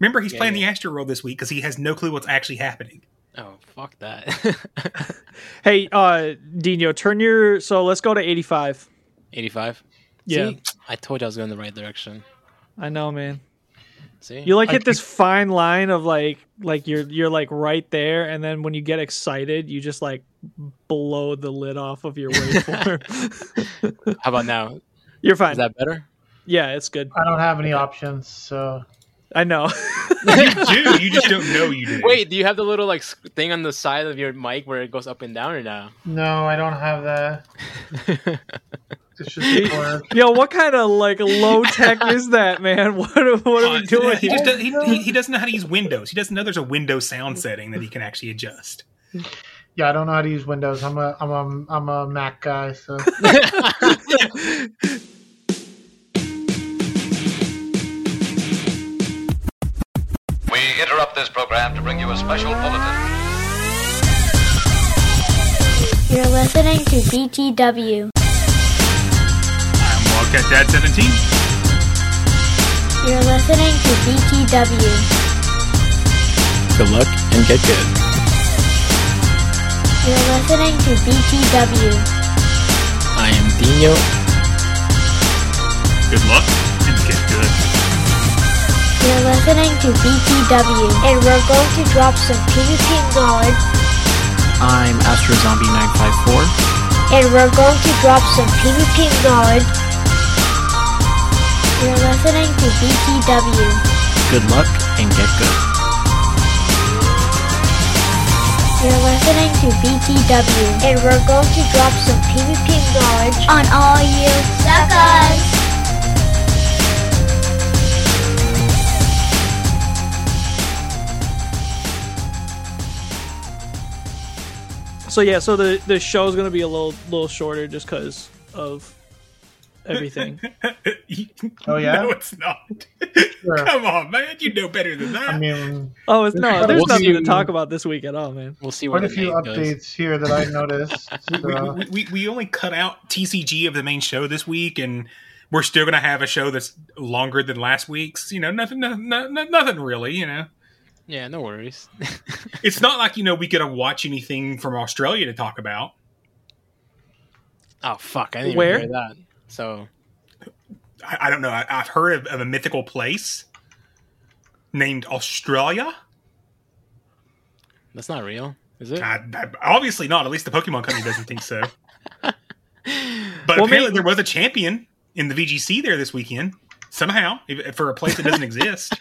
Remember, he's Yeah, playing yeah. the Astro World this week because he has no clue what's actually happening. Oh, fuck that. Hey, uh, Dino, turn your. So let's go to 85. 85. Yeah. See? I told you I was going the right direction. I know, man. See? You like hit this fine line of like, like you're you're like right there, and then when you get excited, you just like blow the lid off of your waveform. How about now? you're fine. Is that better? yeah, it's good. I don't have any options, so I know. You do. You just don't know you do. Wait, do you have the little like thing on the side of your mic where it goes up and down or no? no, I don't have that. It's just work. Yo, what kind of like low tech is that, man? What are, what are we doing? He, just does, he, he, he doesn't know how to use Windows. He doesn't know there's a Windows sound setting that he can actually adjust. Yeah, I don't know how to use Windows. I'm a I'm a I'm a Mac guy, so We interrupt this program to bring you a special bulletin. You're listening to BTW. I'm Wildcat Dad 17. You're listening to BTW. Good luck and get good. You're listening to BTW. I am Dino. Good luck and get good. You're listening to BTW. And we're going to drop some PvP knowledge. I'm Astro Zombie 954. And we're going to drop some PvP knowledge. You're listening to BTW. Good luck and get good. You're listening to BTW. And we're going to drop some PvP knowledge on all you suckers. So yeah, so the the show is gonna be a little little shorter just because of everything. Oh, oh, yeah? No, it's not. Sure. Come on, man. You know better than that. I mean, oh, it's no, there's We'll nothing to talk about this week at all, man. We'll see where quite a few night goes. updates here that I noticed. we, So. we, we, we only cut out TCG of the main show this week, and we're still going to have a show that's longer than last week's. You know, nothing, nothing, nothing, nothing really. You know, Yeah, no worries. it's not like you know we get to watch anything from Australia to talk about. oh fuck! I didn't Where? even hear that. So I, I don't know. I, I've heard of, of a mythical place named Australia. that's not real, is it? I, I- obviously not. At least the Pokemon company doesn't think so. But Well, apparently, maybe- there was a champion in the VGC there this weekend. Somehow, for a place that doesn't exist.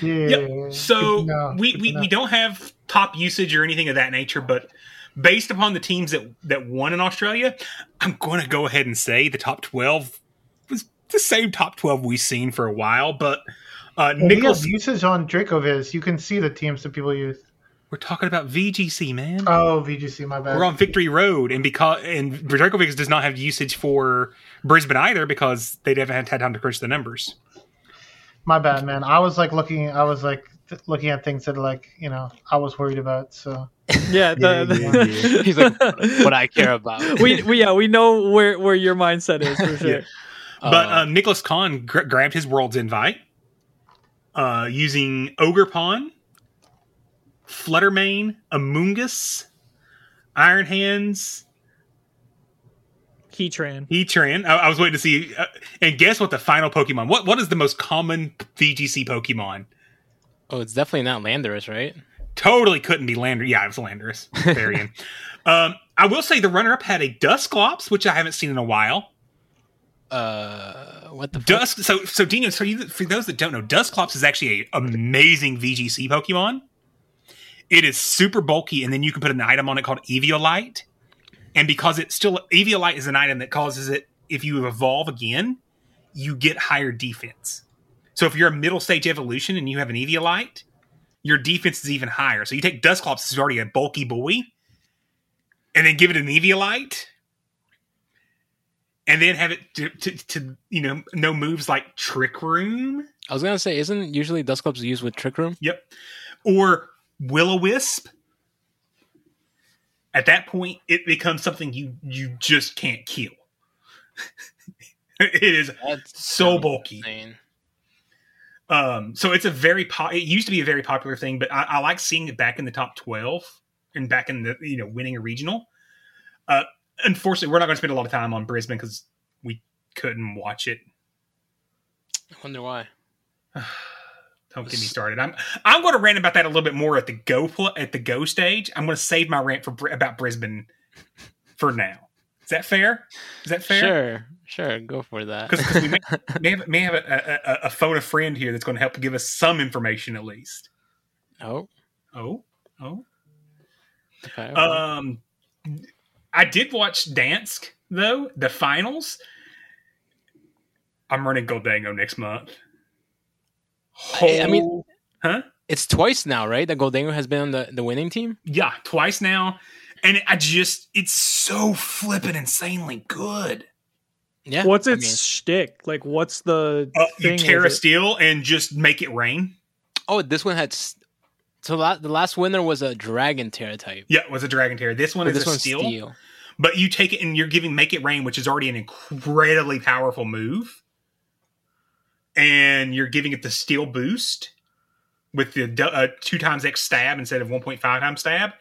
Yeah. Yep. So Good we, we, to we don't have top usage or anything of that nature, but based upon the teams that, that won in Australia, I'm going to go ahead and say the top 12 was the same top 12 we've seen for a while. But uh, Well, we Nicholas, have usage on Dracoviz. You can see the teams that people use. we're talking about VGC, man. Oh, VGC, my bad. we're on Victory Road, and because and Dracoviz does not have usage for Brisbane either because they haven't had time to crunch the numbers. My bad, man. I was like looking. I was like th- looking at things that like you know I was worried about. So Yeah, the, the- He's like, what I care about. we, we yeah we know where where your mindset is for sure. Yeah. But Uh, uh, Nicholas Kahn gr- grabbed his world's invite uh, using Ogre Pawn, Fluttermane, Amoonguss, Iron Hands, Heatran. Heatran. I, I was waiting to see. Uh, and guess what? The final Pokemon. What What is the most common VGC Pokemon? Oh, it's definitely not Landorus, right? Totally couldn't be Landorus. Yeah, it was Landorus. Therian. um, I will say the runner up had a Dusclops, which I haven't seen in a while. Uh, what the fuck? Dusk. So, so Dino. So, you, for those that don't know, Dusclops is actually an amazing VGC Pokemon. It is super bulky, and then you can put an item on it called Eviolite. And because it's still Eviolite is an item that causes it, if you evolve again, you get higher defense. So if you're a middle stage evolution and you have an Eviolite, your defense is even higher. So you take Dusclops, is already a bulky boy, and then give it an Eviolite, and then have it to, to, to you know no moves like Trick Room. I was gonna say, isn't usually Dusclops used with Trick Room? Yep. Or Will o Wisp. At that point, it becomes something you you just can't kill. it is That's so bulky. insane. Um, so it's a very po- it used to be a very popular thing, but I, I like seeing it back in the top twelve and back in the you know winning a regional. Uh, unfortunately, we're not going to spend a lot of time on Brisbane because we couldn't watch it. I wonder why. Don't get me started. I'm I'm going to rant about that a little bit more at the go pl- at the go stage. I'm going to save my rant for about Brisbane for now. Is that fair? Is that fair? Sure, sure, go for that. Because we may, may have, may have a, a, a phone a friend here that's going to help give us some information at least. oh, Oh, oh. okay. okay. Um, I did watch Gdańsk though the finals. I'm running Gholdengo next month. I- I mean- huh? it's twice now, right? That Gholdengo has been on the, the winning team. Yeah, twice now, and I just it's so flippin' insanely good. Yeah. What's I its mean- shtick? Like, what's the Uh, you tear a steel and just make it rain. oh, this one had. s- So la- the last winner was a Dragon Tera type. Yeah, it was a dragon tear. This one But is this a one's steel, steel. but you take it and you're giving make it rain, which is already an incredibly powerful move, and you're giving it the steel boost with the uh, two times X stab instead of one point five times stab.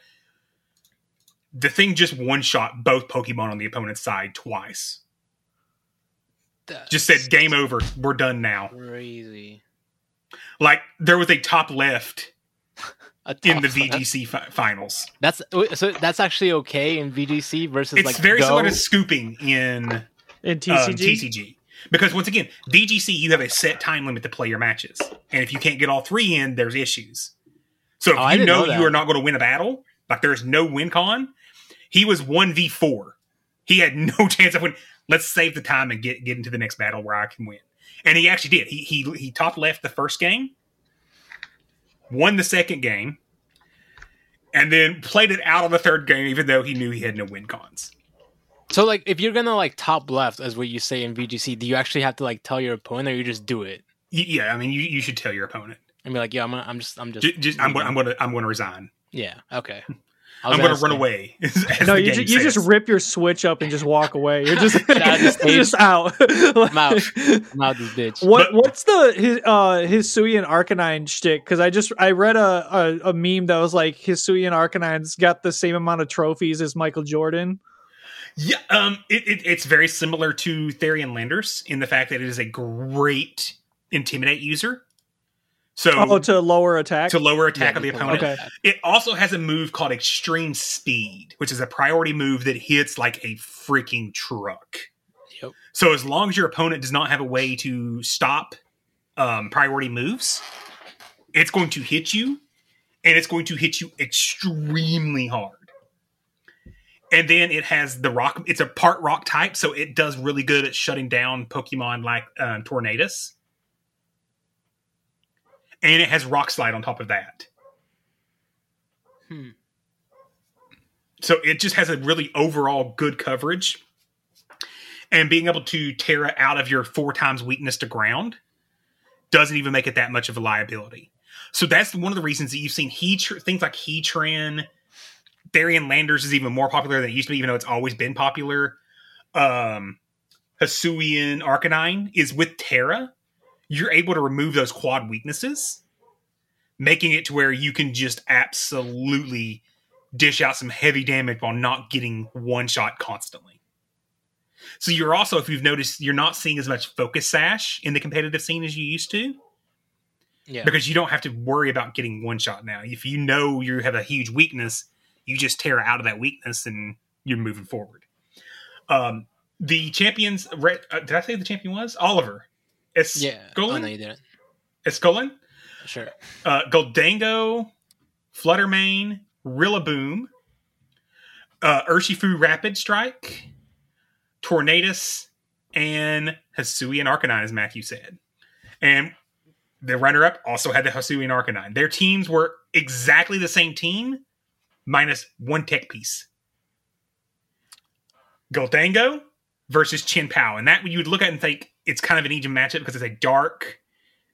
The thing just one shot both Pokemon on the opponent's side twice. Just said game over. We're done now. Crazy. Like there was a top left A in the VGC fi- finals. That's so. That's actually okay in VGC versus It's like very Go. similar to scooping in in um, TCG? Because once again, VGC, you have a set time limit to play your matches. And if you can't get all three in, there's issues. So if Oh, you know, know you are not going to win a battle, like there's no win con, he was 1v4. He had no chance of winning. Let's save the time and get, get into the next battle where I can win. And he actually did. He, he, he top left the first game, won the second game, and then played it out on the third game, even though he knew he had no win cons. So like, if you're gonna like top left, as what you say in VGC, do you actually have to like tell your opponent, or you just do it Y- Yeah, I mean, you, you should tell your opponent. and be like, yeah, I'm, gonna, I'm just, I'm just, Just, just I'm, gonna- I'm going to I'm going to resign. yeah, okay. I was I'm going to run asking. away. as No, the you, game ju- you just says. rip your switch up and just walk away. You're just, Get out of the you're just out. I'm out. I'm out this bitch. What But- what's the his uh Hisuian Arcanine shtick? Because I just I read a, a a meme that was like his Sui Hisuian Arcanine's got the same amount of trophies as Michael Jordan. Yeah, um, it, it, it's very similar to Therian Landers in the fact that it is a great intimidate user. So Oh, to lower attack. to lower attack Yeah, of the opponent. Okay. It also has a move called Extreme Speed, which is a priority move that hits like a freaking truck. Yep. So as long as your opponent does not have a way to stop um, priority moves, it's going to hit you, and it's going to hit you extremely hard. And then it has the rock. It's a part rock type, so it does really good at shutting down Pokemon like um, Tornadus. And it has Rock Slide on top of that. Hmm. So it just has a really overall good coverage. And being able to tear it out of your four times weakness to ground doesn't even make it that much of a liability. So that's one of the reasons that you've seen Heatr- things like Heatran, Therian Landers is even more popular than it used to be, even though it's always been popular. Um, Hisuian Arcanine is with Tera. You're able to remove those quad weaknesses, making it to where you can just absolutely dish out some heavy damage while not getting one shot constantly. So you're also, if you've noticed, you're not seeing as much focus sash in the competitive scene as you used to. Yeah. Because you don't have to worry about getting one shot now. If you know you have a huge weakness, you just tear out of that weakness and you're moving forward. Um, the champions, re- uh, did I say the champion was Oliver? Es- yeah. Oh, no, you didn't. Escolin, Sure. uh, Gholdengo, Fluttermane, Rillaboom, uh, Urshifu Rapid Strike, Tornadus, and Hisuian Arcanine, as Matthew said. And the runner up also had the Hisuian Arcanine. Their teams were exactly the same team, minus one tech piece. Gholdengo versus Chien-Pao. And that you would look at and think it's kind of an even matchup because it's a dark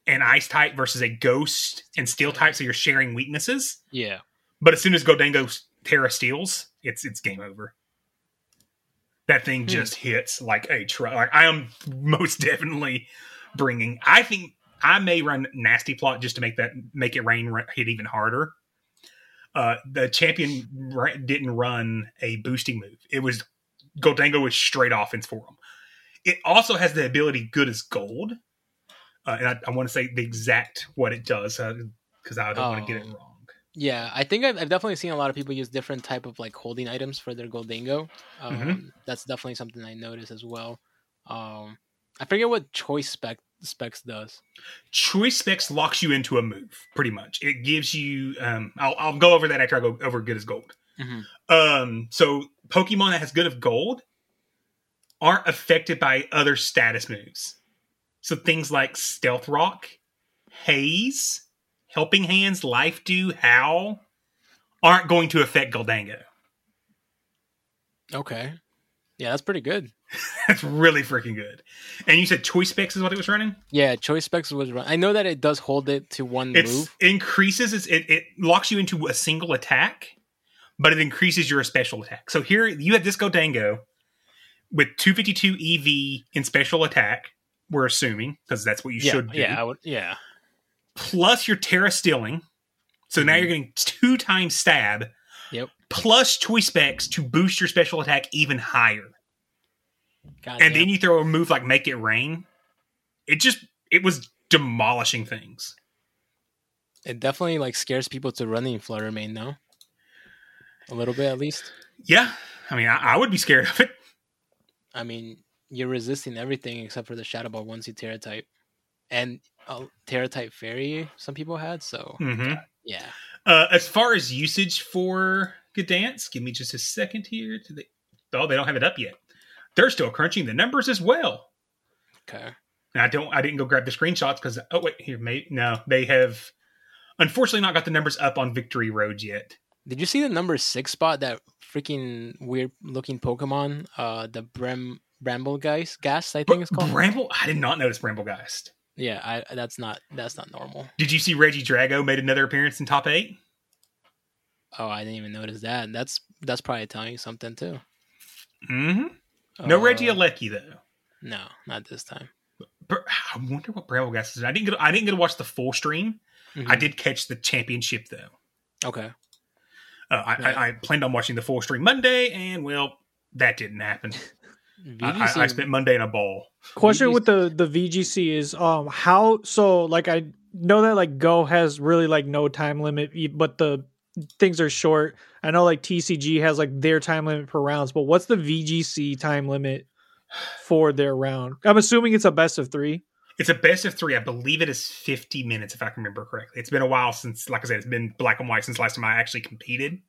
and ice type versus a ghost and steel type, so you're sharing weaknesses. Yeah. But as soon as Gholdengo Tera steals, it's it's game over. That thing Hmm. just hits like a truck. Like I am most definitely bringing. I think I may run nasty plot just to make that make it rain hit even harder. Uh, the champion ra- didn't run a boosting move. It was Gholdengo was straight offense for him. It also has the ability good as gold, uh, and I, I want to say the exact what it does because I don't want to get it Oh. wrong. Yeah, I think I've, I've definitely seen a lot of people use different type of like holding items for their Gholdengo. Um, Mhm. That's definitely something I noticed as well. Um, I forget what choice spec specs does. choice specs locks you into a move pretty much it gives you um i'll, I'll go over that after i go over good as gold Mhm. um so pokemon that has good of gold aren't affected by other status moves so things like stealth rock haze helping hands life dew howl aren't going to affect Gholdengo Okay. Yeah, that's pretty good. that's really freaking good and you said choice specs is what it was running Yeah, choice specs was run. I know that it does hold it to one It's move. increases it's, it it locks you into a single attack, but it increases your special attack. So here you have Disco Dango with 252 EV in special attack. We're assuming because that's what you yeah, should do. yeah, would, yeah. Plus your Tera Stealing. So now you're mm-hmm. getting two times stab. Yep. Plus choice specs to boost your special attack even higher. God, and then you throw a move like Make It Rain. It just it was demolishing things. it definitely like scares people to running Flutter Mane though. A little bit at least. Yeah. I mean, I, I would be scared of it. I mean, you're resisting everything except for the Shadow Ball once you Tera type, and uh, Tera type Fairy. Some people had so hmm yeah. Uh, as far as usage for Good Dance, give me just a second here. To the, oh, they don't have it up yet. They're still crunching the numbers as well. Okay. And I don't. I didn't go grab the screenshots because oh wait here, mate. No, they have unfortunately not got the numbers up on Victory Road yet. Did you see the number six spot? That freaking weird looking Pokemon. Uh, the Brem Bramble guys gas. I think it's called. Bramble. I did not notice Brambleghast. yeah, I that's not that's not normal. Did you see Regidrago made another appearance in top eight? Oh, I didn't even notice that. That's that's probably telling you something too. Mm-hmm. No Uh, Regieleki though. No, not this time. But I wonder what Brambleghast is. I didn't get. I didn't get to watch the full stream. I Mhm. did catch the championship though. Okay. Uh, I, I, I planned on watching the full stream Monday, and well, that didn't happen. I, I, I spent Monday in a ball. Question VGC with the the VGC is um how so like I know that like Go has really like no time limit, but the things are short. I know like TCG has like their time limit per rounds, but what's the VGC time limit for their round? I'm assuming it's a best of three. It's a best of three. I believe it is 50 minutes, if I can remember correctly. It's been a while since, like I said, it's been black and white since last time I actually competed,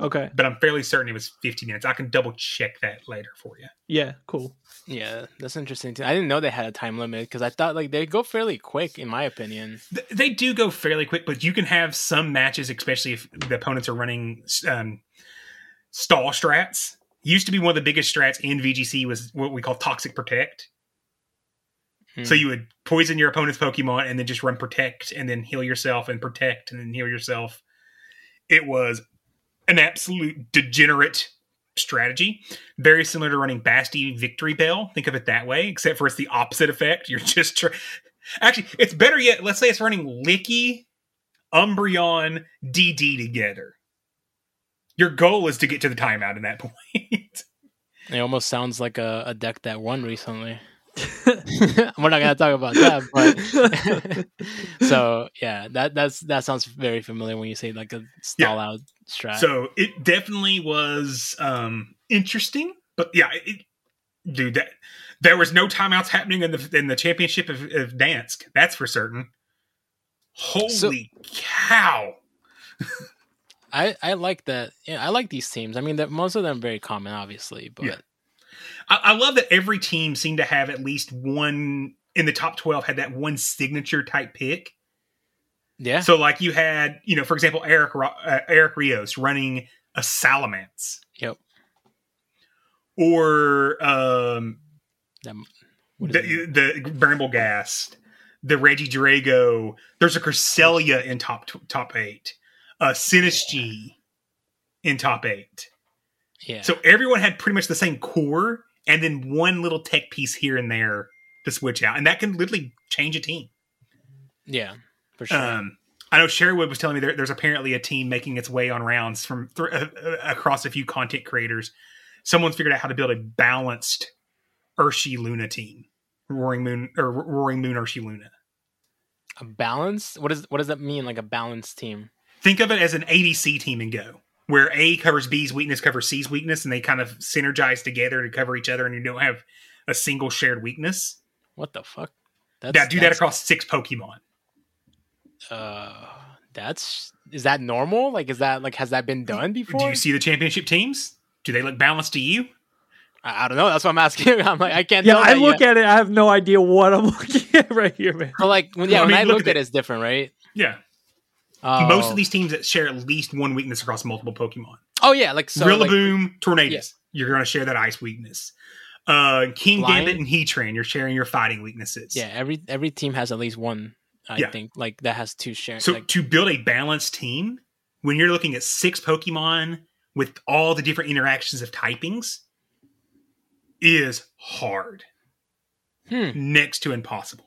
Okay, but I'm fairly certain it was 50 minutes. I can double check that later for you. yeah, cool. Yeah, that's interesting too. I didn't know they had a time limit because I thought like they go fairly quick, in my opinion. Th- They do go fairly quick, but you can have some matches, especially if the opponents are running um, stall strats. Used to be one of the biggest strats in VGC was what we call Toxic Protect. So Hmm. you would poison your opponent's Pokemon and then just run protect and then heal yourself and protect and then heal yourself. It was an absolute degenerate strategy. Very similar to running Basti Victory Bell. Think of it that way, except for it's the opposite effect. You're just actually it's better yet. Let's say it's running Licky, Umbreon, DD together. Your goal is to get to the timeout in that point. It almost sounds like a, a deck that won recently. We're not gonna talk about that, but so yeah, that that's that sounds very familiar when you say like a stall Yeah. out strat. So it definitely was um interesting, but yeah, it, dude, that there was no timeouts happening in the in the championship of, of Gdańsk. That's for certain. Holy cow! I I like that. Yeah, I like these teams. I mean, that most of them are very common, obviously, but Yeah. I, I love that every team seemed to have at least one in the top twelve had that one signature type pick. yeah, So like you had, you know, for example, Eric uh, Eric Rios running a Salamence, yep. or um, That, what is the the Brambleghast, the Regidrago. There's a Cresselia in top tw- top eight, uh, Synergy in top eight. yeah. So everyone had pretty much the same core, and then one little tech piece here and there to switch out, and that can literally change a team. yeah, for sure. Um, I know Sherwood was telling me there, there's apparently a team making its way on rounds from th- uh, uh, across a few content creators. Someone's figured out how to build a balanced Ursaluna team, Roaring Moon or Roaring Moon Ursaluna. a balance. What does what does that mean? Like a balanced team? Think of it as an ADC team and Go, where A covers B's weakness, covers C's weakness, and they kind of synergize together to cover each other, and you don't have a single shared weakness. What the fuck? That's, Yeah, do that across six Pokemon. Uh, that's is that normal? Like, is that like has that been done before? Do you see the championship teams? Do they look balanced to you? I, I don't know. That's what I'm asking. I'm like, I can't. Yeah, tell I that look yet. at it. I have no idea what I'm looking at right here, man. But like, when, yeah, Well, I when mean, I look looked at at it, it. it's different, right? Yeah. Oh. Most of these teams that share at least one weakness across multiple Pokemon. Oh yeah, like so. like- Rillaboom, Tornadus, you're going to share that ice weakness. Uh, King Flying? Gambit and Heatran, you're sharing your fighting weaknesses. yeah, every every team has at least one. I Yeah. think like that has two sharing. So like, to build a balanced team, when you're looking at six Pokemon with all the different interactions of typings, is hard, hmm, next to impossible.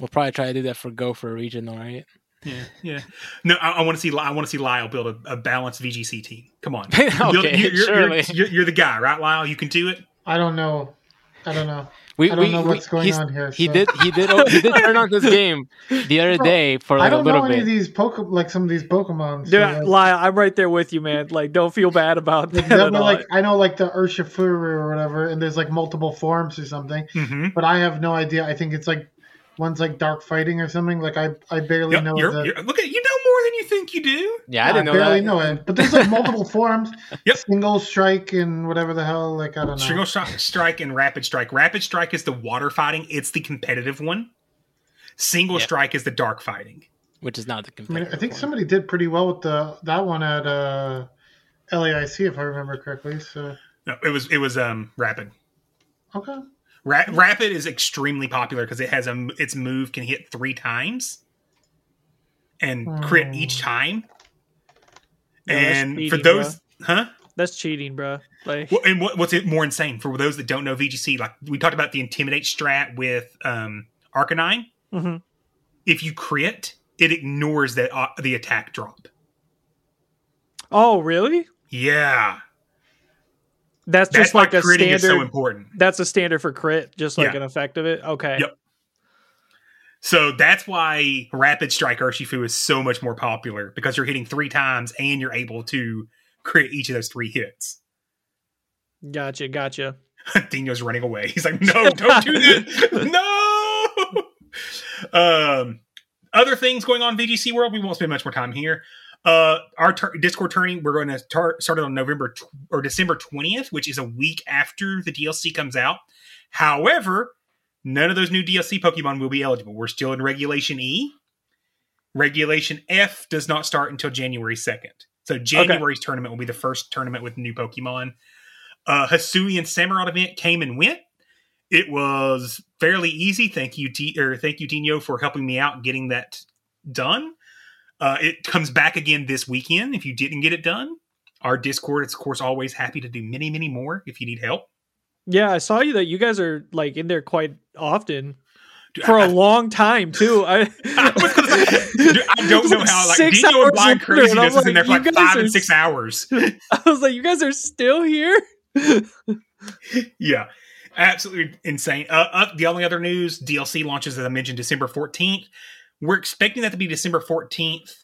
we'll probably try to do that for Go for a regional, right? Yeah, yeah. No, I, I want to see. I want to see Lyle build a, a balanced VGC team. Come on, Okay, Build- you're, you're- surely. you're, you're the guy, right, Lyle? You can do it. I don't know. I don't know. We, I don't we, know we- what's going on here, He so- did. He did. Oh, he did turn on this game the other Bro, day for like a don't little know any of bit. these Poke like some of these Pokemon. so, Dude, like, Lyle, I'm right there with you, man. Like, don't feel bad about like, that. that at were, all. like I know like the Urshifu or whatever, and there's like multiple forms or something, Mm-hmm. but I have no idea. I think it's like one's like dark fighting or something. Like I I barely Yep, know you're, the. you're, look at you know more than you think you do. Yeah, I didn't know barely that. know it, but there's like multiple forms. Yep. Single strike and whatever the hell. Like I don't know. Single strike and rapid strike. Rapid strike is the water fighting. It's the competitive one. Single Yep. strike is the dark fighting. Which is not the I mean. I think one. somebody did pretty well with the that one at uh, LAIC if I remember correctly. So No, it was it was um rapid. okay. Ra- rapid is extremely popular because it has a its move can hit three times and crit each time. Yeah, that's and for cheating, those, huh? That's cheating, bro. Like, Well, and what, what's it more insane for those that don't know VGC? Like we talked about the intimidate strat with um Arcanine. mhm. If you crit, it ignores that uh, the attack drop. oh, really? Yeah, That's that's just like a standard. so important. that's a standard for crit, just like Yeah. an effect of it. Okay. Yep. So that's why Rapid Strike Urshifu is so much more popular because you're hitting three times and you're able to crit each of those three hits. Gotcha. Gotcha. Dino's running away. He's like, no, don't do that. no. Um, other things going on in VGC World. We won't spend much more time here. Uh, our tur- Discord tourney we're going to tar- start it on November tw- or December twentieth, which is a week after the DLC comes out. However, none of those new DLC Pokemon will be eligible. We're still in Regulation E. Regulation F does not start until January second. So January's tournament will be the first tournament with new Pokemon. Uh, Hisuian Samurott event came and went. It was fairly easy. Thank you, T- or thank you, Dino, for helping me out getting that done. Uh, it comes back again this weekend. If you didn't get it done, our Discord is of course always happy to do many, many more if you need help. Yeah, I saw you that you guys are like in there quite often Dude, for I- a long time too. I, I was dude, I don't know like how like Dino and Blind Crazy I'm is in there for like, like five are and six hours. I was like, you guys are still here. yeah, absolutely insane. Uh, uh, the only other news DLC launches, as I mentioned, December 14th. We're expecting that to be December 14th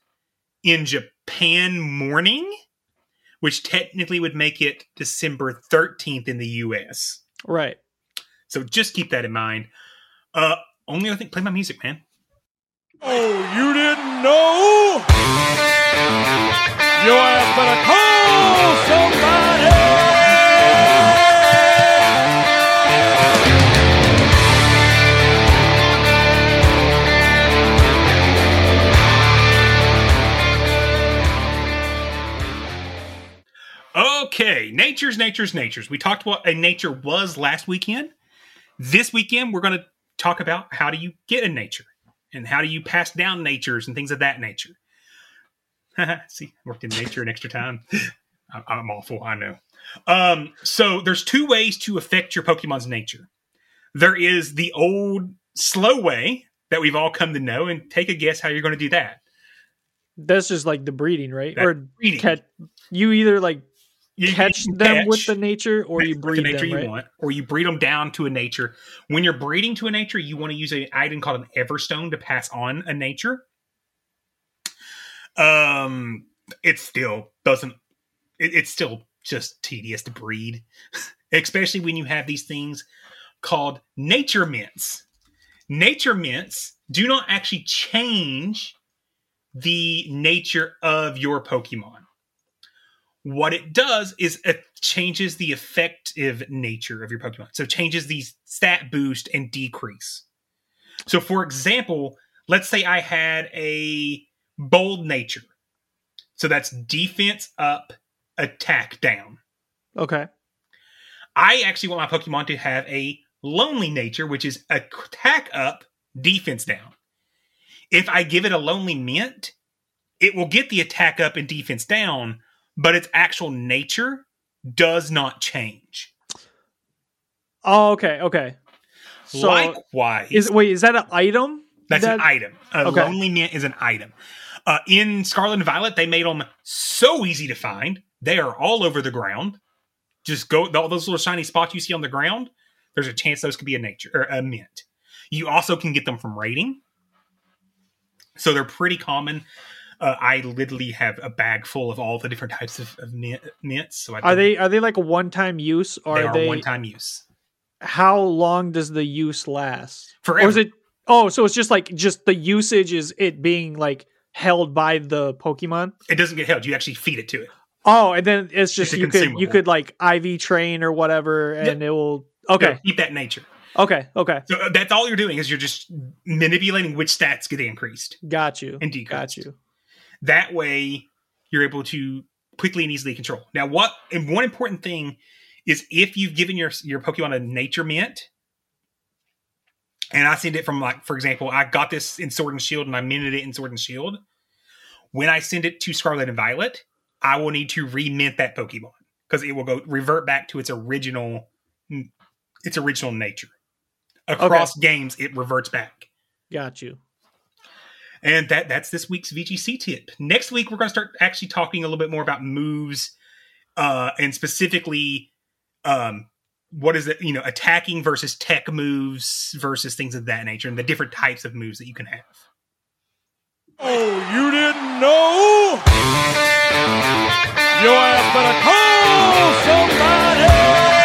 in Japan morning, which technically would make it December 13th in the US. Right. So just keep that in mind. Uh, only other thing, play my music, man. Oh, you didn't know? You ass better call somebody! Okay, nature's nature's nature's. We talked what a nature was last weekend. This weekend, we're going to talk about how do you get a nature and how do you pass down natures and things of that nature. See, worked in nature an extra time. I'm, awful, I know. Um, so there's two ways to affect your Pokemon's nature. There is the old slow way that we've all come to know, and take a guess how you're going to do that. That's just like the breeding, right? That or breeding. Catch, you either like You- catch you them with the nature, or you breed the nature them, you right? want, or you breed them down to a nature. When you're breeding to a nature, you want to use an item called an Everstone to pass on a nature. Um, it still doesn't. It, it's still just tedious to breed, especially when you have these things called nature mints. Nature mints do not actually change the nature of your Pokemon. What it does is it changes the effective nature of your Pokemon. So it changes the stat boost and decrease. So for example, let's say I had a bold nature. So that's defense up, attack down. Okay. I actually want my Pokemon to have a lonely nature, which is attack up, defense down. If I give it a lonely mint, it will get the attack up and defense down, but its actual nature does not change. Oh, okay, okay. So Likewise, is wait, is that an item? that's an item. A Okay. lonely mint is an item. Uh, in Scarlet and Violet, they made them so easy to find. They are all over the ground. Just go all those little shiny spots you see on the ground. There's a chance those could be a nature or a mint. You also can get them from raiding, so they're pretty common. Uh, I literally have a bag full of all the different types of, of mint, mints. So I Are they are they like a one time use or They are are they one-time use. How long does the use last? Forever. Or is it Oh, so it's just like just the usage is it being like held by the Pokemon? It doesn't get held. You actually feed it to it. Oh, and then it's just It's you could you could like IV train or whatever and it will Okay. Yeah, keep that nature. Okay, okay. So uh, that's all you're doing is you're just manipulating which stats get increased Got you. and decreased. Got you. That way, you're able to quickly and easily control. Now, what and one important thing is if you've given your your Pokemon a Nature Mint, and I send it from like, for example, I got this in Sword and Shield and I minted it in Sword and Shield. When I send it to Scarlet and Violet, I will need to remint that Pokemon because it will go revert back to its original its original nature. Across games, it reverts back. Got you. And that that's this week's VGC tip. Next week we're going to start actually talking a little bit more about moves, uh, and specifically, um, what is it? You know, attacking versus tech moves versus things of that nature, and the different types of moves that you can have. Oh, you didn't know? Ass better call somebody!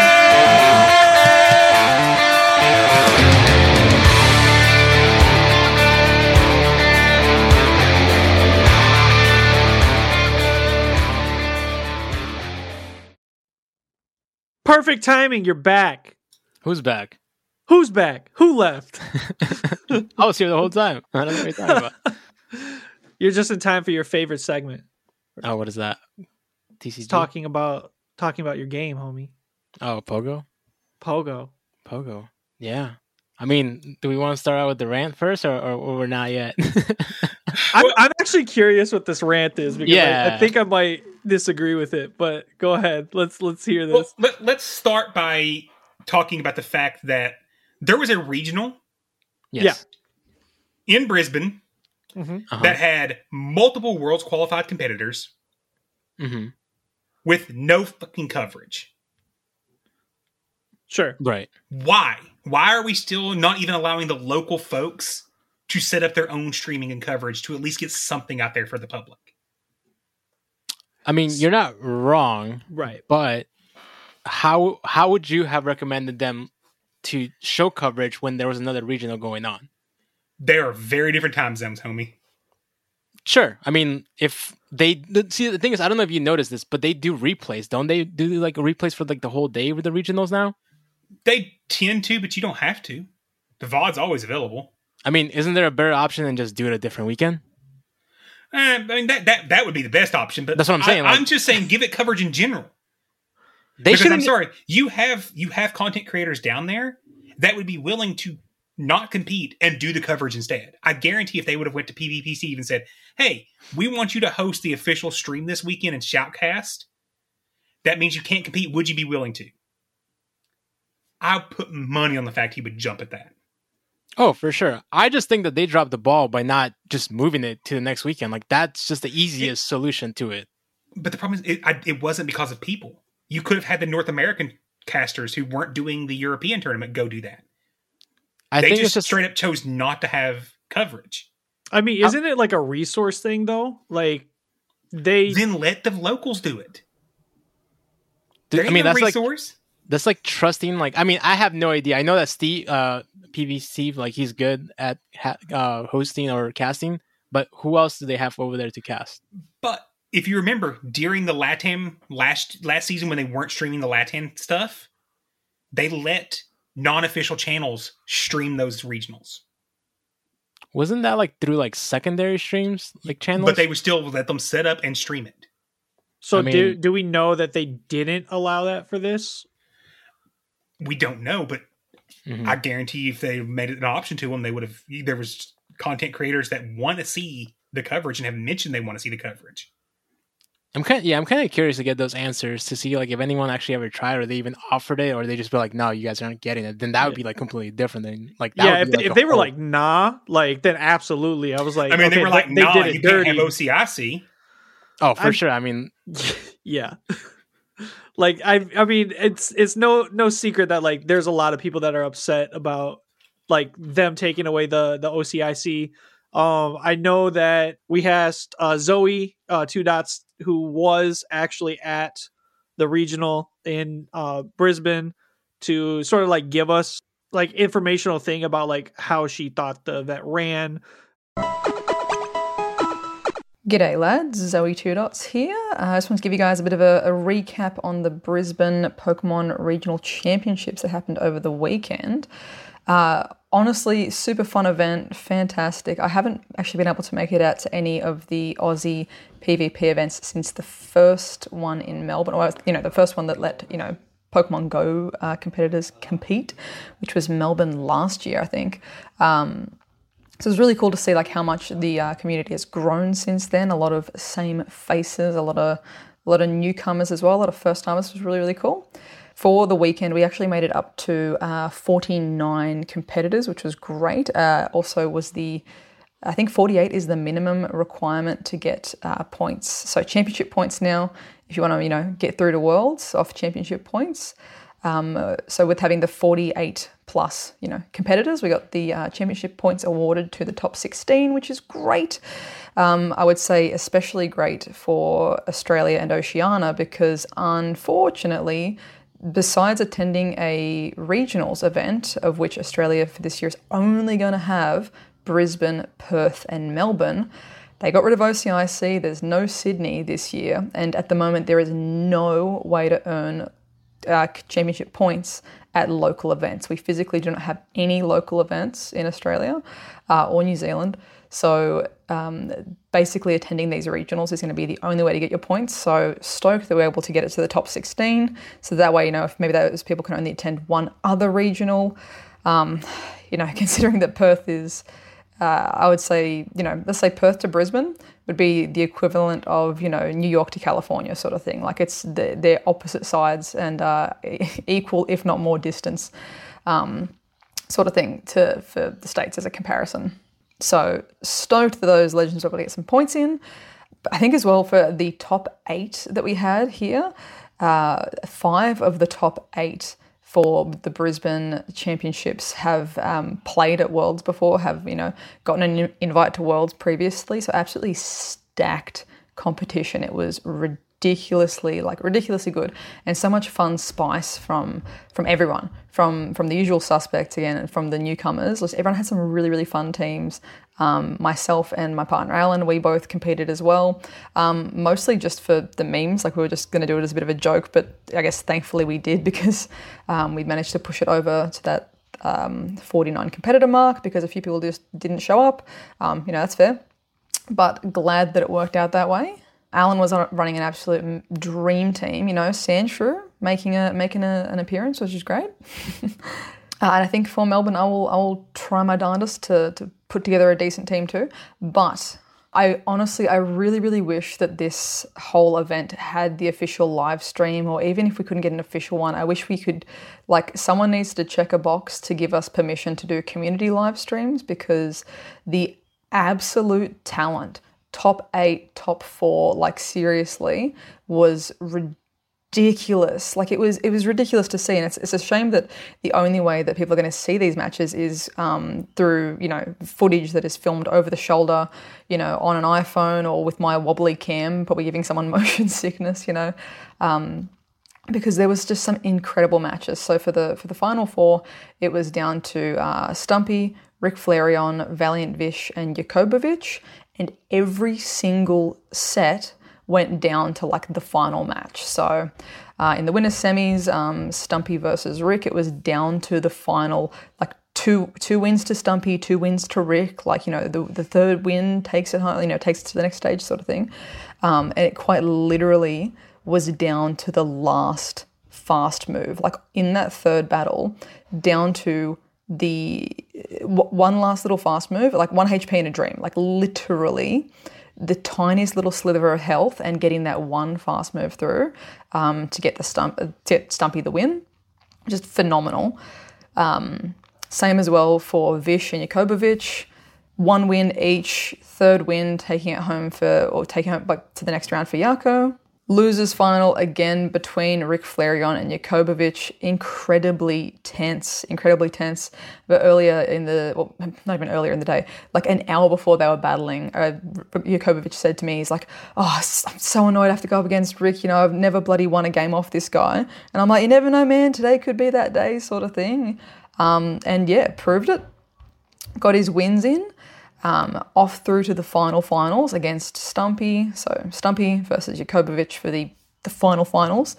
Perfect timing. You're back. Who's back? Who's back? Who left? I was here the whole time. I don't know what you're talking about. You're just in time for your favorite segment. Oh, what is that? It's talking about talking about your game, homie. Oh, Pogo? Pogo. Pogo. Yeah. I mean, do we want to start out with the rant first, or, or, or we're not yet? I'm, I'm actually curious what this rant is because I- I, think I might disagree with it. But go ahead. Let's let's hear Well, this. let, let's start by talking about the fact that there was a regional yes. in Brisbane Mhm. Uh-huh. that had multiple worlds qualified competitors hmm with no fucking coverage. Sure. Right. Why? Why are we still not even allowing the local folks to set up their own streaming and coverage to at least get something out there for the public? I mean, you're not wrong, Right. but how how would you have recommended them to show coverage when there was another regional going on? There are very different time zones, homie. Sure. I mean, if they see the thing is, I don't know if you noticed this, but they do replays, don't they? Do like replays for like the whole day with the regionals now? They tend to, but you don't have to. The VOD's always available. I mean, isn't there a better option than just do it a different weekend? Eh, I mean that, that that would be the best option, but That's what I'm saying, I, like- am just saying, give it coverage in general. They because I'm sorry, you have you have content creators down there that would be willing to not compete and do the coverage instead. I guarantee if they would have went to PvP and said, "Hey, we want you to host the official stream this weekend and shoutcast," that means you can't compete. Would you be willing to? I put money on the fact he would jump at that. Oh, for sure. I just think that they dropped the ball by not just moving it to the next weekend. Like that's just the easiest solution to it. But the problem is, it, I, it wasn't because of people. You could have had the North American casters who weren't doing the European tournament go do that. I they think just, it's just straight up chose not to have coverage. I mean, uh, isn't it like a resource thing though? Like they Then let the locals do it. Dude, There I mean, no that's like resource. That's like trusting. Like, I mean, I have no idea. I know that Steve, uh, PV Steve, like he's good at ha- uh, hosting or casting. But who else do they have over there to cast? But if you remember, during the Latam last last season when they weren't streaming the Latam stuff, they let non-official channels stream those regionals. Wasn't that like through like secondary streams, like channels? But they would still let them set up and stream it. so I do do we know that they didn't allow that for this? We don't know, but Mhm. I guarantee if they made it an option to them, they would have. There was content creators that want to see the coverage and have mentioned they want to see the coverage. I'm kind, yeah, I'm kind of curious to get those answers to see like if anyone actually ever tried or they even offered it or they just be like, no, you guys aren't getting it. Then that would be like completely different. Than like, that yeah, would if be, they, like, if they were whole- like nah, like then absolutely. I was like, I mean, they were like, they "Nah, did it you dirty. can't have OCIC." oh, for I'm- sure. I mean, yeah like i i mean it's it's no no secret that like there's a lot of people that are upset about like them taking away the the ocic um i know that we asked uh zoe uh two dots who was actually at the regional in uh brisbane to sort of like give us like informational thing about like how she thought the event ran G'day, lads. Zoe Two Dots here. Uh, I just want to give you guys a bit of a, a recap on the Brisbane Pokemon Regional Championships that happened over the weekend. Uh, honestly, super fun event, fantastic. I haven't actually been able to make it out to any of the Aussie PvP events since the first one in Melbourne, or you know, the first one that let you know Pokemon Go uh, competitors compete, which was Melbourne last year, I think. Um, so it's really cool to see like how much the uh, community has grown since then. A lot of same faces, a lot of a lot of newcomers as well, a lot of first timers. was really really cool. For the weekend, we actually made it up to uh, 49 competitors, which was great. Uh, also, was the I think 48 is the minimum requirement to get uh, points. So championship points now, if you want to, you know, get through to worlds off championship points. Um, uh, so with having the 48 plus, you know, competitors, we got the uh, championship points awarded to the top 16, which is great. Um, I would say especially great for Australia and Oceania because unfortunately, besides attending a regionals event, of which Australia for this year is only going to have Brisbane, Perth, and Melbourne. They got rid of OCIC. There's no Sydney this year, and at the moment there is no way to earn uh, championship points at local events. We physically do not have any local events in Australia uh, or New Zealand. So um, basically, attending these regionals is going to be the only way to get your points. So stoked that we're able to get it to the top 16. So that way, you know, if maybe those people can only attend one other regional, um, you know, considering that Perth is, uh, I would say, you know, let's say Perth to Brisbane would be the equivalent of, you know, New York to California sort of thing. Like it's the, they're opposite sides and uh, equal, if not more distance, um, sort of thing to for the states as a comparison. So stoked that those legends are able to get some points in. But I think as well for the top eight that we had here, uh, five of the top eight for the Brisbane Championships have um, played at Worlds before, have you know gotten an invite to Worlds previously. So absolutely stacked competition. It was ridiculously like ridiculously good and so much fun spice from from everyone from from the usual suspects again and from the newcomers everyone had some really really fun teams um, myself and my partner alan we both competed as well um, mostly just for the memes like we were just going to do it as a bit of a joke but i guess thankfully we did because um, we managed to push it over to that um, 49 competitor mark because a few people just didn't show up um, you know that's fair but glad that it worked out that way Alan was running an absolute dream team. You know, Sandshrew making a making a, an appearance, which is great. uh, and I think for Melbourne, I will I will try my darndest to to put together a decent team too. But I honestly, I really, really wish that this whole event had the official live stream, or even if we couldn't get an official one, I wish we could, like, someone needs to check a box to give us permission to do community live streams because the absolute talent top eight, top four, like seriously, was ridiculous. Like it was, it was ridiculous to see, and it's, it's a shame that the only way that people are going to see these matches is um, through you know footage that is filmed over the shoulder, you know, on an iPhone or with my wobbly cam, probably giving someone motion sickness, you know. Um, because there was just some incredible matches. So for the for the final four, it was down to uh, Stumpy, Rick Flareon, Valiant Vish, and Jakobovic, and every single set went down to like the final match. So uh, in the winners semis, um, Stumpy versus Rick, it was down to the final like two two wins to Stumpy, two wins to Rick. Like you know the the third win takes it home, you know takes it to the next stage sort of thing, um, and it quite literally was down to the last fast move. Like in that third battle, down to the one last little fast move, like one HP in a dream, like literally the tiniest little slither of health and getting that one fast move through um, to get the stump, to get Stumpy the win, just phenomenal. Um, same as well for Vish and Jakobovic. One win each, third win taking it home for, or taking it back to the next round for Yako. Losers final again between Rick Flareon and Jakobovic. Incredibly tense, incredibly tense. But earlier in the, well, not even earlier in the day, like an hour before they were battling, uh, said to me, he's like, oh, I'm so annoyed I have to go up against Rick. You know, I've never bloody won a game off this guy. And I'm like, you never know, man. Today could be that day sort of thing. Um, and yeah, proved it. Got his wins in um, off through to the final finals against Stumpy. So Stumpy versus Jakobovic for the, the final finals.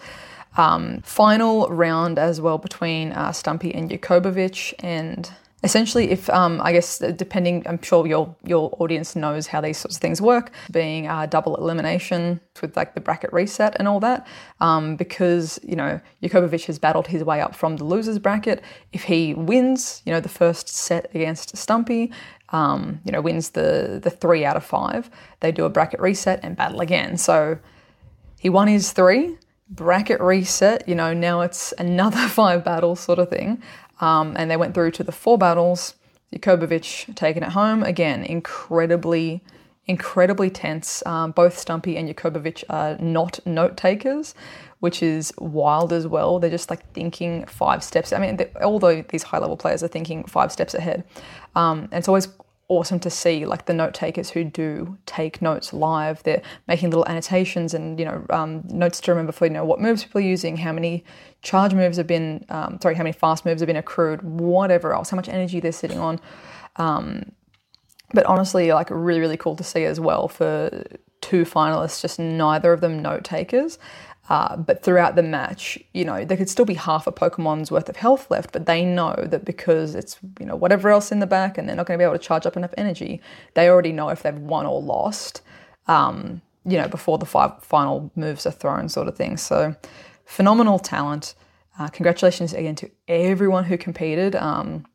Um, final round as well between uh, Stumpy and Jakobovic. And essentially, if um, I guess depending, I'm sure your your audience knows how these sorts of things work, being uh, double elimination with like the bracket reset and all that. Um, because you know Jakobovic has battled his way up from the losers bracket. If he wins, you know the first set against Stumpy, um, you know, wins the the three out of five, they do a bracket reset and battle again. So he won his three bracket reset. You know, now it's another five battles sort of thing, um, and they went through to the four battles. Jakobovic taking it home again, incredibly, incredibly tense. Um, both Stumpy and Jakobovic are not note takers, which is wild as well. They're just like thinking five steps. I mean, although these high level players are thinking five steps ahead, um, and it's always awesome to see like the note takers who do take notes live. They're making little annotations and you know um, notes to remember for you know what moves people are using how many charge moves have been um, sorry how many fast moves have been accrued whatever else how much energy they're sitting on. Um, but honestly like really really cool to see as well for two finalists just neither of them note takers uh, but throughout the match, you know, there could still be half a Pokemon's worth of health left, but they know that because it's, you know, whatever else in the back and they're not going to be able to charge up enough energy, they already know if they've won or lost, um, you know, before the five final moves are thrown, sort of thing. So, phenomenal talent. Uh, congratulations again to everyone who competed. Um,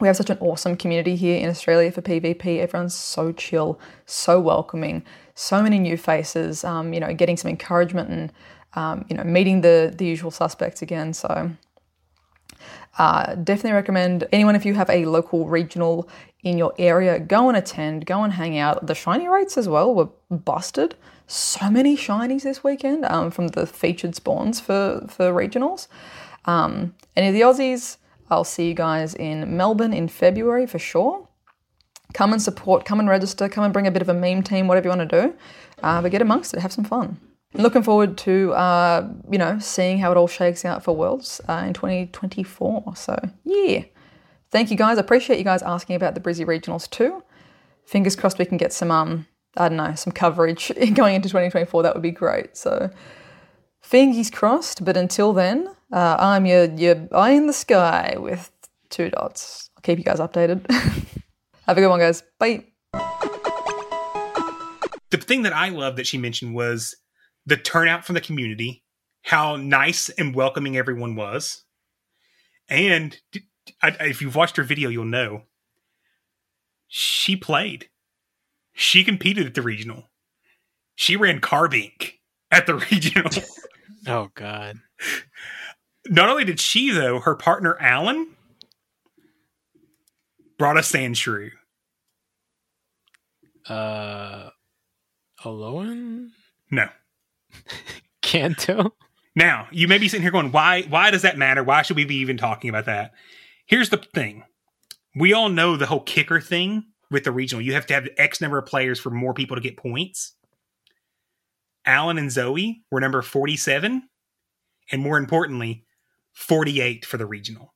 we have such an awesome community here in Australia for PvP. Everyone's so chill, so welcoming, so many new faces, um, you know, getting some encouragement and um, you know, meeting the the usual suspects again. So uh, definitely recommend anyone if you have a local regional in your area, go and attend, go and hang out. The shiny rates as well were busted. So many shinies this weekend um, from the featured spawns for for regionals. Um, any of the Aussies, I'll see you guys in Melbourne in February for sure. Come and support, come and register, come and bring a bit of a meme team, whatever you want to do. Uh, but get amongst it, have some fun. Looking forward to uh, you know seeing how it all shakes out for Worlds uh, in 2024. So yeah, thank you guys. I appreciate you guys asking about the Brizzy regionals too. Fingers crossed we can get some um I don't know some coverage going into 2024. That would be great. So fingers crossed. But until then, uh, I'm your your eye in the sky with two dots. I'll keep you guys updated. have a good one, guys. Bye. The thing that I love that she mentioned was the turnout from the community, how nice and welcoming everyone was. And if you've watched her video, you'll know she played. She competed at the regional. She ran Carbink at the regional. oh God. Not only did she though, her partner Alan brought a Sandshrew. Uh Alolan? No. Kanto? Now, you may be sitting here going, why why does that matter? Why should we be even talking about that? Here's the thing. We all know the whole kicker thing with the regional. You have to have X number of players for more people to get points. Alan and Zoe were number 47, and more importantly, 48 for the regional.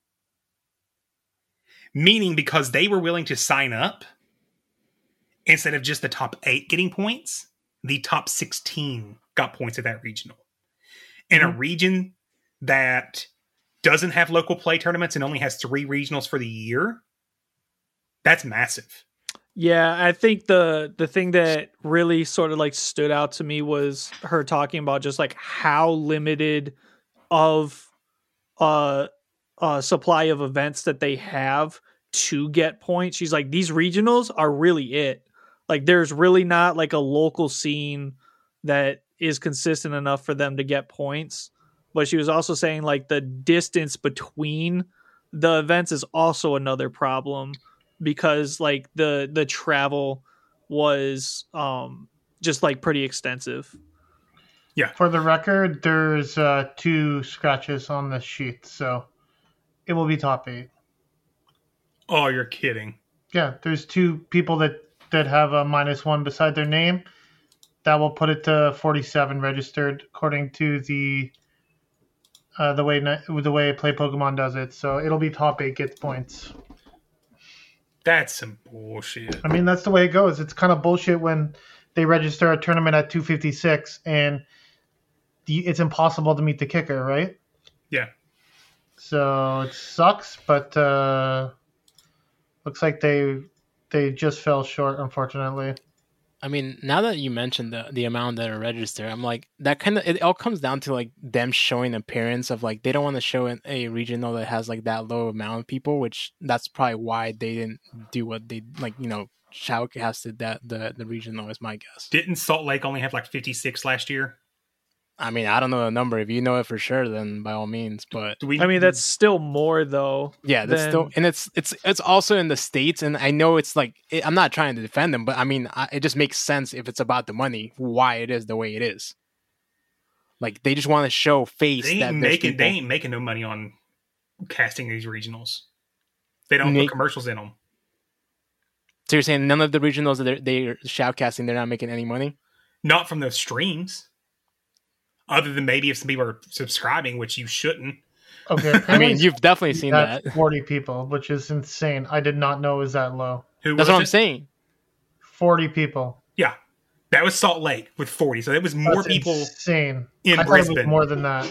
Meaning because they were willing to sign up instead of just the top eight getting points, the top 16 got points at that regional. In mm-hmm. a region that doesn't have local play tournaments and only has three regionals for the year, that's massive. Yeah, I think the the thing that really sort of like stood out to me was her talking about just like how limited of uh uh supply of events that they have to get points. She's like these regionals are really it. Like there's really not like a local scene that is consistent enough for them to get points. But she was also saying like the distance between the events is also another problem because like the the travel was um just like pretty extensive. Yeah. For the record, there's uh, two scratches on the sheet, so it will be top eight. Oh, you're kidding. Yeah, there's two people that that have a minus one beside their name. That will put it to 47 registered according to the uh, the way the way Play Pokemon does it. So it'll be top eight gets points. That's some bullshit. I mean, that's the way it goes. It's kind of bullshit when they register a tournament at 256 and it's impossible to meet the kicker, right? Yeah. So it sucks, but uh, looks like they they just fell short, unfortunately. I mean, now that you mentioned the the amount that are registered, I'm like that kind of it all comes down to like them showing appearance of like they don't want to show a regional that has like that low amount of people, which that's probably why they didn't do what they like. You know, shoutcasted that the the regional is my guess. Didn't Salt Lake only have like 56 last year? I mean, I don't know the number. If you know it for sure, then by all means. But we, I mean, that's still more though. Yeah, that's than... still, and it's it's it's also in the states. And I know it's like it, I'm not trying to defend them, but I mean, I, it just makes sense if it's about the money, why it is the way it is. Like they just want to show face. They ain't making they ain't making no money on casting these regionals. They don't Make... put commercials in them. So you're saying none of the regionals that they're, they're shoutcasting, they're not making any money? Not from the streams other than maybe if some people are subscribing, which you shouldn't. Okay, I mean you've definitely seen that. Forty people, which is insane. I did not know it was that low. Who That's what it? I'm saying. Forty people. Yeah, that was Salt Lake with forty. So it was more That's people. Insane. In I Brisbane, more than that.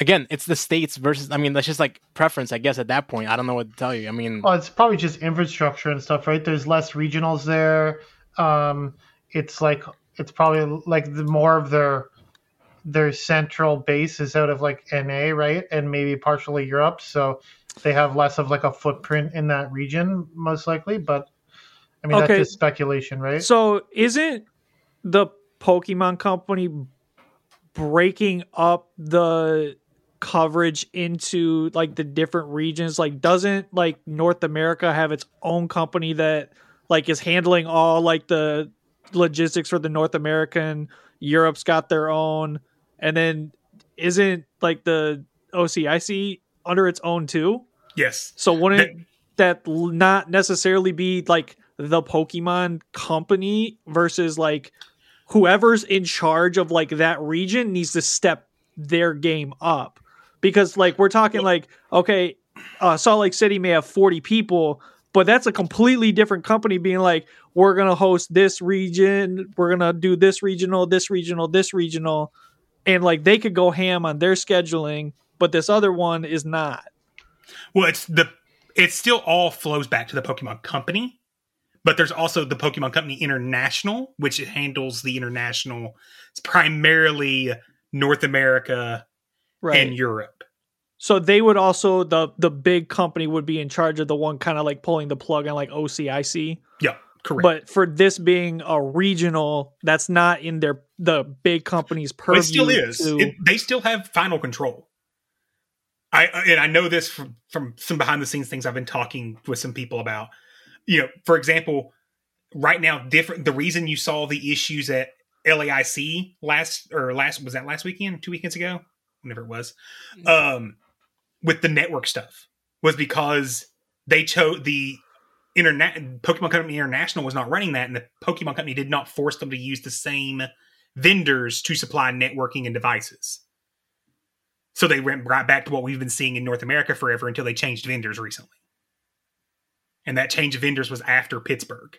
Again, it's the states versus. I mean, that's just like preference, I guess. At that point, I don't know what to tell you. I mean, well, it's probably just infrastructure and stuff, right? There's less regionals there. Um, it's like it's probably like the more of their their central base is out of like NA, right? And maybe partially Europe. So they have less of like a footprint in that region, most likely. But I mean, okay. that's just speculation, right? So isn't the Pokemon Company breaking up the coverage into like the different regions? Like, doesn't like North America have its own company that like is handling all like the logistics for the North American? Europe's got their own and then isn't like the OCIC under its own too? Yes. So wouldn't that, that not necessarily be like the Pokemon company versus like whoever's in charge of like that region needs to step their game up because like we're talking like okay uh, salt lake city may have 40 people but that's a completely different company being like we're gonna host this region we're gonna do this regional this regional this regional and like they could go ham on their scheduling but this other one is not Well, it's the it still all flows back to the Pokemon Company, but there's also the Pokemon Company International, which handles the international. It's primarily North America right and Europe. so they would also the the big company would be in charge of the one kind of like pulling the plug on like OCIC Yeah, correct. But for this being a regional, that's not in their the big company's But purview. it still is. to- It, they still have final control. I and I know this from from some behind the scenes things I've been talking with some people about. You know, for example, right now, different. The reason you saw the issues at LAIC last or last was that last weekend, two weekends ago, whenever it was, um, with the network stuff was because they chose the internet Pokemon Company International was not running that, and the Pokemon Company did not force them to use the same vendors to supply networking and devices. So they went right back to what we've been seeing in North America forever until they changed vendors recently. And that change of vendors was after Pittsburgh.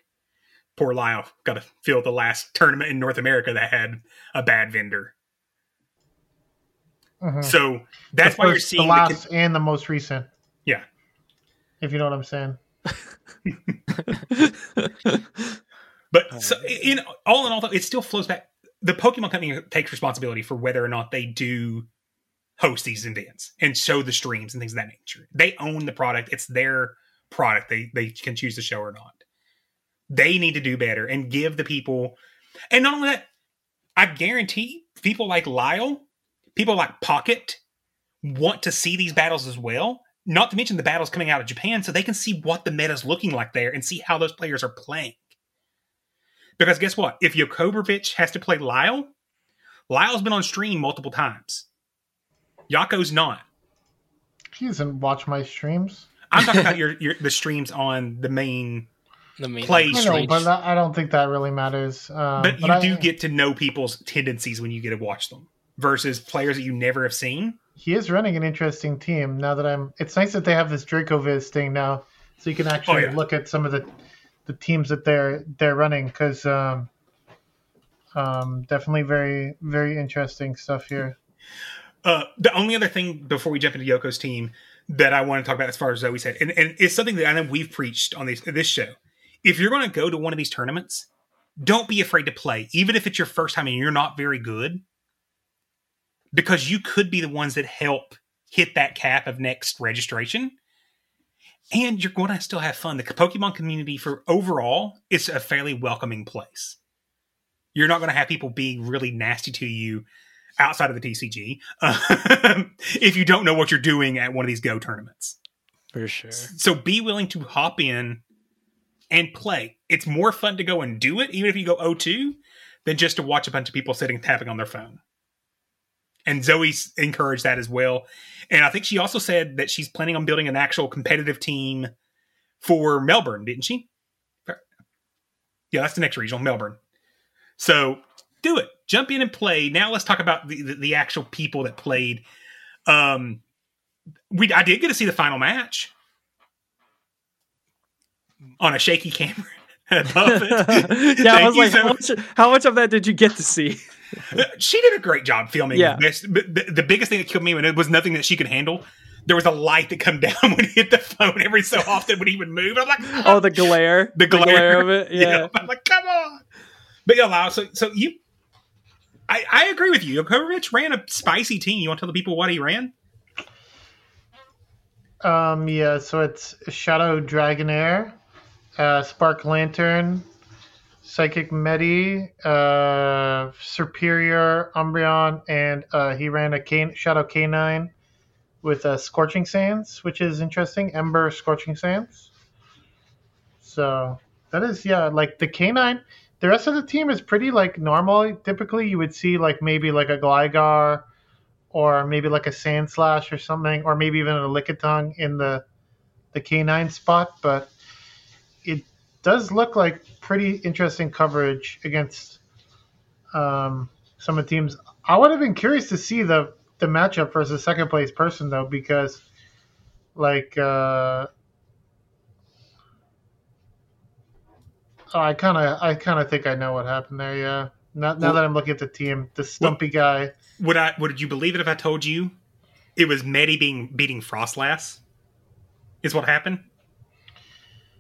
Poor Lyle got to fill the last tournament in North America that had a bad vendor. Mhm. So that's the why you're seeing the the last and the most recent. Yeah. If you know what I'm saying. But so, in all in all, though, it still flows back. The Pokemon Company takes responsibility for whether or not they do host these events and show the streams and things of that nature. They own the product; it's their product. They they can choose to show or not. They need to do better and give the people. And not only that, I guarantee people like Lyle, people like Pocket, want to see these battles as well. Not to mention the battles coming out of Japan, so they can see what the meta's looking like there and see how those players are playing. Because guess what? If Yakobrovich has to play Lyle, Lyle's been on stream multiple times. Yako's not. He doesn't watch my streams. I'm talking about your, your the streams on the main The main play I stream. but I don't think that really matters. Um, But you I- do get to know people's tendencies when you get to watch them versus players that you never have seen. he is running an interesting team now that I'm. It's nice that they have this Dracoviz thing now, so you can actually Oh, yeah. look at some of the the teams that they're they're running because um, um, definitely very very interesting stuff here. Uh, the only other thing before we jump into Yoko's team that I want to talk about, as far as Zoe said, and, and it's something that I know we've preached on this this show. If you're going to go to one of these tournaments, don't be afraid to play, even if it's your first time and you're not very good, because you could be the ones that help hit that cap of next registration. And you're going to still have fun. The Pokemon community, for overall, is a fairly welcoming place. You're not going to have people being really nasty to you outside of the TCG um, if you don't know what you're doing at one of these Go tournaments. for sure. So be willing to hop in and play. It's more fun to go and do it, even if you go 0-2, than just to watch a bunch of people sitting tapping on their phone. And Zoe encouraged that as well. And I think she also said that she's planning on building an actual competitive team for Melbourne, didn't she? Yeah, that's the next regional, Melbourne. So do it. Jump in and play. Now let's talk about the, the, the actual people that played. Um, we I did get to see the final match on a shaky camera. yeah, I was like, so how much, how much of that did you get to see? she did a great job filming Yeah. this. The, the biggest thing that killed me when it was nothing that she could handle. There was a light that come down when he hit the phone every so often when he would move. I'm like, Oh, the glare, the glare, of it. Yeah. I'm like, come on. But yeah, Lau, so so you, I I agree with you. Yokovich ran a spicy team. You want to tell the people what he ran? Um, yeah, so it's Shadow Dragonair, uh, Spark Lanturn, Psychic Medi, uh, Superior Umbreon, and uh, he ran a K- Shadow Canine with uh, Scorching Sands, which is interesting. Ember Scorching Sands. So that is, yeah, like the Canine. The rest of the team is pretty like normal. Typically, you would see like maybe like a Gligar or maybe like a Sandslash or something, or maybe even a Lickitung in the the K9 spot. But it does look like pretty interesting coverage against um, some of the teams. I would have been curious to see the the matchup versus second place person though, because like uh, I kind of I kind of think I know what happened there. Yeah. Now, now that I'm looking at the team, the stumpy guy. Would I? Would you believe it if I told you it was Medi being beating Froslass? Is what happened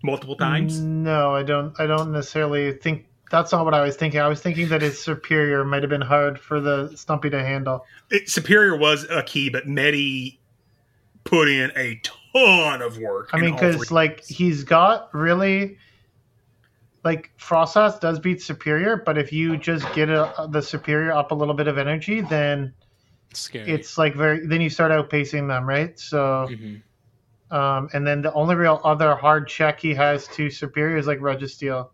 multiple times. No, I don't. I don't necessarily think that's not what I was thinking. I was thinking that his superior might have been hard for the Stumpy to handle. It, superior was a key, but Medi put in a ton of work. I mean, because like he's got really like Froslass does beat Superior, but if you just get a, the Superior up a little bit of energy, then Scary. it's like very. Then you start outpacing them, right? So, Mm-hmm. Um, and then the only real other hard check he has to Superior is like Registeel.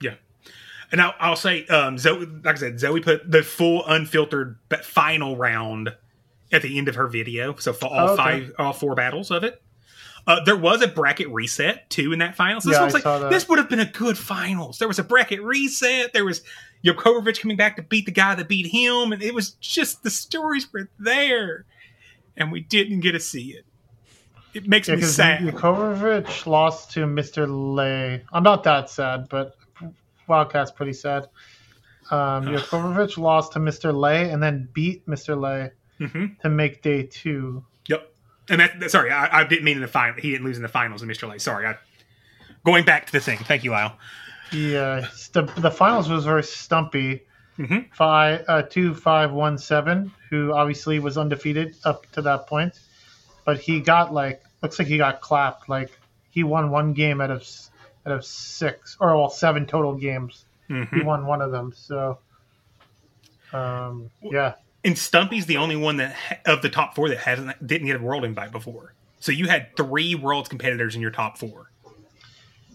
Yeah, and I'll, I'll say, um, Zoe, like I said, Zoe put the full unfiltered ba- final round at the end of her video, so for all Oh, okay. five, all four battles of it. Uh, there was a bracket reset too in that finals. This Yeah, was I like saw that. this would have been a good finals. There was a bracket reset. There was Jokovic coming back to beat the guy that beat him, and it was just the stories were there, and we didn't get to see it. It makes Yeah, me sad. Yukovic lost to Mr. Lay. I'm not that sad, but Wildcat's pretty sad. Um, lost to Mr. Lay and then beat Mr. Lay Mhm. to make day two. Yep. And that, that- sorry, I, I didn't mean in the final. He didn't lose in the finals in Mr. Lay. Sorry. I, going back to the thing. Thank you, Lyle. Yeah, the the finals was very Stumpy, Mhm. five uh, two five one seven, who obviously was undefeated up to that point, but he got like looks like he got clapped. Like he won one game out of out of six or well seven total games. He Mhm. won one of them. So, um, yeah, And Stumpy's the only one that of the top four that hasn't didn't get a world invite before. So you had three world competitors in your top four.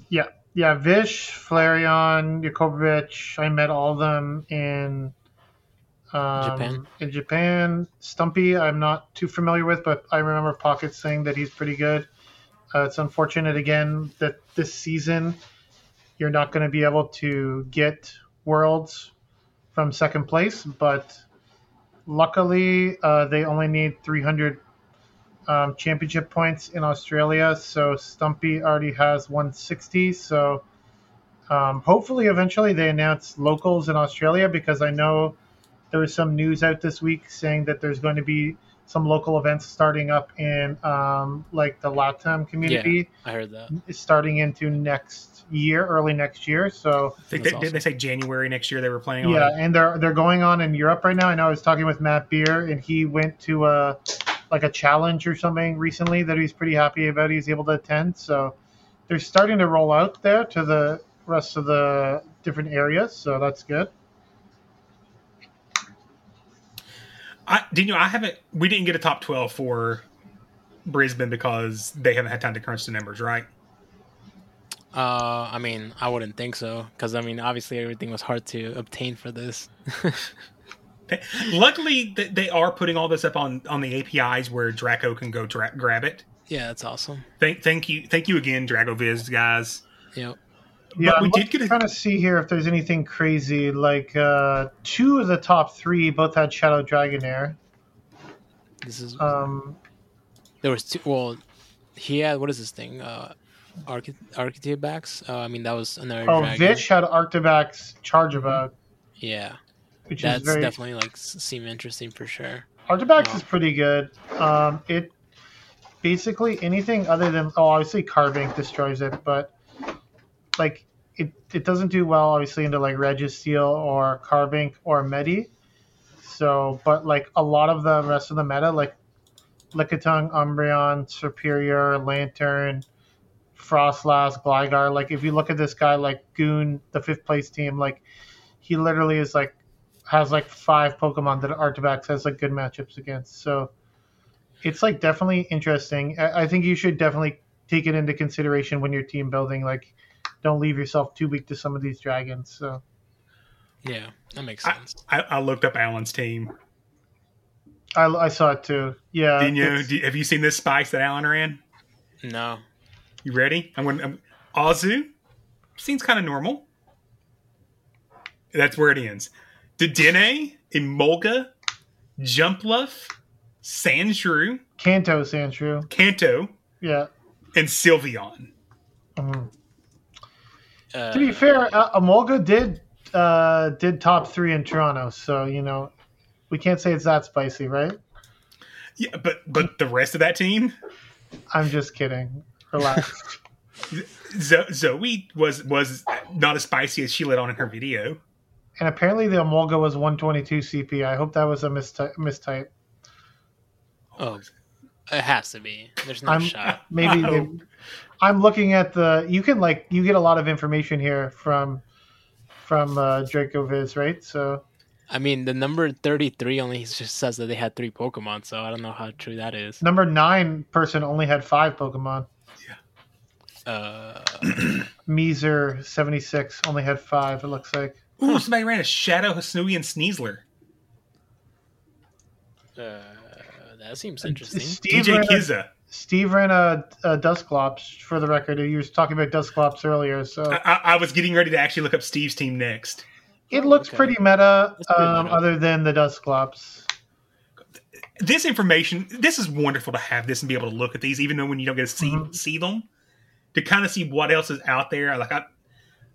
yeah, yeah. Vish, Flareon, Yakovic. I met all of them in um, Japan? In Japan, Stumpy, I'm not too familiar with, but I remember Pocket saying that he's pretty good. Uh, it's unfortunate again that this season you're not going to be able to get worlds from second place, but luckily uh, they only need 300 um, championship points in Australia. So Stumpy already has 160. So um, hopefully, eventually, they announce locals in Australia because I know there was some news out this week saying that there's going to be some local events starting up in um, like the LATAM community, Yeah, I heard that. starting into next year, early next year. So I think That's they, Did they say January next year they were playing on? yeah, it? and they're they're going on in Europe right now. I know I was talking with Matt Beer, and he went to a like a challenge or something recently that he's pretty happy about. He's able to attend, so they're starting to roll out there to the rest of the different areas. So that's good. I know I haven't we didn't get a top twelve for Brisbane because they haven't had time to crunch the numbers, right? Uh, I mean, I wouldn't think so because I mean, obviously everything was hard to obtain for this. Luckily, th- they are putting all this up on on the APIs where Draco can go dra- grab it. yeah, that's awesome. Thank thank you thank you again, Dracoviz guys. Yep. Yeah, But we I'm did get a trying to see here if there's anything crazy. Like uh, two of the top three both had Shadow Dragonair. This is Um, there was two. Well, he had what is this thing? Uh, Arch- Archetype. Uh, I mean, that was another. oh, dragon. Vish had Arctibax Charjabug, Yeah, which that's is very definitely like seem interesting for sure. Arctibax is pretty good. Um, it basically anything other than oh, obviously carving destroys it, but like it, it doesn't do well obviously into like Registeel or Carbink or Medi. So, but like a lot of the rest of the meta, like Lickitung, Umbreon, Superior, Lanturn, Froslass, Gligar. Like if you look at this guy like Goon, the fifth place team, like he literally is like has like five Pokemon that Arctibax has like good matchups against. So it's like definitely interesting. I, I think you should definitely take it into consideration when you're team building. Like, don't leave yourself too weak to some of these dragons. So Yeah, that makes sense. I, I looked up Alan's team. I, I saw it too. Yeah. Dino, it's- do, have you seen this spice that Alan ran? No. You ready? I'm going. I'm, Azu seems kind of normal. That's where it ends. Dedenne, Emolga, Jumpluff, Sandshrew, Kanto Sandshrew. Kanto, Yeah. and Sylveon. Mhm. Uh, To be fair, uh, Emolga did uh, did top three in Toronto, so you know we can't say it's that spicy, right? Yeah, but but the rest of that team, I'm just kidding. Relax. Zo- Zoe was was not as spicy as she let on in her video. and apparently the Emolga was 122 CP. I hope that was a mistype. mistype. oh, it has to be. There's no I'm shot. maybe. They- I'm looking at the. You can like you get a lot of information here from from uh, Dracoviz, right? So I mean, the number 33 only just says that they had three Pokemon, so I don't know how true that is. number nine person only had five Pokemon. Yeah. Uh, Meezer 76 only had five. It looks like. Ooh, somebody ran a Shadow, Hasnooey, and Sneasler. uh, that seems interesting. Steve DJ ran a- Kizza. Steve ran a, a Dusclops for the record. You were talking about Dusclops earlier, so I, I, I was getting ready to actually look up Steve's team next. it looks okay. pretty meta. Pretty Um, meta. other than the Dusclops. This information, this is wonderful to have this and be able to look at these, even though when you don't get to see Mhm. see them, to kind of see what else is out there. Like I,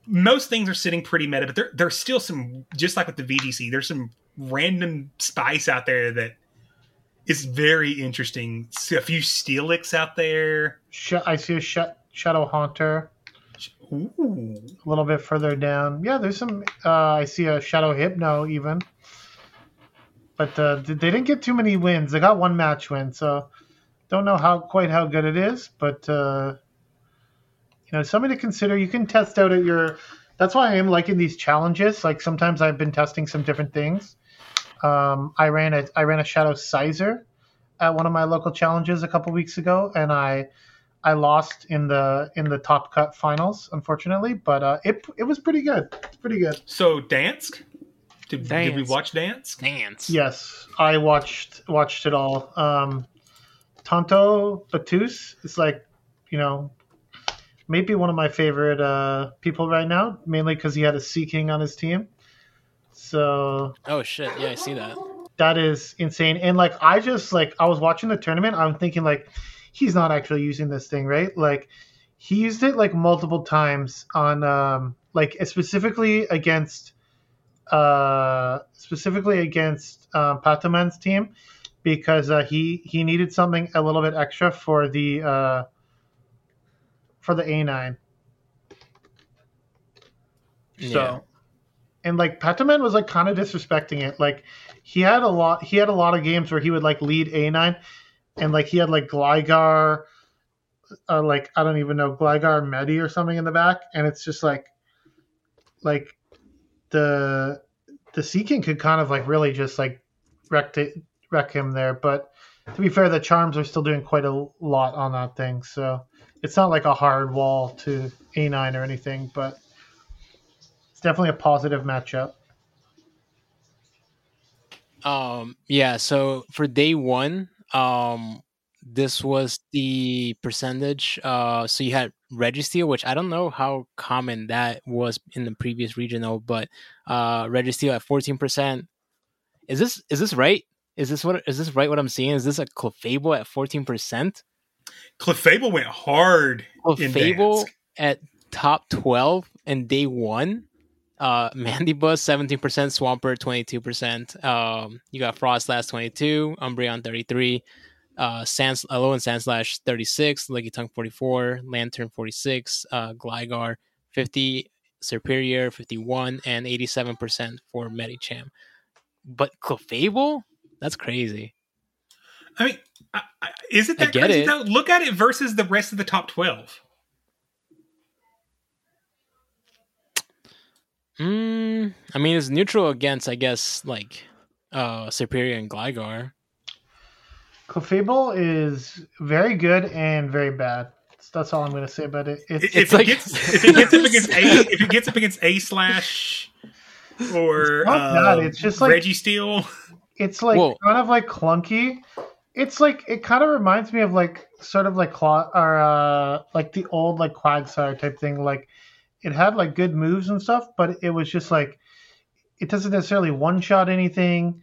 most things are sitting pretty meta, but there there's still some, just like with the VGC, there's some random spice out there that is very interesting. See a few Steelix out there. Sh- I see a sh- Shadow Haunter Ooh. a little bit further down. Yeah, there's some. Uh, I see a Shadow Hypno even, but uh, they didn't get too many wins. They got one match win, so don't know how quite how good it is, but uh, you know, something to consider. You can test out at your. That's why I am liking these challenges. Like sometimes I've been testing some different things. Um, I ran a I ran a Shadow Scizor at one of my local challenges a couple weeks ago, and I I lost in the in the top cut finals, unfortunately. But uh, it it was pretty good. It's pretty good. So Gdańsk, did, did we watch Dance? Dance. Yes, I watched watched it all. Um, Tonto Batus is like, you know, maybe one of my favorite uh, people right now, mainly because he had a Seaking on his team. So Oh shit! Yeah, I see that. that is insane. And like, I just like I was watching the tournament. I'm thinking like, he's not actually using this thing, right? Like, he used it like multiple times on um like specifically against uh specifically against um, Pataman's team because uh, he he needed something a little bit extra for the uh for the A9. So Yeah. And like Pataman was like kind of disrespecting it. Like he had a lot he had a lot of games where he would like lead A9 and like he had like Gligar uh, like I don't even know Gligar Medi or something in the back and it's just like like the the Seaking could kind of like really just like wreck it, wreck him there but to be fair the charms are still doing quite a lot on that thing so it's not like a hard wall to A9 or anything but definitely a positive matchup Um, yeah. So for day one, um, this was the percentage. Uh, so you had Registeel, which I don't know how common that was in the previous regional, but uh, Registeel at fourteen percent. Is this is this right? Is this what is this right? What I'm seeing is this a Clefable at fourteen percent? Clefable went hard in Clefable Gdańsk. at top twelve in day one. Uh, Mandibuzz seventeen percent, Swampert twenty two percent. Um, you got Froslass twenty two, Umbreon thirty three, uh, Sans Alolan and Sandslash thirty six, Leggy forty four, Lanturn forty six, uh, Gligar fifty, Superior fifty one, and eighty seven percent for Medicham. But Clefable, that's crazy. I mean, I, I, is it I that get crazy it. though? Look at it versus the rest of the top twelve. Mm, I mean, it's neutral against, I guess, like uh, Superior and Gligar. Clefable is very good and very bad. That's- That's all I'm going to say about it. It's, If, It's it like- gets if it gets up against a if it gets up against a slash or It's not uh, it's just like- Registeel, it's like Whoa. kind of like clunky. It's like it kind of reminds me of like sort of like claw or uh like the old like Quagsire type thing. Like it had like good moves and stuff, but it was just like it doesn't necessarily one shot anything.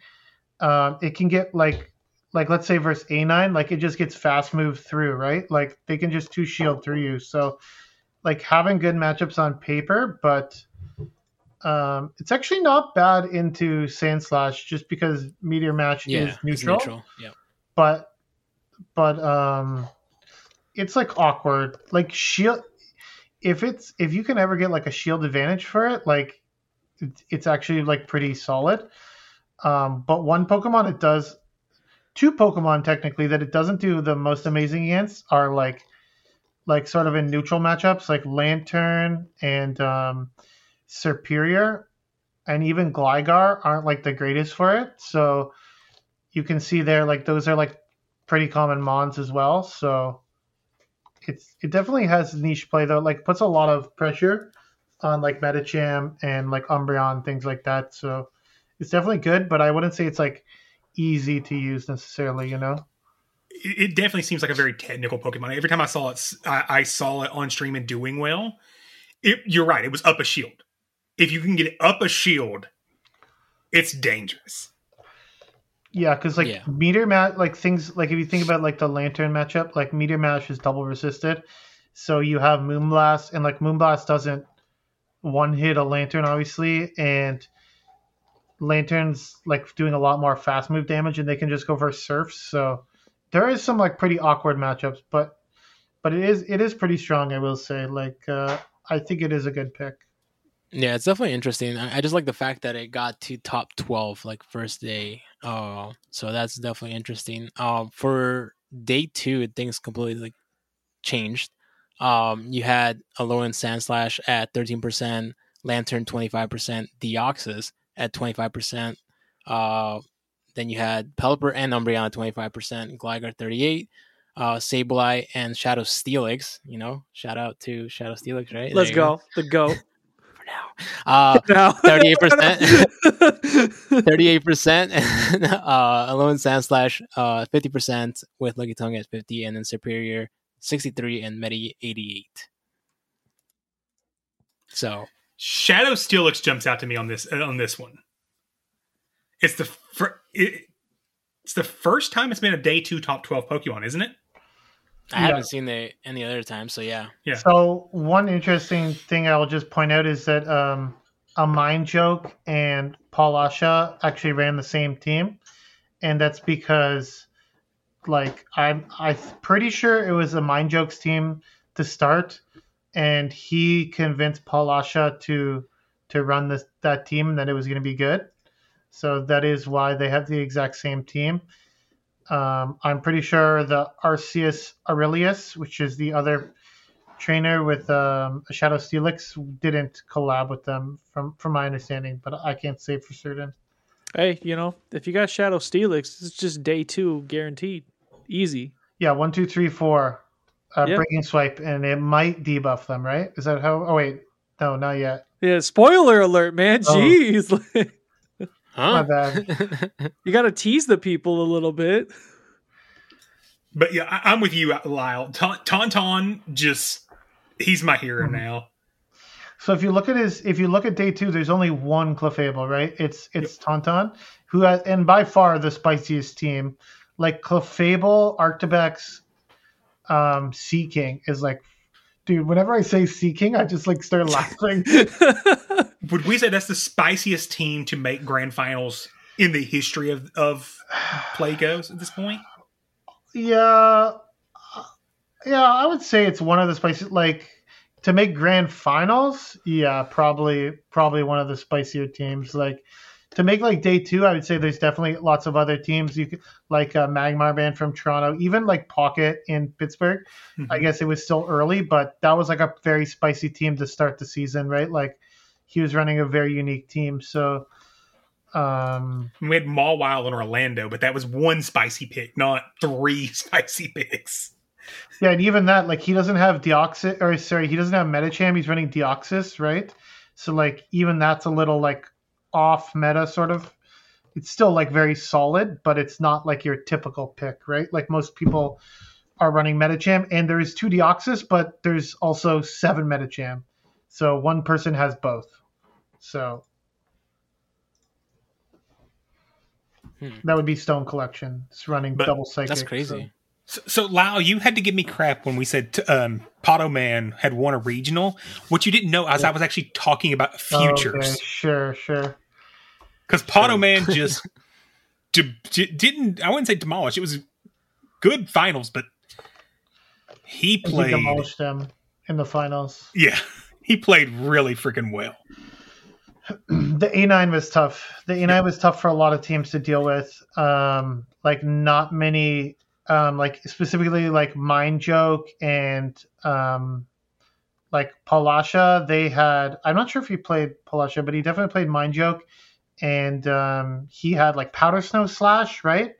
Um, it can get like like let's say versus A9, like it just gets fast moved through, right? Like they can just two shield through you. So like having good matchups on paper, but um, it's actually not bad into Sandslash just because Meteor Mash Yeah, is neutral. neutral. Yeah. But but um it's like awkward. Like shield if it's if you can ever get like a shield advantage for it, like it's, actually like pretty solid. Um, but one Pokemon it does two Pokemon technically that it doesn't do the most amazing against are like like sort of in neutral matchups like Lanturn and um Superior and even Gligar aren't like the greatest for it. So you can see there like those are like pretty common mons as well. So it's it definitely has niche play though. Like puts a lot of pressure on like Medicham and like Umbreon things like that. So it's definitely good, but I wouldn't say it's like easy to use necessarily. You know. It, it definitely seems like a very technical Pokemon. Every time I saw it, I saw it on stream and doing well. It, you're right. It was up a shield. If you can get it up a shield, it's dangerous. Yeah, because like Yeah. meteor mash, like things like if you think about like the lanturn matchup, like meteor mash is double resisted, so you have moonblast, and like moonblast doesn't one hit a lanturn obviously, and lanturns like doing a lot more fast move damage, and they can just go for surfs. So there is some like pretty awkward matchups, but but it is it is pretty strong, I will say. Like uh, I think it is a good pick. Yeah, it's definitely interesting. I, I just like the fact that it got to top twelve like first day. Uh, so that's definitely interesting. Um, for day two, things completely like changed. Um, you had Alolan Sandslash at thirteen percent, Lanturn twenty five percent, Deoxys at twenty five percent. Uh, then you had Pelipper and Umbreon at twenty five percent, Gligar thirty eight. Uh, Sableye and Shadow Steelix, you know, shout out to Shadow Steelix, right? Let's you go. The goat. Uh, Now. 38%. 38% and uh alone sandslash uh 50% with Lickitung at 50 and then superior 63 and medi 88 so Shadow Steelix jumps out to me on this uh, on this one. It's the fir- it, it's the first time it's been a day two top twelve Pokemon, isn't it? I haven't seen it any other time so yeah Yeah. So one interesting thing I will just point out is that um, a mind joke and Paul Asha actually ran the same team, and that's because like I'm I'm pretty sure it was a mind jokes team to start, and he convinced Paul Asha to to run this that team that it was going to be good. So that is why they have the exact same team. Um, I'm pretty sure the Arceus Aurelius, which is the other trainer with um, Shadow Steelix, didn't collab with them, from from my understanding, but I can't say for certain. Hey, you know, if you got Shadow Steelix, it's just day two guaranteed. Easy. Yeah, one, two, three, four, uh, Yeah. breaking swipe, and it might debuff them, right? Is that how? Oh wait, no, not yet. Yeah, spoiler alert, man. Oh. Jeez. My huh bad. you got to tease the people a little bit. But yeah, I, I'm with you, Lyle. Ta- Tauntaun just he's my hero Mm-hmm. now. So if you look at his, if you look at day two, there's only one Clefable, right? It's it's Tauntaun, who has, and by far the spiciest team. Like Clefable, Arctibax, um, Seaking is like, dude. Whenever I say Seaking, I just like start laughing. Would we say that's the spiciest team to make grand finals in the history of of play goes at this point? yeah, yeah, I would say it's one of the spiciest. Like to make grand finals, yeah, probably probably one of the spicier teams. Like to make like day two, I would say there's definitely lots of other teams you could like uh, Magmar Band from Toronto, even like Pocket in Pittsburgh. I guess it was still early, but that was like a very spicy team to start the season, right? Like he was running a very unique team, so. Um, We had Mawile in Orlando, but that was one spicy pick, not three spicy picks. Yeah, and even that, like he doesn't have Deoxys, or sorry, he doesn't have Medicham. He's running Deoxys, right? So like even that's a little like off meta sort of. it's still like very solid, but it's not like your typical pick, right? Like most people are running Medicham, and there is two Deoxys, but there's also seven Medicham, so one person has both. So Hmm. that would be Stone Collection. It's running But double psychic. That's crazy. So, so Lau, you had to give me crap when we said t- um, Pato Man had won a regional. What you didn't know is I was actually talking about Oh, Okay, futures sure, sure. Because Pato Man just d- d- didn't. I wouldn't say demolish. It was good finals, but he He played. demolished them in the finals. Yeah, he played really freaking well. the A9 was tough. The A9 was tough for a lot of teams to deal with. Um, like not many, um, like specifically like Mind Joke and um, like Palasha. They had. I'm not sure if he played Palasha, but he definitely played Mind Joke, and um, he had like Powder Snow Slash, right?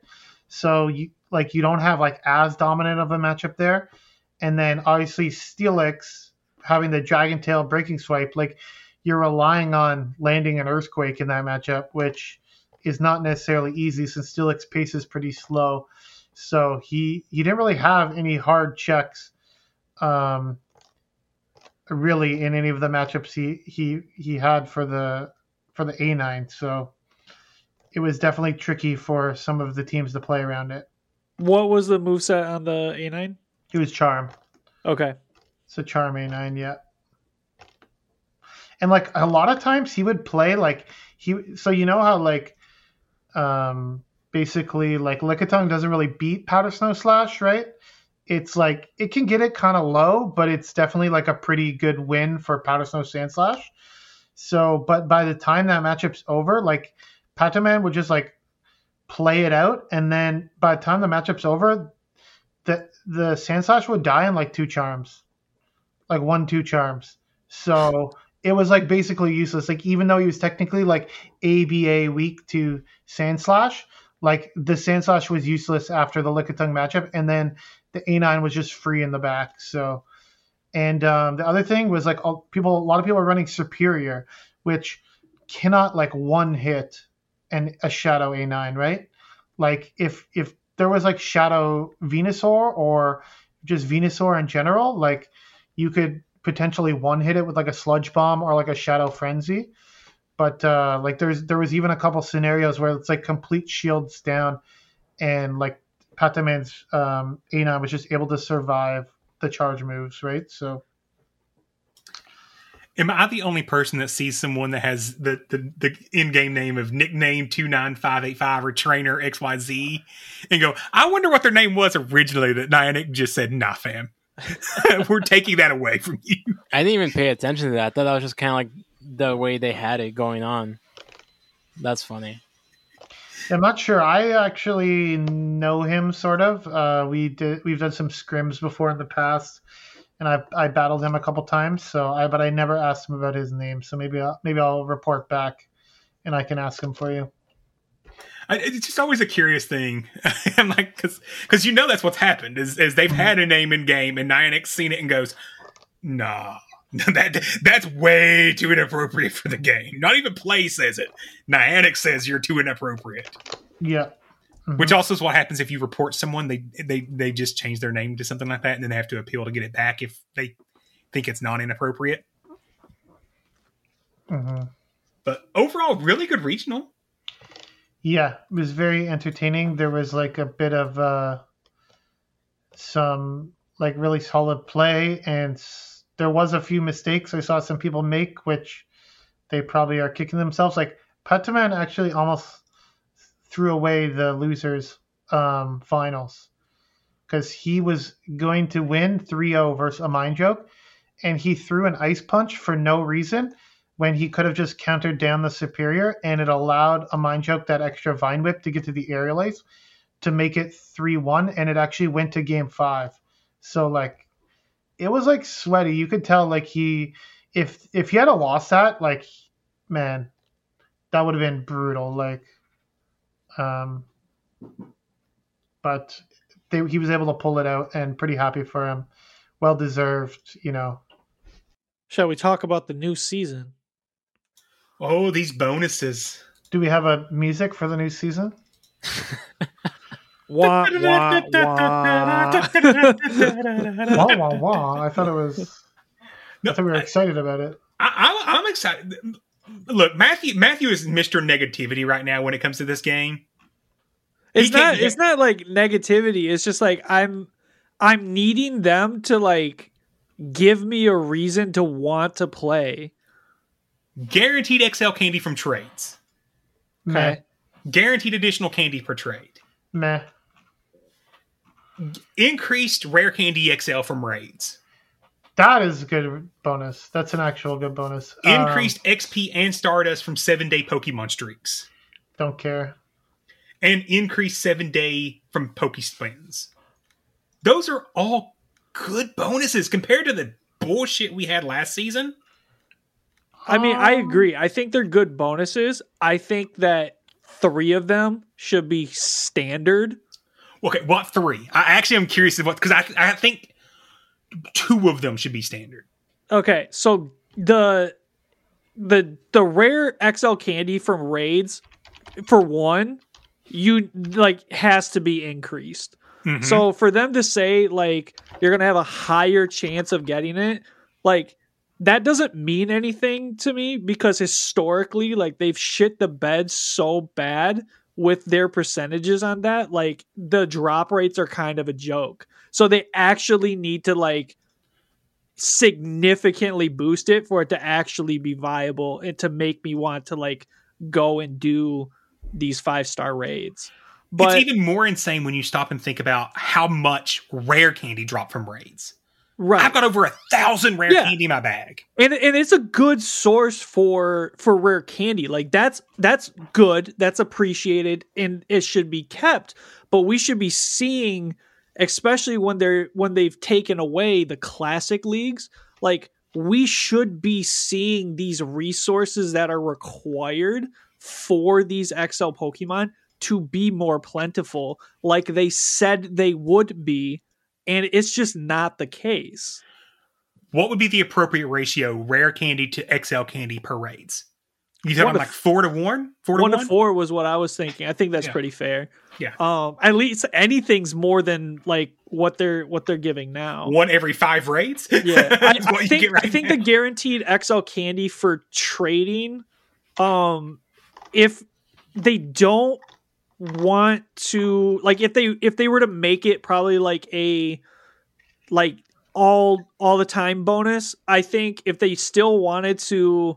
So you like you don't have like as dominant of a matchup there, and then obviously Steelix having the Dragon Tail Breaking Swipe, like you're relying on landing an earthquake in that matchup, which is not necessarily easy since Steelix pace is pretty slow. So he he didn't really have any hard checks, um, really in any of the matchups he he he had for the for the A9. So it was definitely tricky for some of the teams to play around it. What was the moveset on the A9? It was Charm. Okay. It's a Charm A9, yeah. And like a lot of times he would play like he so you know how like um basically like Lickitung doesn't really beat Powder Snow Slash, right? It's like it can get it kind of low, but it's definitely like a pretty good win for Powder Snow Sandslash. So, but by the time that matchup's over, like Pataman would just like play it out, and then by the time the matchup's over, the the Sandslash would die in like two charms, like one two charms. So it was like basically useless. Like even though he was technically like ABA weak to Sandslash, like the Sandslash was useless after the Lickitung matchup, and then the A9 was just free in the back. So, and um, the other thing was like all, people, a lot of people are running Serperior, which cannot like one hit and a Shadow A9, right? Like if if there was like Shadow Venusaur or just Venusaur in general, like you could potentially one hit it with like a Sludge Bomb or like a Shadow Frenzy. But uh, like there's there was even a couple scenarios where it's like complete shields down, and like Pataman's um, A9 was just able to survive the charge moves, right? So Am I the only person that sees someone that has the the, the in-game name of nickname two nine five eight five or trainer XYZ and go, I wonder what their name was originally that Niantic just said, nah fam. We're taking that away from you. I didn't even pay attention to that. I thought that was just kind of like the way they had it going on. That's funny. I'm not sure. I actually know him sort of. Uh, we did we've done some scrims before in the past, and I I battled him a couple times. So I but I never asked him about his name. So maybe I'll, maybe I'll report back, and I can ask him for you. I, it's just always a curious thing. I'm like, because because you know that's what's happened is, is they've had a name in game and Niantic's seen it and goes, nah, that that's way too inappropriate for the game. Not even play says it. Niantic says you're too inappropriate. Yeah. Mhm. Which also is what happens if you report someone they they they just change their name to something like that and then they have to appeal to get it back if they think it's not inappropriate. Mhm. But overall, really good regional. Yeah, it was very entertaining. There was like a bit of uh, some like really solid play, and s- there was a few mistakes I saw some people make, which they probably are kicking themselves. Like Pataman actually almost threw away the losers um, finals because he was going to win 3-0 versus a mind joke, and he threw an ice punch for no reason when he could have just countered down the Serperior and it allowed a mind joke that extra vine whip to get to the aerial to make it 3-1 and it actually went to game 5 so like it was like sweaty you could tell like he if if he had a lost that like man that would have been brutal like um but they, he was able to pull it out and pretty happy for him well deserved you know Shall we talk about the new season? Oh, these bonuses. Do we have a music for the new season? Wah, wah, wah. wah wah wah! I thought it was. I thought we were excited about it. I, I'm, I'm excited. Look, Matthew Matthew is Mr. Negativity right now when it comes to this game. It's He can't It's not like negativity. It's just like I'm. I'm needing them to like give me a reason to want to play. Guaranteed XL candy from trades. Okay. Guaranteed additional candy per trade. Meh. Increased rare candy XL from raids. That is a good bonus. That's an actual good bonus. Um, Increased XP and Stardust from seven day Pokemon streaks. don't care. And increased seven day from Pokespins. Those are all good bonuses compared to the bullshit we had last season. I mean, I agree. I think they're good bonuses. I think that three of them should be standard. Okay, what three? I actually am curious of what because I I think two of them should be standard. Okay, so the the the rare XL candy from raids for one, you like has to be increased. Mhm. So for them to say like you're gonna have a higher chance of getting it, like that doesn't mean anything to me because historically, like they've shit the bed so bad with their percentages on that. Like the drop rates are kind of a joke. So they actually need to like significantly boost it for it to actually be viable and to make me want to like go and do these five star raids. But it's even more insane when you stop and think about how much rare candy dropped from raids. Right. I've got over a thousand rare Yeah. candy in my bag. and and it's a good source for for rare candy like that's that's good that's appreciated and it should be kept but we should be seeing especially when they're when they've taken away the classic leagues like we should be seeing these resources that are required for these XL Pokemon to be more plentiful like they said they would be and it's just not the case What would be the appropriate ratio rare candy to XL candy per raids? You talking like four to one? Four to one one? to four was what I was thinking. I think that's Yeah. pretty fair. Yeah. Um, at least anything's more than like what they're what they're giving now. One every five raids? Yeah, I, I think right I think the guaranteed XL candy for trading, um, if they don't want to like if they if they were to make it probably like a like all all the time bonus, I think if they still wanted to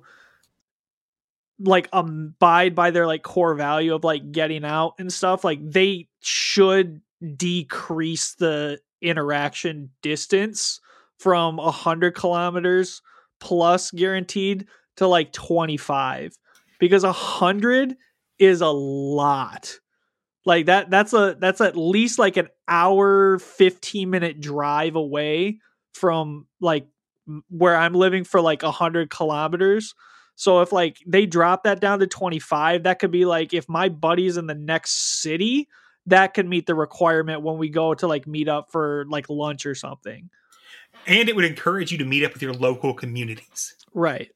like abide by their like core value of like getting out and stuff, like they should decrease the interaction distance from 100 kilometers plus guaranteed to like 25 because 100 is a lot like that that's a that's at least like an hour 15 minute drive away from like where i'm living for like 100 kilometers so if like they drop that down to 25 that could be like if my buddy's in the next city that could meet the requirement when we go to like meet up for like lunch or something and it would encourage you to meet up with your local communities. Right.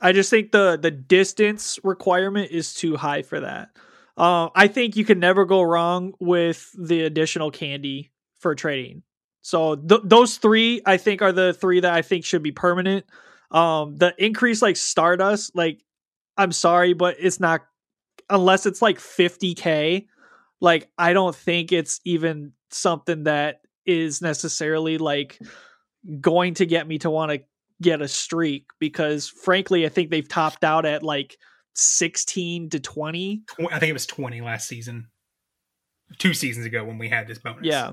I just think the the distance requirement is too high for that. Uh, I think you can never go wrong with the additional candy for trading. So th- those three, I think, are the three that I think should be permanent. Um, the increase like Stardust, like I'm sorry, but it's not unless it's like 50k. Like I don't think it's even something that is necessarily like going to get me to want to get a streak because frankly I think they've topped out at like 16 to 20. Tw- I think it was 20 last season. Two seasons ago when we had this bonus. Yeah.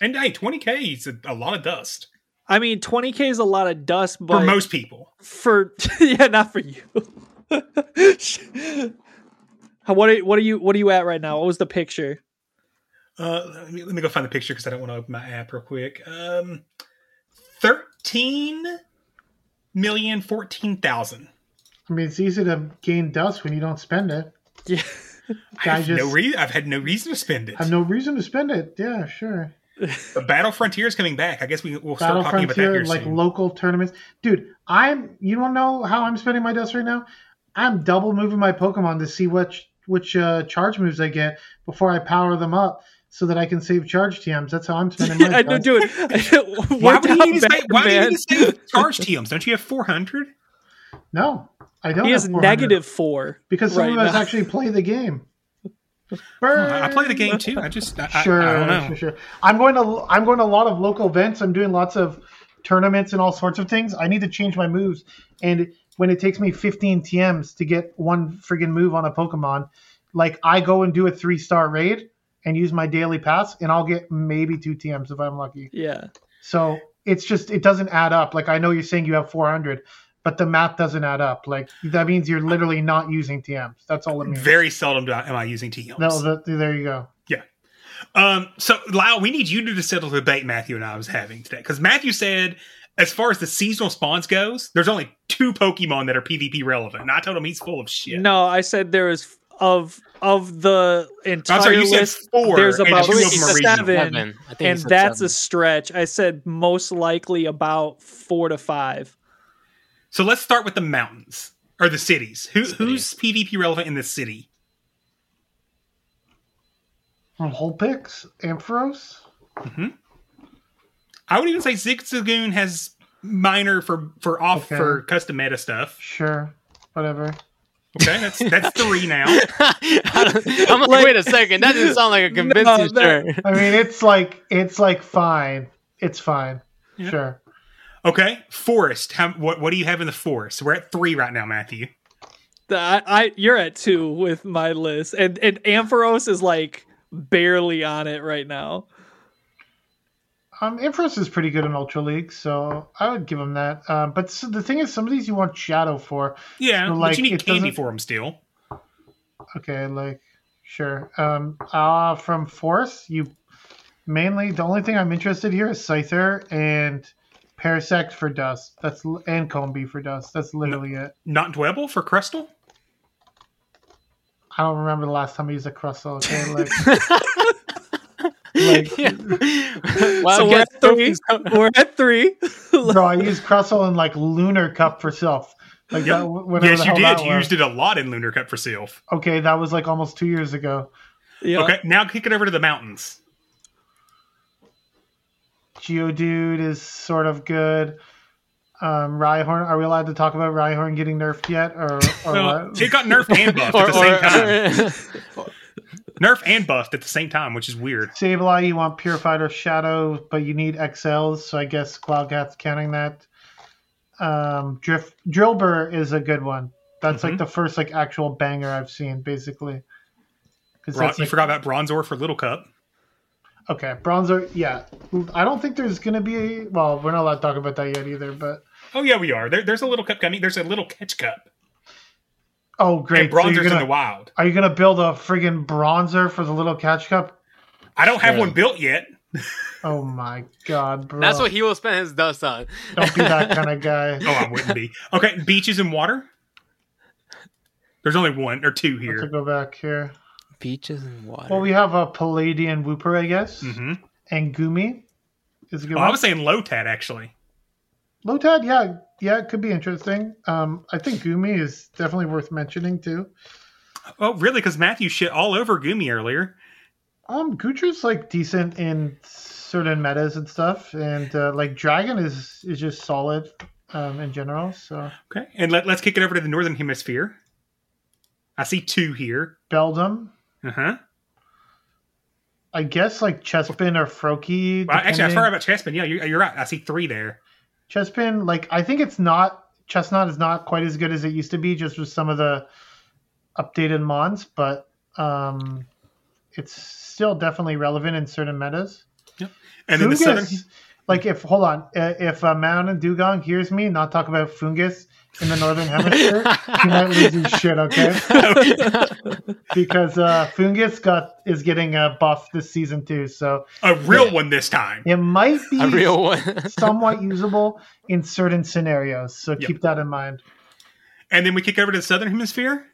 And hey, 20k is a, a lot of dust I mean 20k is a lot of dust but for most people. for yeah, not for you. What are, what are you what are you at right now? What was the picture? Uh, let me, let me go find the picture because I don't want to open my app real quick. Um, 13 million 14,000. I mean, it's easy to gain dust when you don't spend it. Yeah. I Guy have no just- re- I've had no reason to spend it. I have no reason to spend it. Yeah, sure. But Battle Frontier is coming back. I guess we, we'll start Battle talking about that here like soon. local tournaments. Dude, I'm. You don't know how I'm spending my dust right now. I'm double moving my Pokemon to see which which uh, charge moves I get before I power them up, so that I can save charge TMs. That's how I'm spending my. I do do it. Why would you down need to bad, say, why do you man. need to say charge TMs? Don't you have 400? No, I don't. He have has 400, negative four because some right of us now. actually play the game. I play the game too. I just I, Sure, I, I don't know. sure, sure. I'm going to I'm going to a lot of local events. I'm doing lots of tournaments and all sorts of things. I need to change my moves, and when it takes me 15 TMs to get one friggin' move on a Pokemon, like I go and do a three star raid and use my daily pass, and I'll get maybe two TMs if I'm lucky. Yeah. So it's just it doesn't add up. Like I know you're saying you have 400, but the math doesn't add up. Like that means you're literally not using TMs. That's all it means. Very seldom do I, am I using TMs. No, that, there you go. Yeah. Um, so Lyle, we need you to settle the debate Matthew and I was having today. Because Matthew said, as far as the seasonal spawns goes, there's only two Pokemon that are PvP relevant. And I told him he's full of shit. No, I said there is of of the entire sorry, you said list. four, there's about two of them are regional. seven, Seven. I think he and that's seven. a stretch. I said most likely about four to five. So let's start with the mountains or the cities. Who, who's PvP relevant in the city? From Vulpix, Ampharos. Mm-hmm. I would even say Zigzagoon has minor for for off Okay. for custom meta stuff. Sure, whatever. Okay, that's that's three now. I'm like, wait a second. That doesn't sound like a convincing that- shirt. I mean, it's like it's like fine. It's fine. Yeah. Sure. Okay, forest. How, what what do you have in the forest? We're at three right now, Matthew. The- I, I you're at two with my list, and and Ampharos is like barely on it right now. Um, Ampharos is pretty good in Ultra League, so I would give him that. Um, but so the thing is, some of these you want Shadow for. Yeah, So, but like, you need it candy doesn't- for them still. Okay, like sure. Um, uh, from Force, you mainly the only thing I'm interested here is Scyther and Parasect for Dust. That's and Combee for Dust. That's literally it. Not Dwebble for Crustle. I don't remember the last time I used a Crustle. Okay, like. like Well, so we're at three. we're at three. bro, I used Crustle in like Lunar Cup for self. Like Yep. that, whenever Yes, the you did. You used it a lot in Lunar Cup for self. Okay, that was like almost two years ago. Yeah. Okay, now kick it over to the mountains. Geodude is sort of good. Um, Rhyhorn, are we allowed to talk about Rhyhorn getting nerfed yet, or, or Well, what? it got nerfed and buffed at the same time. Nerfed and buffed at the same time, which is weird. Sableye, you want Purified or Shadow, but you need XLs, so I guess Cloudcat's counting that. Um, Drift Drillbur is a good one. That's Mm-hmm. like the first like actual banger I've seen, basically. Bron- that's, you forgot about Bronzor for Little Cup. Okay, Bronzor, yeah. I don't think there's gonna be. A, well, we're not allowed to talk about that yet either. But Oh yeah, we are. There, there's a Little Cup coming. There's a Little Catch Cup. oh, great! And So you're in gonna- the wild. Are you gonna build a friggin' Bronzor for the little catch cup? I don't have Yeah. one built yet. Oh my god, bro! That's what he will spend his dust on. Don't be that kind of guy. Oh, I wouldn't be. Okay, beaches and water. There's only one or two here. To go back here. Beaches and water. Well, we have a Paldean Wooper, I guess, hmm and Goomy is a good Oh, one. I was saying Lotad actually. Lotad, yeah, yeah, it could be interesting. Um, I think Goomy is definitely worth mentioning too. Oh, really? Because Matthew shit all over Goomy earlier. Um, Goodra's like decent in certain metas and stuff, and uh, like Dragon is is just solid um, in general. So Okay, and let, let's kick it over to the northern hemisphere. I see two here. Beldum, Uh huh. I guess like Chespin or Froakie. Well, actually, I forgot about Chespin. Yeah, you're, you're right. I see three there. Chespin, like I think it's not Chesnaught is not quite as good as it used to be, just with some of the updated mons, but um, it's still definitely relevant in certain metas. Yep. And in the southern. Like if hold on, uh, if uh, Mount and Dugong hears me not talk about Foongus in the northern hemisphere, he might lose his shit. Okay, because uh, Foongus got is getting a buff this season too, so A real one this time. it might be a real one. somewhat usable in certain scenarios. So Yep. keep that in mind. And then we kick over to the southern hemisphere.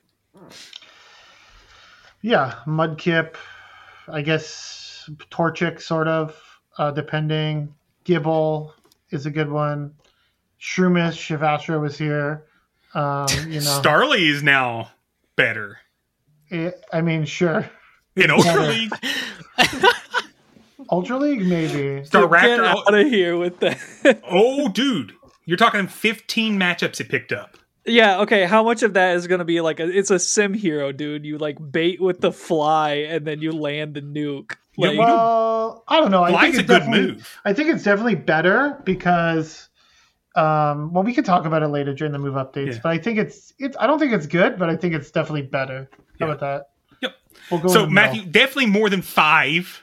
Yeah, Mudkip, I guess Torchic, sort of, uh, depending. Gible is a good one. Shroomish, if Astro was here. Um, you know, Starly is now better It- I mean, sure. in Ultra League. Ultra League, maybe. Star Get out of here with that. Oh, dude, you're talking 15 matchups it picked up. yeah, okay. How much of that is gonna be like a? It's a sim hero, dude. You like bait with the fly, and then you land the nuke. Yeah, Well, I don't know. I Fly's think a good move. I think it's definitely better because, um, well, we could talk about it later during the move updates. Yeah. But I think it's it's. I don't think it's good, but I think it's definitely better. How Yeah. about that? Yep. We'll go. So Matthew, middle. definitely more than five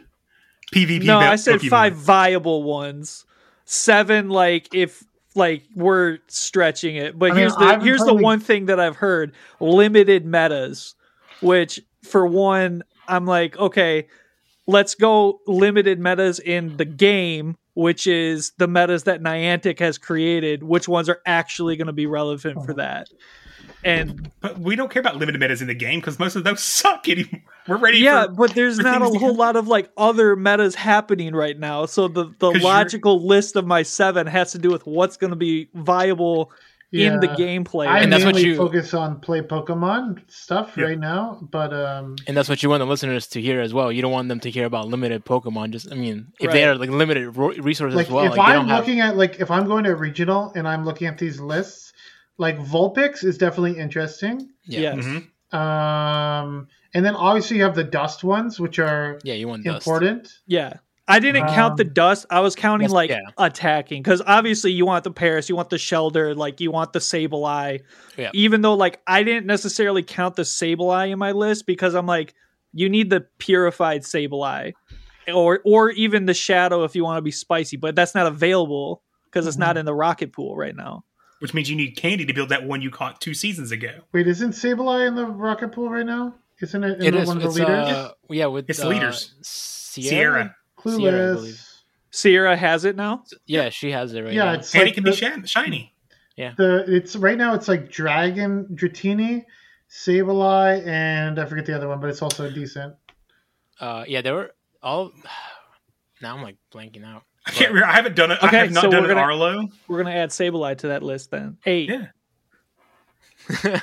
PvP. no, val- I said Pokemon. five viable ones. Seven, like if like we're stretching it. But I mean, here's the I've been here's the one thing that I've heard: limited metas. Which, for one, I'm like, okay, let's go limited metas in the game, which is the metas that Niantic has created. Which ones are actually going to be relevant for oh. that? And But we don't care about limited metas in the game because most of those suck anymore. We're ready yeah, for. but there's not a whole lot of like other metas happening right now. So the the logical list of my seven has to do with what's going to be viable in the gameplay. I And that's what mainly you- focus on play Pokemon stuff Yeah. right now, but um, And that's what you want the listeners to hear as well. You don't want them to hear about limited Pokemon. Just, I mean, if they are like limited resources like as well, if like, I'm don't have. looking at like if I'm going to a regional and I'm looking at these lists, like Vulpix is definitely interesting. Yeah. Yes. Mhm. Um, and then obviously you have the dust ones, which are Yeah, you want dust. important. Yeah. I didn't count the Um, dust. I was counting Yes, like yeah. attacking because obviously you want the Paras, you want the Shelter, like you want the Sableye. Yeah. Even though like I didn't necessarily count the Sableye in my list because I'm like, you need the purified Sableye, or or even the Shadow if you want to be spicy, but that's not available because it's Mm-hmm. not in the Rocket Pool right now. Which means you need candy to build that one you caught two seasons ago. Wait, isn't Sableye in the rocket pool right now? Isn't it in It the, is. one of the It's, leaders? uh, yeah, with It's uh, leaders. Sierra. Sierra. Sierra, I believe. Sierra has it now. Yeah, she has it right yeah, now. it's Candy like can the, be shin- shiny. the it's right now. It's like Dragon, Dratini, Sableye, and I forget the other one, but it's also decent. Uh, yeah, they were all. Now I'm like blanking out. I can't remember. I haven't done it. Okay, I have not so done we're gonna- Arlo. We're gonna add Sableye to that list then. Eight. Yeah.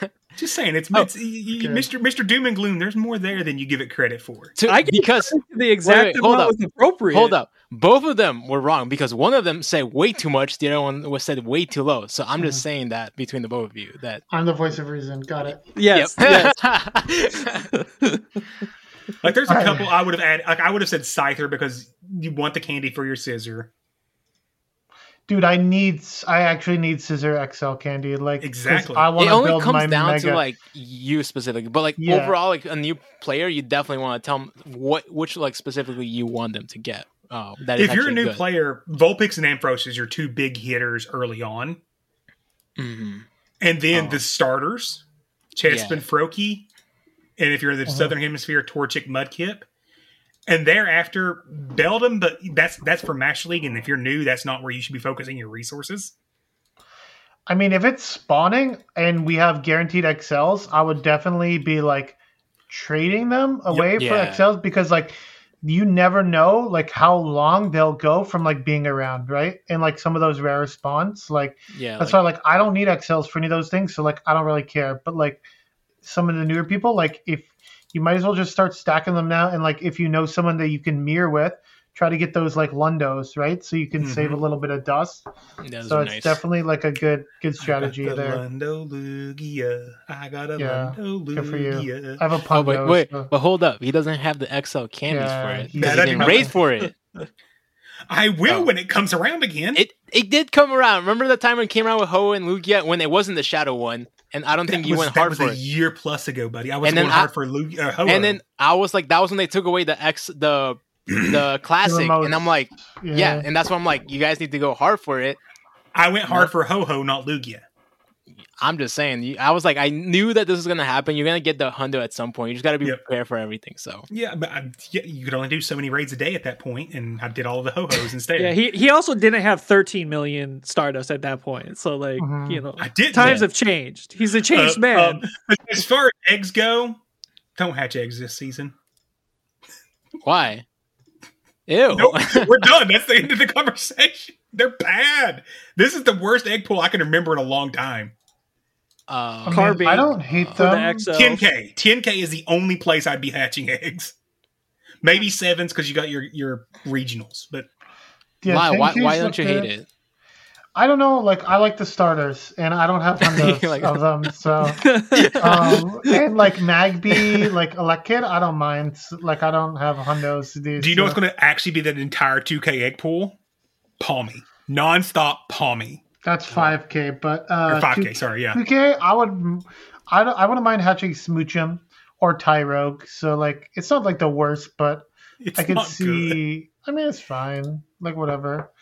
Just saying, it's, Oh, it's y- y- Mr. Mr. Doom and Gloom. There's more there than you give it credit for. To- I get because the exact wait, hold amount up. was appropriate. hold up, both of them were wrong because one of them said way too much, the other one was said way too low. So I'm Mm-hmm. just saying that between the both of you that I'm the voice of reason. Got it. Yes. Yep. yes. Like, there's a couple I would have added. Like, I would have said Scyther because you want the candy for your Scizor. Dude, I need. I actually need Scizor XL candy. Like Exactly. I want it to only build my comes down mega. to like you specifically, but like Yeah. overall, like a new player, you definitely want to tell them what which like specifically you want them to get. Oh, that is If you're a new good. player, Vulpix and Ampharos is your two big hitters early on. Mhm. And then Oh. the starters, Chespin, Yeah. Froakie, and if you're in the Uh-huh. Southern Hemisphere, Torchic, Mudkip. And thereafter, Beldum, but that's that's for Mash League, and if you're new, that's not where you should be focusing your resources. I mean, if it's spawning and we have guaranteed XLs, I would definitely be like trading them away for Yeah. XLs because like you never know like how long they'll go from like being around, right? And like some of those rare spawns, like Yeah, that's like- why like I don't need XLs for any of those things, so like I don't really care. But like some of the newer people, like if you might as well just start stacking them now, and like if you know someone that you can mirror with, try to get those like Lundos, right? So you can mm-hmm. save a little bit of dust. Those so it's nice. definitely like a good good strategy I got the there. Lundo Lugia. I got a Yeah, Lundo good for you. I have a Oh, Pungo. but wait, so- but hold up. He doesn't have the XL candies Yeah, for it. he- didn't not. raid for it. I will Oh. when it comes around again. It it did come around. Remember the time when it came around with Ho and Lugia when it wasn't the Shadow one, and I don't think that you was, went that hard was for a it. year plus ago, buddy. I was And then going I- hard for Lugia. Uh, And then I was like, that was when they took away the X the the classic, remotes. and I'm like, yeah. Yeah. and that's why I'm like, you guys need to go hard for it. I went hard for Ho Ho, not Lugia. I'm just saying. I was like, I knew that this was gonna happen. You're gonna get the hundo at some point. You just got to be Yep. prepared for everything. So Yeah, but I, yeah, you could only do so many raids a day at that point, and I did all of the Ho Hos instead. Yeah, he he also didn't have 13 million Stardust at that point. So like, Mhm. you know, I did. times yeah. have changed. He's a changed Uh, man. um, but as far as eggs go, don't hatch eggs this season. why? Ew. Nope, we're done. That's the end of the conversation. They're bad. This is the worst egg pool I can remember in a long time. Uh, I, Carbine I don't hate for the them. XL. 10k. 10k is the only place I'd be hatching eggs. Maybe sevens because you got your your regionals, but Yeah, why? Why, why don't you good. hate it? I don't know. Like I like the starters, and I don't have hundreds like- of them. So, um, and like Magby, like Elekid, I don't mind. Like I don't have hundos. These, do you know so- what's going to actually be that entire 2k egg pool? Pawmi, nonstop Pawmi That's five k, but uh, 5k. sorry, yeah. Two k, I would. I don't. I wouldn't mind hatching Smoochum or Tyrogue. So like, it's not like the worst, but It's I can not see. I mean, it's fine. Like whatever.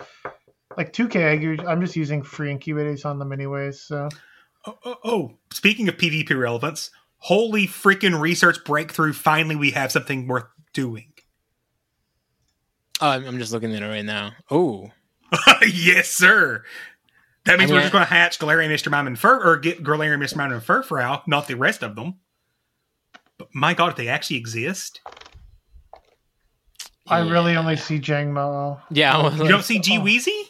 Like two k egg, you're- I'm just using free incubators on them anyways. So Oh, oh, oh, speaking of PvP relevance, holy freaking research breakthrough! Finally, we have something worth doing. Oh, I'm I'm just looking at it right now. Oh, yes, sir. That means I we're just going to hatch Galarian Mr. Mime and Fur, or get Galarian Mr. Mime and Furfrou, not the rest of them. But my God, if they actually exist, I really only see Jangmo. yeah. I was you don't see G oh. Weezy.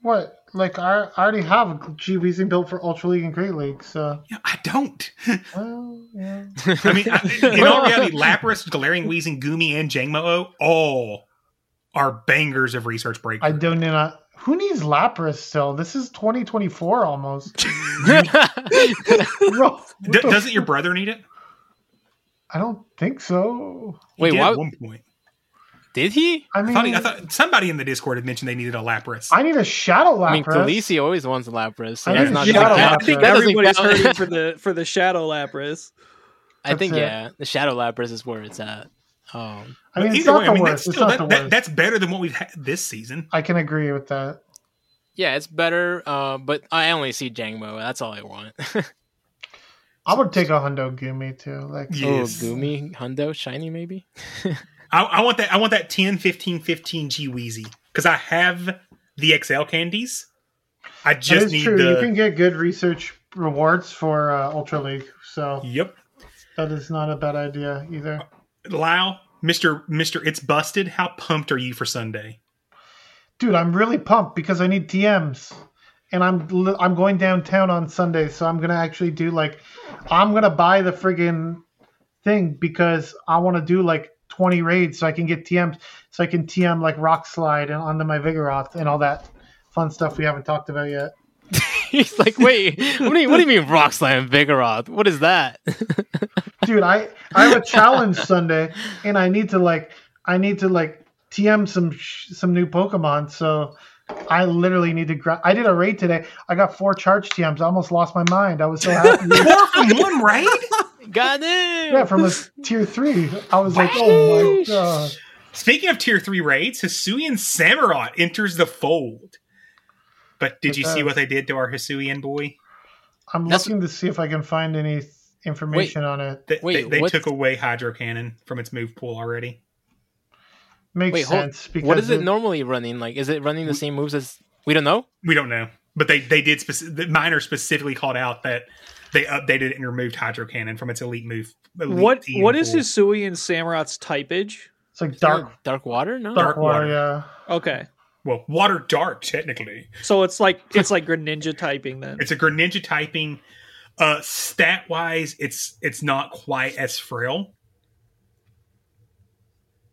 What? Like I, I already have G Weezing built for Ultra League and Great League. So Yeah, I don't. well, yeah. I mean, I, in all reality, Lapras, Galarian Weezing, Goomy, and Jangmo all are bangers of research breakthrough. I don't know. Who needs Lapras still? This is 2024 almost. Bro, D- doesn't your brother need it? I don't think so. He Wait, did why- At one point, Did he? I I mean, thought, he- I thought somebody in the Discord had mentioned they needed a Lapras. I need a Shadow Lapras. I mean, Khaleesi always wants a Lapras. So I that's not Shadow. Lapras. I think That everybody's hurting for the for the Shadow Lapras. I think it. yeah, the Shadow Lapras is where it's at. Um, I mean, it's Either not way, the I mean, worst. that's, still, that, the that- that's better than what we've had this season. I can agree with that. yeah, it's better. Uh, but I only see Jangmo. That's all I want. I would take a Hundo Goomy too. Like, Yes. Oh, Goomy, Hundo, Shiny, maybe. I, I want that. I want that 10, 15, 15 G Weezy because I have the XL candies. I just is need true. the. You can get good research rewards for uh, Ultra League, so Yep, that is not a bad idea either. Lau, Mister, Mister, it's busted. How pumped are you for Sunday? Dude, I'm really pumped because I need TMs, and I'm I'm going downtown on Sunday, so I'm gonna actually do like, I'm gonna buy the friggin' thing because I want to do like 20 raids so I can get TMs, so I can TM like Rock Slide and onto my Vigoroth and all that fun stuff we haven't talked about yet. He's like, wait, what do you what do you mean Rock Slam Vigoroth? What is that? Dude, I I have a challenge Sunday, and I need to like I need to like TM some sh- some new Pokemon, so. I literally need to. Gra- I did a raid today. I got four charge TMs. I almost lost my mind. I was so happy. Four from one raid. God damn. Yeah, from a tier three. I was like, oh my god. Speaking of tier three raids, Hisuian Samurott enters the fold. But did you see what they did to our Hisuian boy? I'm That's- looking to see if I can find any th- information on it. They, Wait, they, they took away Hydro Cannon from its move pool already. Makes Wait, hold, sense because what is it of- normally running? Like, is it running the same moves as? We don't know. We don't know, but they they did. Speci- the miner specifically called out that they updated and removed Hydro Cannon from its elite move. elite What team what is pool. Hisuian Samurott's typeage? It's like dark, Dark water? No. dark, Dark water. water. Yeah. Okay, Well, water dark technically. so it's like it's like Greninja typing then. It's a Greninja typing. Uh, stat wise, it's it's not quite as frail.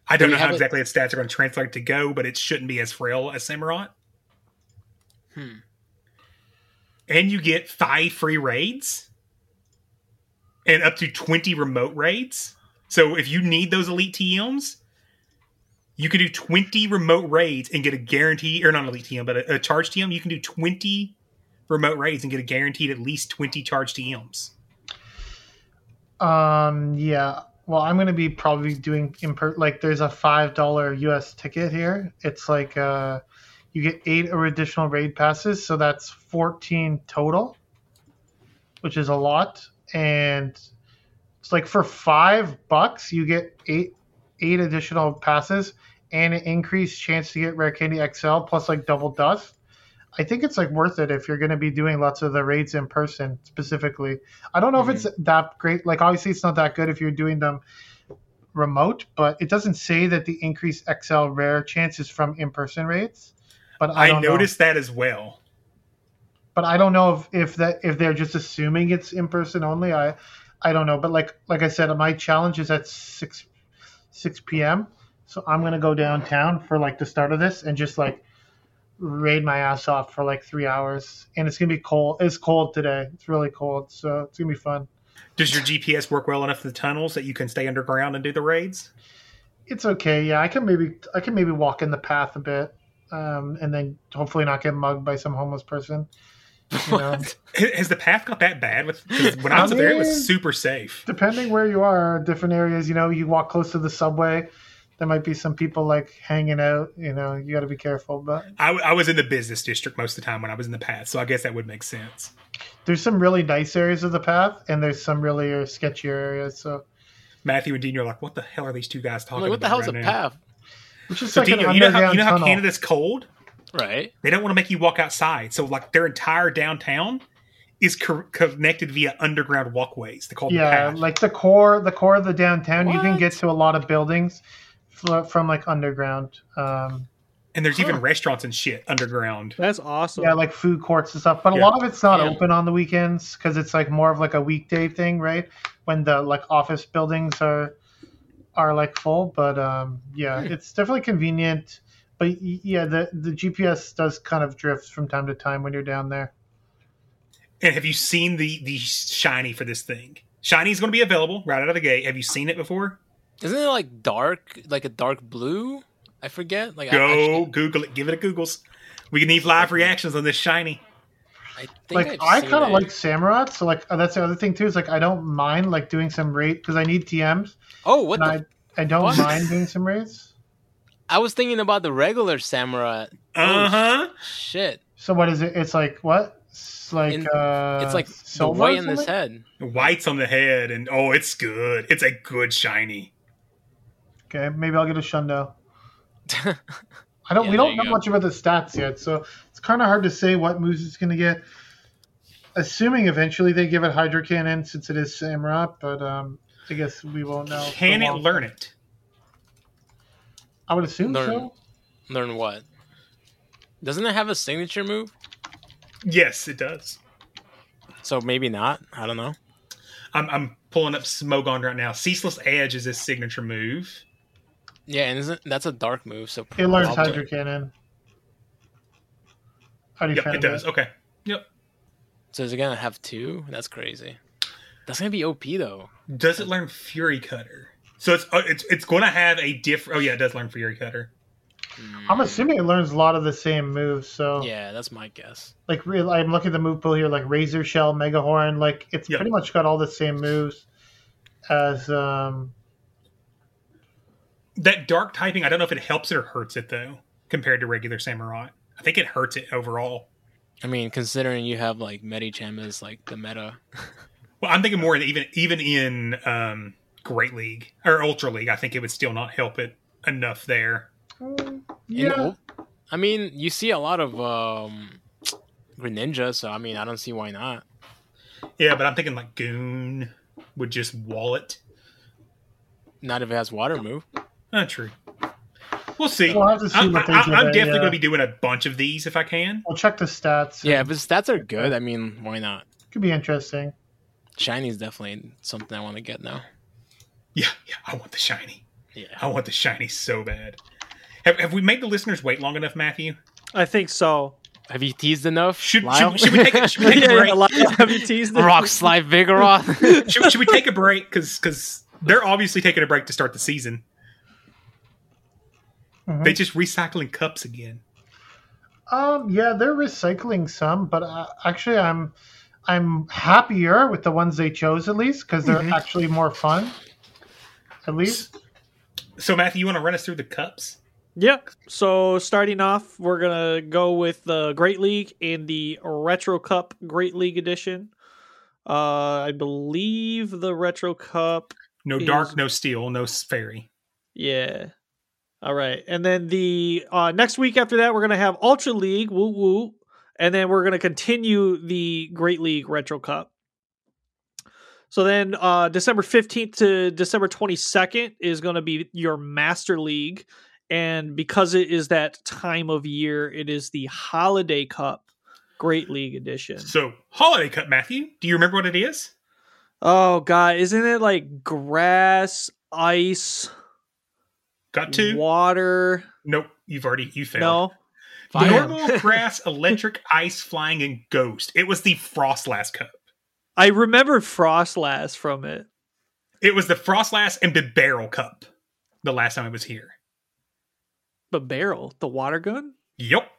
I don't Do know how exactly its stats are going to translate to go, but it shouldn't be as frail as Samurott. Hmm. And you get five free raids and up to 20 remote raids. So if you need those elite TMs, you can do 20 remote raids and get a guarantee, or not elite TM, but a, a charge TM. You can do 20 remote raids and get a guaranteed at least 20 charge TMs. Um. Yeah. Well, I'm gonna be probably doing imper- like there's a five dollar US ticket here. It's like uh, you get eight additional raid passes, so that's 14 total, which is a lot. And it's like for five bucks, you get eight eight additional passes and an increased chance to get rare candy XL plus like double dust. I think it's like worth it if you're going to be doing lots of the raids in person specifically. I don't know if mm-hmm. it's that great. Like obviously it's not that good if you're doing them remote, but it doesn't say that the increased XL rare chances from in-person raids. But I, I, don't know. noticed that as well. but I don't know if, if that if they're just assuming it's in person only. I I don't know, but like like I said, my challenge is at six six p.m. So I'm gonna go downtown for like the start of this and just like raid my ass off for like three hours. And it's gonna be cold. It's cold today. It's really cold, so it's gonna be fun. Does your GPS work well enough in the tunnels that you can stay underground and do the raids? It's okay. Yeah, I can maybe I can maybe walk in the path a bit, um, and then hopefully not get mugged by some homeless person. You know? Has the path got that bad? With 'cause when I was I there, it was super safe. Depending where you are, different areas. You know, you walk close to the subway. There might be some people like hanging out. You know, you got to be careful. But I, I was in the business district most of the time when I was in the path, so I guess that would make sense. there's some really nice areas of the path, and there's some really uh, sketchier areas. So, Matthew and Dean you're like, "What the hell are these two guys talking like, what the about?" hell's a right now?" path? which is So, like an Dino, you know how underground you know how tunnel. Canada's cold? Right. They don't want to make you walk outside, so like their entire downtown is co- connected via underground walkways. They call them yeah, path. like the core, the core of the downtown, you can get to a lot of buildings from like underground. Um, and there's even restaurants and shit underground. That's awesome. yeah, like food courts and stuff. But a lot of it's not Yeah. open on the weekends because it's like more of like a weekday thing, right? When the like office buildings are are like full. But um, yeah, it's definitely convenient. But yeah, the the GPS does kind of drift from time to time when you're down there. And have you seen the the shiny for this thing? Shiny's going to be available right out of the gate. Have you seen it before? Isn't it like dark, like a dark blue? I forget. Like I, Go actually- Google it. Give it a Googles. We need live reactions on this shiny. I think like I've I seen kind of like Samurott, so like uh, that's the other thing too. Is like I don't mind like doing some rate because I need TMs. Oh, what the? I I don't What? mind doing some raids. I was thinking about the regular samurai. Uh huh. Shit. So what is it? It's like what? It's like In- uh, it's like the silver white or in this head. Whites on the head, and oh, it's good. It's a good shiny. Okay, maybe I'll get a Shundo. I don't. Yeah, we don't know go. much about the stats yet, so it's kind of hard to say what moves it's going to get. Assuming eventually they give it Hydro Cannon since it is Samurott, but um, I guess we won't know. Can it long learn time. it? I would assume Learn. so. Learn what? Doesn't it have a signature move? Yes, it does. So maybe not. I don't know. I'm, I'm pulling up Smogon right now. Ceaseless Edge is his signature move. Yeah, and isn't that's a dark move? So It learns probably- Hydro Cannon. How do you Yep, found it does. Okay. Yep. So is it gonna have two? That's crazy. That's gonna be OP though. Does it learn Fury Cutter? So it's uh, it's it's going to have a different. Oh yeah, it does learn Fury Cutter. I'm assuming it learns a lot of the same moves. So Yeah, that's my guess. like real, I'm looking at the move pool here, like Razor Shell, Mega Horn. Like it's Yep. pretty much got all the same moves as um. That dark typing, I don't know if it helps it or hurts it though, compared to regular Samurai. I think it hurts it overall. I mean, considering you have like Medicham as like the meta. Well, I'm thinking more in even even in um, Great League or Ultra League, I think it would still not help it enough there. In Yeah, ul- I mean, you see a lot of um Greninja, so I mean, I don't see why not. Yeah, but I'm thinking like Goon would just wallet. Not if it has water move. Not true. We'll see. We'll have to see I'm, what they I, am it, definitely yeah. going to be doing a bunch of these if I can. we'll check the stats. Yeah, if his stats are good, I mean, why not? could be interesting. Shiny is definitely something I want to get now. Yeah, yeah. I want the shiny. Yeah. I want the shiny so bad. Have, have we made the listeners wait long enough, Matthew? I think so. Have you teased enough? Should, should, should we take a, should we take a break? yeah, Lyle, have you teased it? Rock slide Vigoroth? should, should we take a break? Because they're obviously taking a break to start the season. Mhm. They just recycling cups again. Um, yeah, they're recycling some, but uh, actually, I'm I'm happier with the ones they chose at least because they're Mhm. actually more fun. At least, So, Matthew, you want to run us through the cups? Yep. So starting off, we're gonna go with the Great League in the Retro Cup Great League Edition. Uh, I believe the Retro Cup. No is- dark, no steel, no fairy. Yeah. All right, and then the uh, next week after that, we're gonna have Ultra League. Woo woo, and then we're gonna continue the Great League Retro Cup. So then, uh, December fifteenth to December twenty second is gonna be your Master League, and because it is that time of year, it is the Holiday Cup Great League Edition. So, Holiday Cup, Matthew, do you remember what it is? Oh god, isn't it like grass, ice, Got two? water? Nope, you've already you failed. No. Fire. Normal, grass, electric, ice, flying, and ghost. It was the Froslass Cup. I remember Froslass from it. It was the Froslass and the Barrel Cup the last time I was here. The barrel, the water gun? Yep.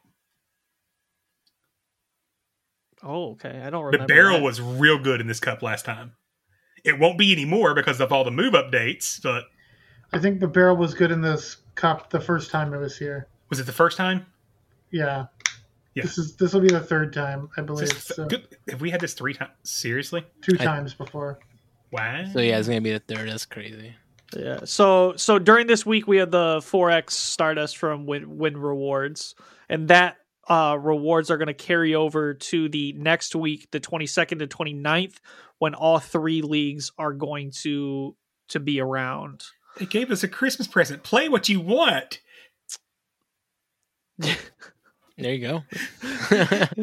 Oh, okay. I don't remember. The barrel that. was real good in this cup last time. It won't be anymore because of all the move updates, but I think the barrel was good in this cup the first time it was here. was it the first time? Yeah. Yeah. This is this will be the third time, I believe. Just- So, good. Have we had this three times? Seriously? two I- times before. Wow. So yeah, it's gonna be the third. That's crazy. Yeah. So so during this week we had the 4x Stardust from Win, Win Rewards, and that uh, rewards are going to carry over to the next week, the 22nd to 29th, when all three leagues are going to to be around. They gave us a Christmas present. Play what you want. There you go.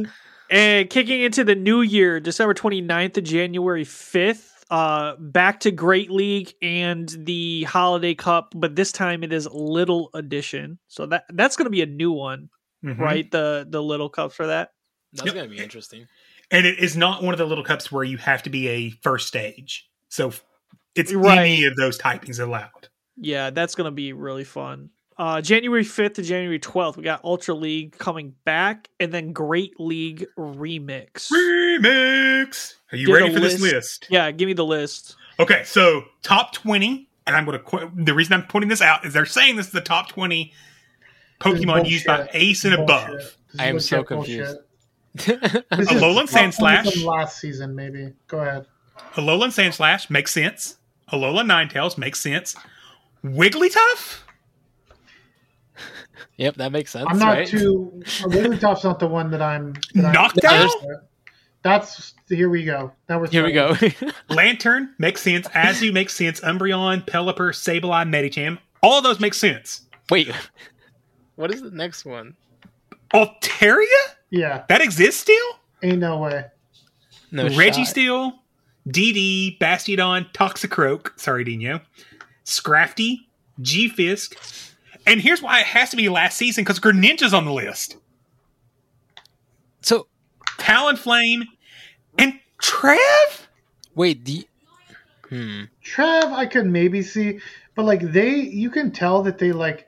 And kicking into the new year, December 29th to January 5th, uh, back to Great League and the Holiday Cup, but this time it is Little Edition. So that that's going to be a new one, Mhm. right? The the Little Cup for that. That's Yep. gonna be interesting. And it is not one of the little cups where you have to be a first stage. So it's Right. any of those typings allowed. Yeah, that's going to be really fun. Uh, January 5th to January 12th, we got Ultra League coming back, and then Great League Remix. Remix. Are you Get ready a for this list? Yeah, give me the list. Okay, so top 20, and I'm going to quote the reason I'm pointing this out is they're saying this is the top 20 Pokemon used by. Ace and above. Bullshit. This is I am so confused. bullshit. This is Alolan Sandslash. Last season, maybe. Go ahead. Alolan Sandslash makes sense. Alolan Ninetales makes sense. Wigglytuff? Yep, that makes sense. I'm not right? too. Wigglytuff's not the one that I'm. That I'm- That's here we go. Now we're Here we go. Lanturn makes sense. Azu makes sense. Umbreon, Pelipper, Sableye, Medicham. All of those make sense. Wait, what is the next one? Altaria? Yeah, That exists still? ain't no way. No Reggie. Steel, DD, Bastiodon, Toxicroak, sorry, Dino, Scrafty, G Fisk. And here's why it has to be last season because Greninja's on the list. So Talonflame and Trev? wait, the hmm. Trev, I could maybe see, but like they, you can tell that they like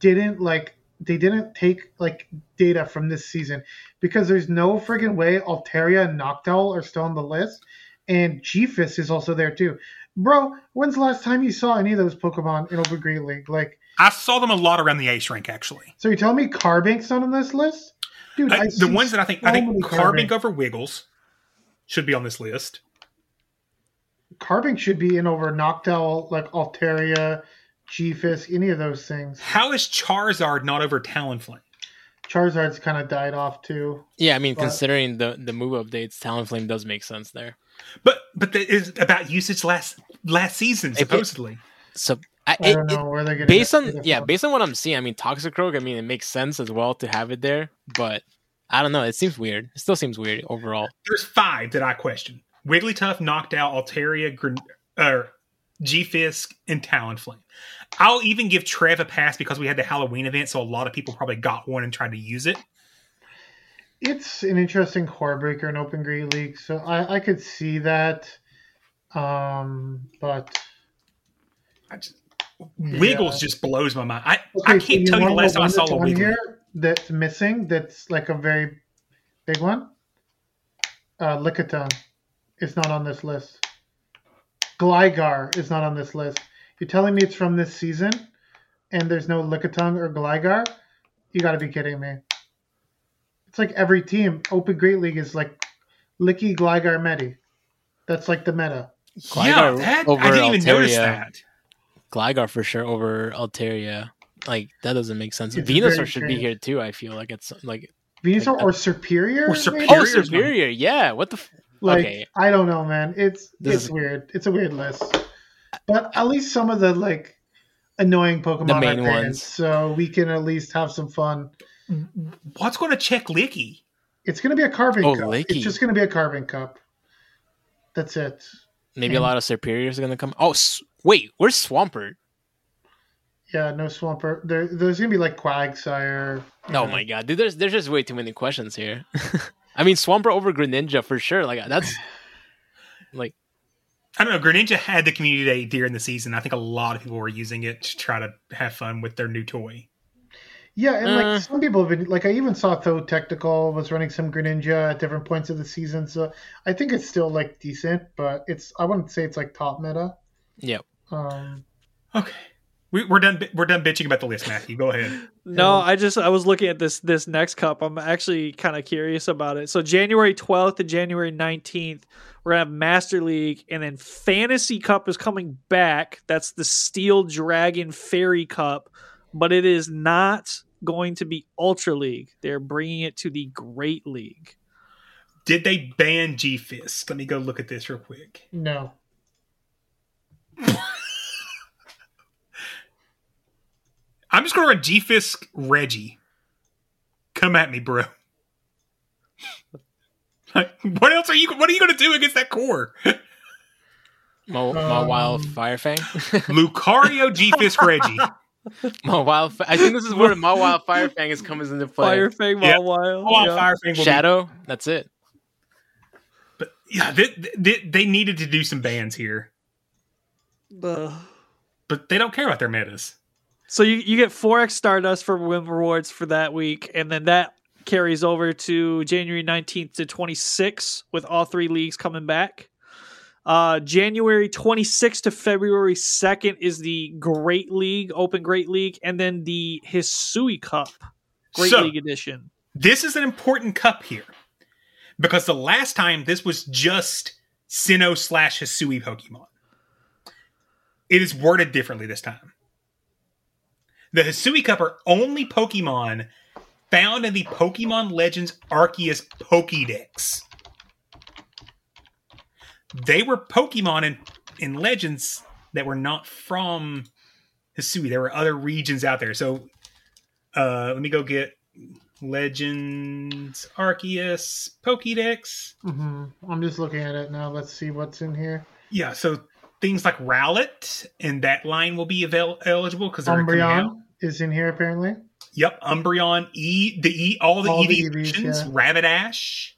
didn't like they didn't take like data from this season because there's no friggin' way Altaria and Noctowl are still on the list, and G-Fisk is also there too. Bro, when's the last time you saw any of those Pokemon in Open Great League? Like, I saw them a lot around the Ace rank, actually. so you're telling me Carbink's not on this list? Dude, Uh, I the ones that I think, so I think many Carbink Carbink. over Wiggles should be on this list. Carbank should be in over Noctowl, like Altaria, G-Fisk, any of those things. How is Charizard not over Talonflame? Charizard's kind of died off too. Yeah, I mean, But- considering the the move updates, Talonflame does make sense there. But but that is about usage last last season If it- supposedly. So I, I don't it- know where they're getting based on yeah, from. based on what I'm seeing, I mean, Toxic Toxicroak. I mean, it makes sense as well to have it there, but I don't know. It seems weird. It still seems weird overall. There's five that I question: Wigglytuff, Noctowl Altaria, Gren- or G-Fisk, and Talonflame. I'll even give Trev a pass because we had the Halloween event, so a lot of people probably got one and tried to use it. It's an interesting core breaker in Open Great League, so I, I could see that. Um, but I just, Wiggles just blows my mind. I, I Okay, so can't tell you the last time I saw that's a on Wiggly. here that's missing. That's like a very big one. Uh, Lickitung is not on this list. Gligar is not on this list. You're telling me it's from this season, and there's no Lickitung or Gligar? You got to be kidding me. It's like every team. Open Great League is like Licky, Gligar, Medi. That's like the meta. Yeah, that, I didn't even notice that. Gligar for sure over Altaria. Like that doesn't make sense. It's Venusaur very should be here too. I feel like it's like Venusaur Like, or Serperior? Or? Serperior. oh Serperior's superior. Yeah. What the? F- Like okay. I don't know, man. It's This it's is- weird. It's a weird list. But at least some of the like annoying Pokemon The are main banned, ones. so we can at least have some fun. What's going to check Licky? It's going to be a carving Oh, cup. Lakey. It's just going to be a carving cup. That's it. Maybe a lot of Serperiors are gonna come. Oh, s- wait, where's Swampert? Yeah, no Swampert. There, there's going to be like Quagsire. Oh my god, dude, there's there's just way too many questions here. I mean, Swampert over Greninja for sure. Like that's like I don't know. Greninja had the community day during the season. I think a lot of people were using it to try to have fun with their new toy. Yeah, and like Uh. some people have been like I even saw Though Technical was running some Greninja at different points of the season, so I think it's still like decent, but it's I wouldn't say it's like top meta. yeah. Um, Okay, we, we're done. We're done bitching about the list, Matthew. Go ahead. No, I just I was looking at this this next cup. I'm actually kind of curious about it. So January 12th to January 19th, we're gonna have Master League, and then Fantasy Cup is coming back. That's the Steel Dragon Fairy Cup, but it is not going to be Ultra League. They're bringing it to the Great League. Did they ban G Fisk? Let me go look at this real quick. no, I'm just going to run G Fisk Reggie. Come at me, bro. Like, what else are you? What are you going to do against that core? My Mo um, Wild Firefang. Lucario G Fisk Reggie. My Wild. Fi- I think this is where Mawile Firefang is coming into play. Firefang, Yeah. Mawile. Oh, yeah. Firefang will be- Shadow. That's it. But yeah, they, they, they needed to do some bans here, Ugh. but they don't care about their metas. So you, you get 4x Stardust for win rewards for that week, and then that carries over to January 19th to 26th with all three leagues coming back. Uh, January 26th to February 2nd is the Great League, Open Great League, and then the Hisui Cup, Great So- League Edition. This is an important cup here because the last time this was just Sinnoh slash Hisui Pokemon. It is worded differently this time. The Hisui Cup are only Pokemon found in the Pokemon Legends Arceus Pokédex. They were Pokemon in, in Legends that were not from Hisui. There were other regions out there. So uh, let me go get Legends Arceus Pokédex. hmm I'm just looking at it now. Let's see what's in here. Yeah, so things like Rowlet and that line will be avail- eligible because they're coming out. Umbreon is in here apparently. Yep, Umbreon, E, the E, all the All EV the EVs, editions, yeah. Rapidash,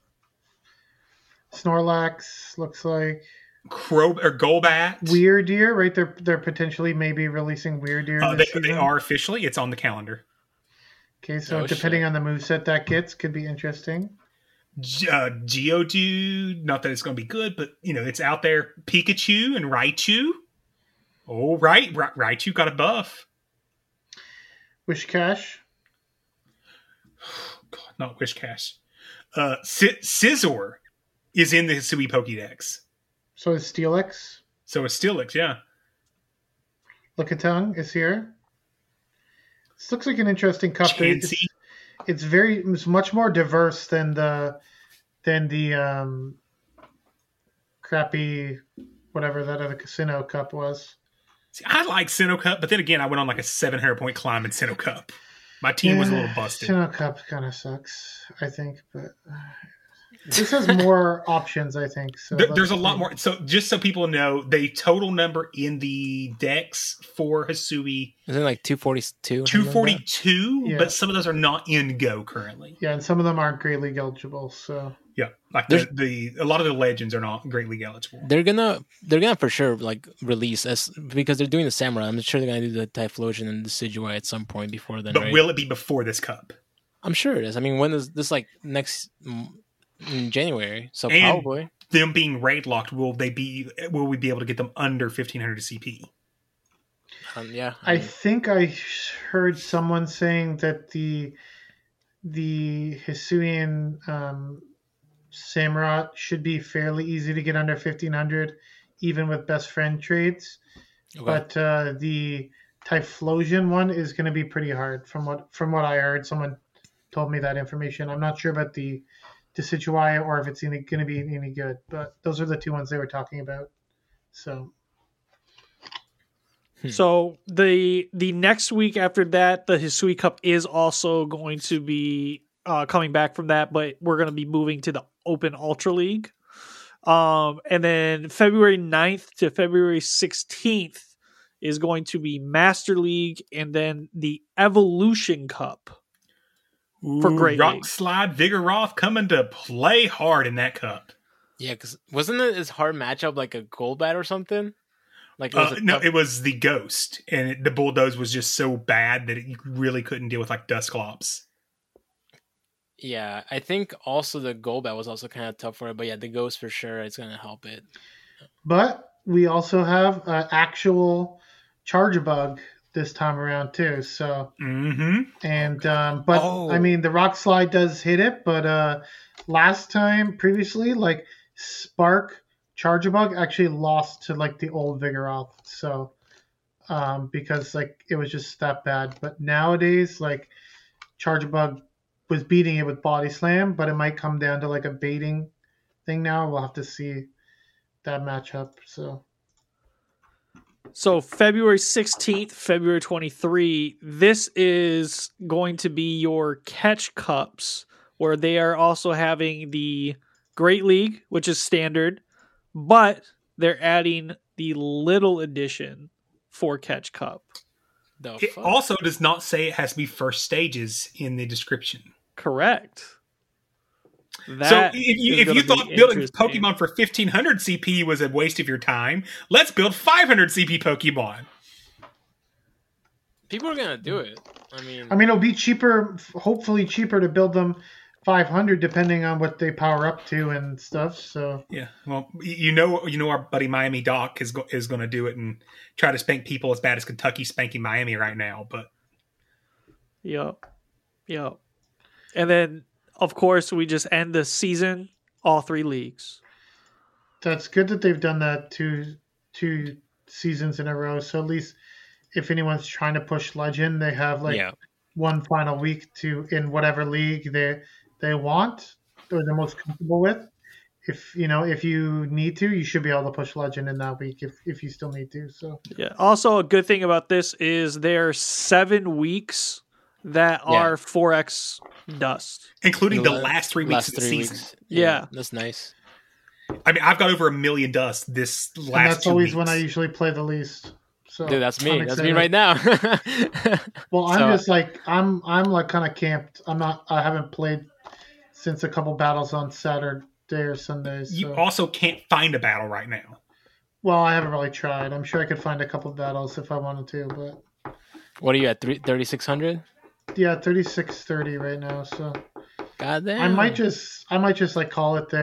Snorlax looks like Crow or Golbat. Wyrdeer, right? They're they're potentially maybe releasing Wyrdeer. Uh, they, they are officially. It's on the calendar. Okay, so Oh, depending on the moveset that gets, could be interesting. Uh, Geodude, not that it's going to be good, but you know it's out there. Pikachu and Raichu. Oh, right, Ra- Raichu got a buff. Whiscash, God, not Whiscash. Uh, Si- Scizor is in the Hisui Pokédex, so is Steelix. so it's Steelix, yeah. Lickitung is here. This looks like an interesting cup. Chansey. It's very it's much more diverse than the than the um crappy whatever that other casino cup was. See, I like Sinnoh Cup, but then again, I went on like a 700 point climb in Sinnoh Cup. My team was a little busted. Casino cup kind of sucks, I think, but uh, this has more options. I think so. There- let's there's a lot more. So just so people know, the total number in the decks for Hisui Isn't it like 242? or something like that? 242, but some of those are not in Go currently. Yeah, and some of them aren't Great League eligible. So Yeah, like the, the a lot of the legends are not Great League eligible. They're gonna they're gonna for sure like release as because they're doing the samurai. I'm sure they're gonna do the Typhlosion and the Decidueye at some point before then. But right? will it be before this cup? I'm sure it is. I mean, when is this like next in January? So And probably. them being raid locked, will they be? Will we be able to get them under 1500 CP? Um, yeah. I think I heard someone saying that the the Hisuian um, Samurott should be fairly easy to get under fifteen hundred, even with best friend trades. Okay. But uh, the Typhlosion one is going to be pretty hard, from what from what I heard. Someone told me that information. I'm not sure about the Decidueye or if it's going to be any good, but those are the two ones they were talking about. So So the the next week after that, the Hisui Cup is also going to be uh, coming back from that, but we're going to be moving to the Open Ultra League. Um, and then February 9th to February 16th is going to be Master League and then the Evolution Cup for Great Rock League. Slide Vigoroth coming to play hard in that cup. Yeah, because wasn't it his hard matchup like a Golbat or something? Like it was Uh, no, tough- it was the Ghost, and it, the Bulldoze was just so bad that it, you really couldn't deal with like Dusclops. yeah. I think also the Golbat was also kind of tough for it, but yeah, the ghost for sure it's gonna help it. But we also have an actual Charjabug this time around too. So Mm-hmm. and um, but Oh. I mean the rock slide does hit it, but uh, last time previously like Spark Charjabug actually lost to like the old Vigoroth. So um, because like it was just that bad. But nowadays like Charjabug was beating it with body slam, but it might come down to like a baiting thing now. We'll have to see that matchup. So So February 16th, February 23, this is going to be your catch cups where they are also having the Great League, which is standard, but they're adding the little edition for catch cup. The It fuck? also does not say it has to be first stages in the description. Correct. So if you, if you thought building. Pokemon for 1500 CP was a waste of your time, let's build 500 CP Pokemon. people are gonna do it. I mean, I mean, it'll be cheaper, hopefully cheaper to build them 500 depending on what they power up to and stuff. So Yeah, well, you know, you know, our buddy Miami Doc is go- is going to do it and try to spank people as bad as Kentucky spanking Miami right now. But Yep. Yep. And then, of course, we just end the season, all three leagues. that's good that they've done that two two seasons in a row. So at least if anyone's trying to push Legend, they have like yeah. one final week to in whatever league they they want or they're most comfortable with. If you know if you need to, you should be able to push Legend in that week if if you still need to. So Yeah. Also, a good thing about this is there are seven weeks that Yeah. are 4x dust. including the la- last three weeks last of the three season. weeks. Yeah. that's nice. I mean, I've got over a million dust this last. and that's two always weeks. when I usually play the least. So Dude, that's me. That's me right now. Well, I'm So- just like I'm I'm like kind of camped. I'm not. I haven't played since a couple battles on Saturday or Sunday. So. You also can't find a battle right now. well, I haven't really tried. I'm sure I could find a couple battles if I wanted to, but What are you at? Thirty six hundred. Yeah, thirty six thirty right now. So God damn. I might just I might just like call it there.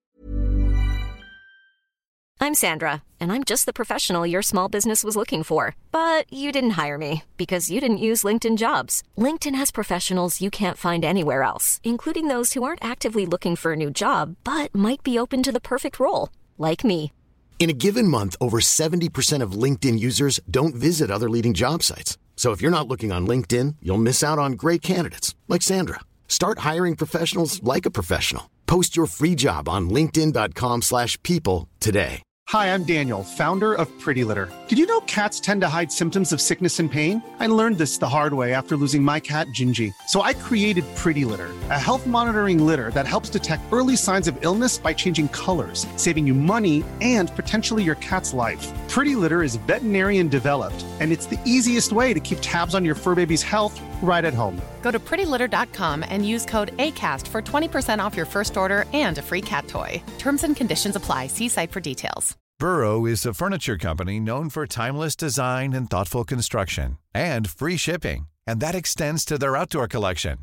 I'm Sandra, and I'm just the professional your small business was looking for. But you didn't hire me because you didn't use LinkedIn jobs. LinkedIn has professionals you can't find anywhere else, including those who aren't actively looking for a new job but might be open to the perfect role, like me. In a given month, over 70% of LinkedIn users don't visit other leading job sites. So if you're not looking on LinkedIn, you'll miss out on great candidates like Sandra. Start hiring professionals like a professional. Post your free job on linkedin.com/people today. Hi, I'm Daniel, founder of Pretty Litter. Did you know cats tend to hide symptoms of sickness and pain? I learned this the hard way after losing my cat, Gingy. So I created Pretty Litter, a health monitoring litter that helps detect early signs of illness by changing colors, saving you money and potentially your cat's life. Pretty Litter is veterinarian developed, and it's the easiest way to keep tabs on your fur baby's health right at home. Go to prettylitter.com and use code ACAST for 20% off your first order and a free cat toy. Terms and conditions apply. See site for details. Burrow is a furniture company known for timeless design and thoughtful construction and free shipping, and that extends to their outdoor collection.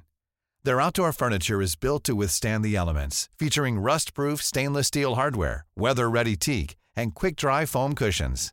Their outdoor furniture is built to withstand the elements, featuring rust-proof stainless steel hardware, weather-ready teak, and quick-dry foam cushions.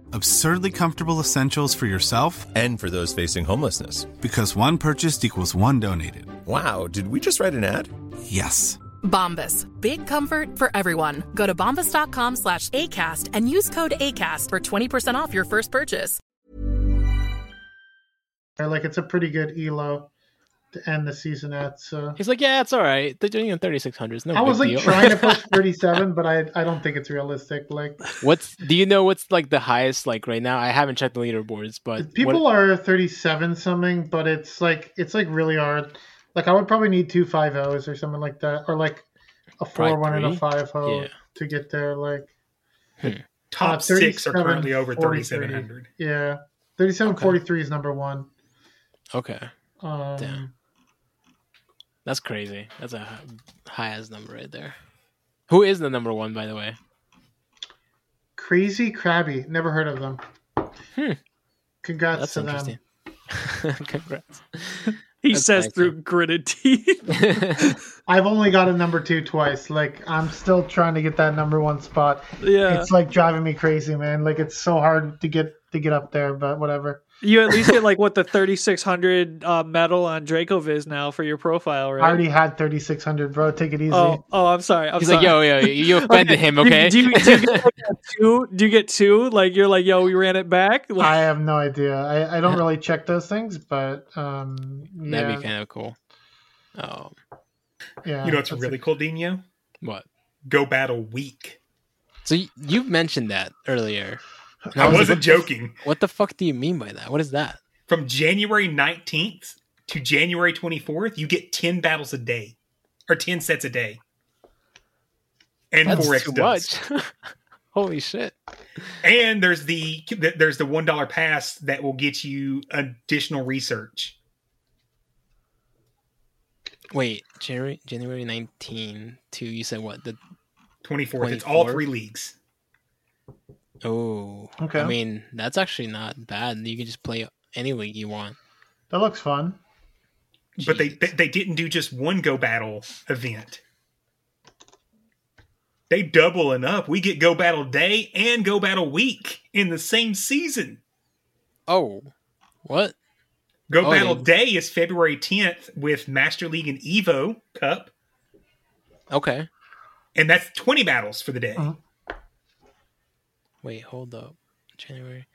Absurdly comfortable essentials for yourself and for those facing homelessness. Because one purchased equals one donated. Wow, did we just write an ad? Yes. Bombas. Big comfort for everyone. Go to bombas.com slash ACAST and use code ACAST for 20% off your first purchase. Like it's a pretty good elo to end the season at. So He's like, yeah, it's all right. They're doing it 3600s. No I was like deal." trying to push 37, but I I don't think it's realistic. Like What's do you know what's like the highest like right now? I haven't checked the leaderboards, but people what, are 37 something, but it's like it's like really hard. Like I would probably need two five O's or something like that, or like a four Probably one and a three? five O Yeah. to get there. Like Top uh, six are 37, currently over 3,700. Yeah, 37 43 is number one. okay, Um, Damn. That's crazy. That's a high ass number right there. Who is the number one, by the way? Crazy Krabby, never heard of them. Hmm. Congrats That's to them. interesting. Congrats. He That's says nice, through gritted teeth. I've only got a number two twice. Like I'm still trying to get that number one spot. Yeah. it's like driving me crazy, man. Like it's so hard to get to get up there, but whatever. You at least get like what the 3600 uh, medal on Dracoviz now for your profile, right? I already had 3600, bro. Take it easy. Oh, oh, I'm sorry. I'm He's sorry. like, yo, yo, you offended him, okay? Do, you, do, you get like two? Do you get two? Like you're like, yo, we ran it back. Like, I have no idea. I, I don't really check those things, but um, yeah, That'd be kind of cool. Oh, yeah. You know what's that's really cool, Dino? what? Go Battle Week. So you, you mentioned that earlier. And I was like, wasn't what the f- joking. What the fuck do you mean by that? What is that? From January 19th to January 24th, you get 10 battles a day or 10 sets a day. And That's 4x too dubs. much. Holy shit! And there's the there's the one dollar pass that will get you additional research. Wait, January January 19 to you said what the 24th. It's all three leagues. Oh, Okay. I mean, that's actually not bad. You can just play any league you want. that looks fun. But they, they they didn't do just one go battle event. They doubling up. We get go battle day and go battle week in the same season. Oh, what? Go Oh, battle yeah. day is February 10th with Master League and Evo Cup, Okay. and that's 20 battles for the day. Uh-huh. Wait, hold up. January.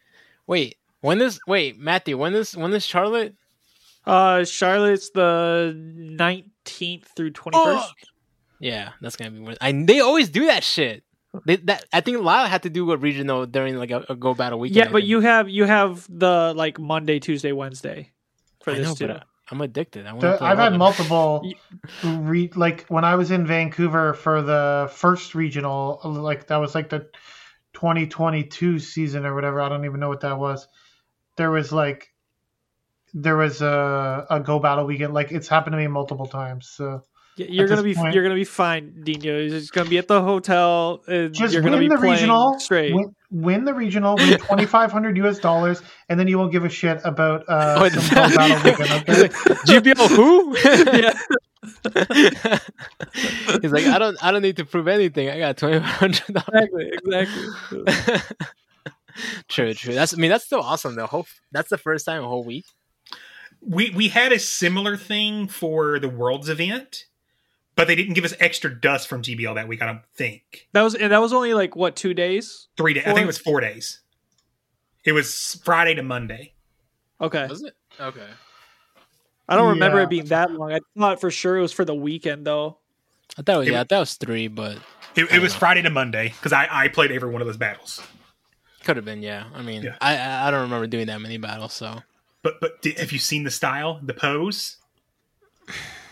Wait, when is wait, Matthew, when is when is Charlotte? uh, Charlotte's the 19th through 21st. Oh! Yeah, that's gonna be worth. I they always do that shit. They, that I think Lyle had to do a regional during like a, a go battle weekend. yeah, but you have you have the like Monday, Tuesday, Wednesday for I this know, too. but I'm addicted. I want The- to play I've had multiple. Re- like when I was in Vancouver for the first regional, like that was like the 2022 season or whatever. I don't even know what that was. There was like, there was a a go battle weekend. Like it's happened to me multiple times. So you're gonna be point- you're gonna be fine, Dino. You're just gonna be at the hotel. And just you're win gonna be the playing regional, straight. win, win the regional, win 2,500 US dollars, and then you won't give a shit about uh, Oh, some go battle weekend. Okay? GBO who? yeah, He's like, I don't, I don't need to prove anything. I got twenty five hundred dollars. exactly, exactly. True, true. That's, I mean, that's still awesome. The whole, that's the first time a whole week. We we had a similar thing for the Worlds event, but they didn't give us extra dust from GBL that week. I don't think That was that was only like what two days? three days. I think it was four days. It was Friday to Monday. Okay, Was it? Okay. I don't remember Yeah. it being that long. I thought for sure it was for the weekend though. I thought, it yeah, that was three, but It, it was Friday to Monday because I, I played every one of those battles. could have been. Yeah. I mean, Yeah. I, I, I don't remember doing that many battles. So But but di- have you seen the style, the pose?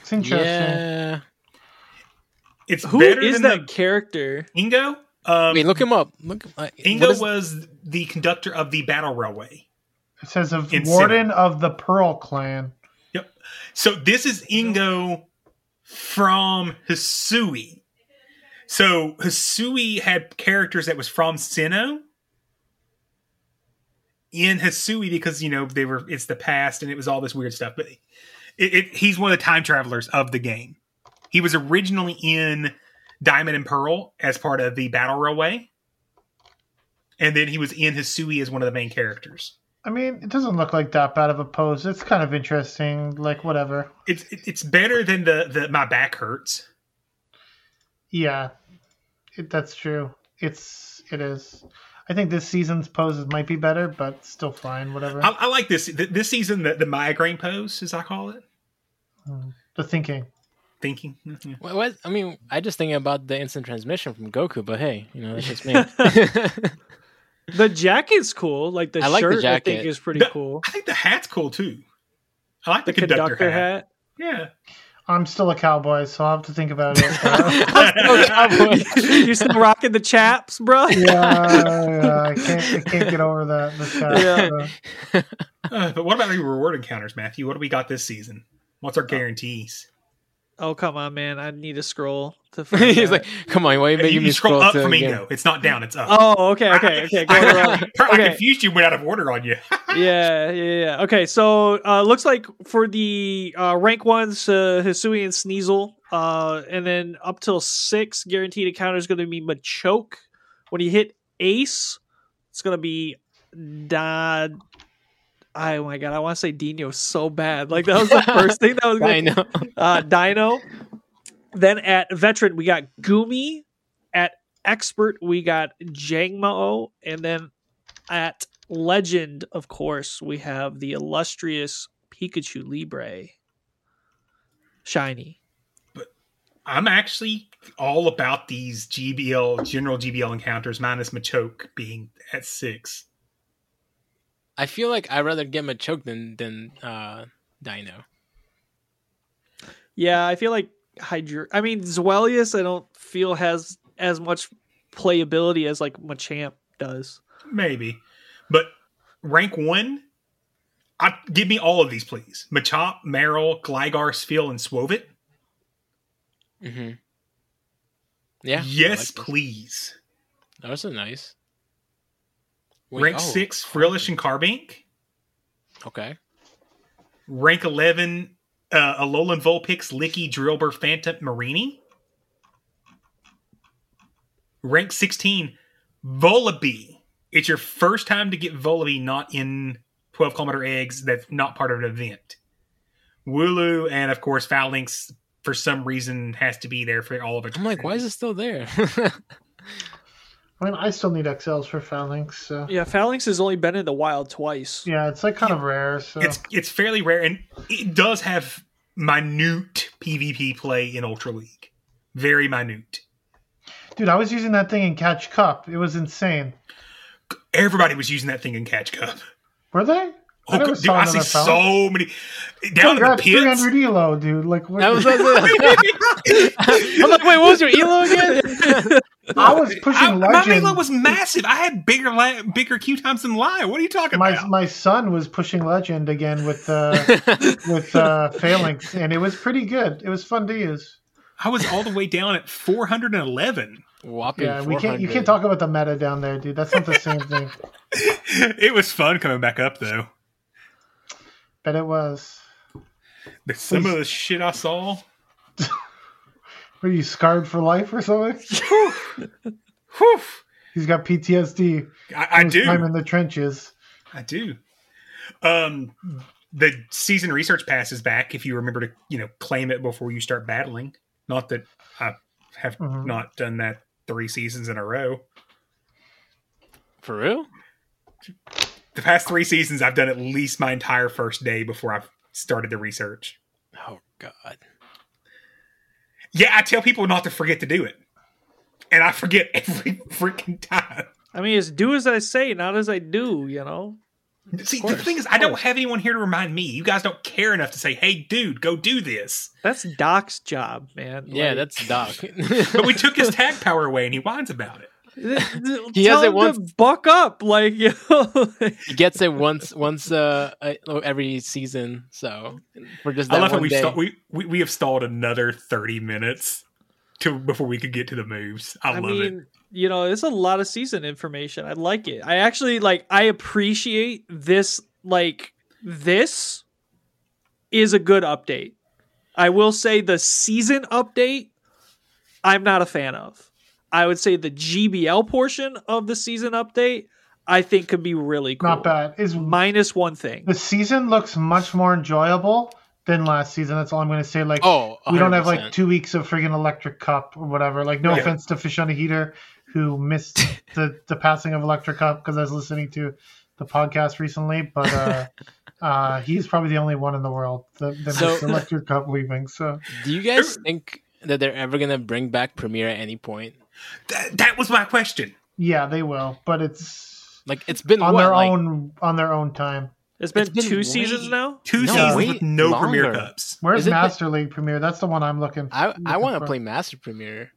It's interesting. yeah. It's Who better is than that the character? Ingo. Um, Wait, look him up. Look. Uh, Ingo what is- was the conductor of the battle railway. It says of In Warden of the Pearl Clan. Yep. So this is Ingo from Hisui. So Hisui had characters that was from Sinnoh in Hisui because you know they were it's the past and it was all this weird stuff. But it, it, he's one of the time travelers of the game. He was originally in Diamond and Pearl as part of the Battle Railway, and then he was in Hisui as one of the main characters. I mean, it doesn't look like that bad of a pose. It's kind of interesting. Like whatever. It's it's better than the the my back hurts. Yeah, it, that's true. It's it is. I think this season's poses might be better, but still fine. Whatever. I, I like this this season. The, the migraine pose, as I call it. Hmm. the thinking. Thinking. Yeah. What, what? I mean, I just think about the instant transmission from Goku, but hey, you know, that's just me. The jacket's cool. Like the I like the shirt, I think is pretty The- cool. I think the hat's cool too. I like the, The conductor, conductor hat. hat. Yeah. I'm still a cowboy, so I'll have to think about it. You're still rocking the chaps, bro? yeah, yeah, I can't. I can't get over that. The chat, Yeah. Uh, but what about the reward encounters, Matthew? What do we got this season? What's our guarantees? Oh come on, man! I need to scroll to. Find He's that. like, come on, why are you You, making you me scroll, scroll up to for me, again? though. It's not down. It's up. Oh, okay, okay, okay. Going around. I Okay. confused you. Went out of order on you. yeah, yeah, yeah. Okay, so uh looks like for the uh rank ones, uh Hisui and Sneasel, uh, and then up till six guaranteed encounter is gonna be Machoke. When you hit Ace, it's gonna be Da Oh my god, I want to say Dino so bad. Like that was the first thing that was going Dino. Uh Dino. Then at veteran we got Goomy. At expert we got Jangmo, and then at legend, of course, we have the illustrious Pikachu Libre. Shiny. But I'm actually all about these GBL general GBL encounters minus Machoke being at six. I feel like I'd rather get Machoke than than uh, Dino. Yeah, I feel like Hydra. I mean, Zweilous, I don't feel has as much playability as like Machamp does. Maybe, but rank one. I, give me all of these, please. Machop, Marill, Gligar, Spheal, and Swovit. Mm-hmm. Yeah. Yes, like please. this. Those are nice. Wait, Rank oh, six, Frillish and Carbink. Okay. Rank 11, uh, Alolan Vulpix, Licky, Drillbur, Phantump, Mareanie. Rank 16, Vullaby. It's your first time to get Vullaby not in 12 kilometer eggs that's not part of an event. Wooloo and, of course, Falinks, for some reason, has to be there for all of it. I'm like, why is it still there? I mean, I still need XLs for Falinks. So. Yeah, Falinks has only been in the wild twice. Yeah, it's like kind of rare. So It's it's fairly rare, and it does have minute PvP play in Ultra League. Very minute. dude, I was using that thing in Catch Cup. It was insane. Everybody was using that thing in Catch Cup. Were they? Oh, never dude, saw I see another so many down in the Congrats, pits. 300 elo, dude. Like, what? That was- I'm like, wait, what was your elo again? I was pushing I- my elo was massive. I had bigger la- bigger Q times than Lion. What are you talking my about? my son was pushing legend again with uh, with uh, Falinks, and it was pretty good. It was fun to use. I was all the way down at 411. Whopping Yeah, we can't. You can't talk about the meta down there, dude. That's not the same thing. It was fun coming back up though. But it was. But some of the shit I saw. Were you scarred for life or something? Whew, He's got PTSD. I, I from his do. Time in the trenches. I do. Um, the season research pass is back if you remember to you know claim it before you start battling. Not that I have Mhm. not done that three seasons in a row. For real? The past three seasons, I've done at least my entire first day before I've started the research. Oh God. Yeah, I tell people not to forget to do it, and I forget every freaking time. I mean, it's do as I say, not as I do. You know. See, the thing is, I don't have anyone here to remind me. You guys don't care enough to say, "Hey, dude, go do this." That's Doc's job, man. Yeah, Like, that's Doc. But we took his tag power away, and he whines about it. He has tell it once- Buck up, like you know. he gets it once once uh uh, every season. So for just that I love how we, day. sta- we we we have stalled another thirty minutes to before we could get to the moves. I, I love mean, it. you know, it's a lot of season information. I like it. I actually like. I appreciate this. Like this is a good update. I will say the season update. I'm not a fan of. I would say the GBL portion of the season update. I think could be really cool. Not bad. Is Minus one thing. the season looks much more enjoyable than last season. That's all I'm going to say. Like, Oh, we don't have like two weeks of friggin' electric cup or whatever. Like, no Right. offense to Fish on a Heater, who missed the the passing of electric cup because I was listening to the podcast recently, but uh, uh, he's probably the only one in the world that, that So- missed electric cup leaving. So Do you guys think that they're ever gonna bring back Premiere at any point? That, that was my question. yeah, they will, but it's Like it's been on what, their like- own on their own time. It's been, It's been two way- seasons now. Two No, seasons with no Premier. Cups. Where's Is it the- Master League Premier? That's the one I'm looking. I I want to play Master Premier.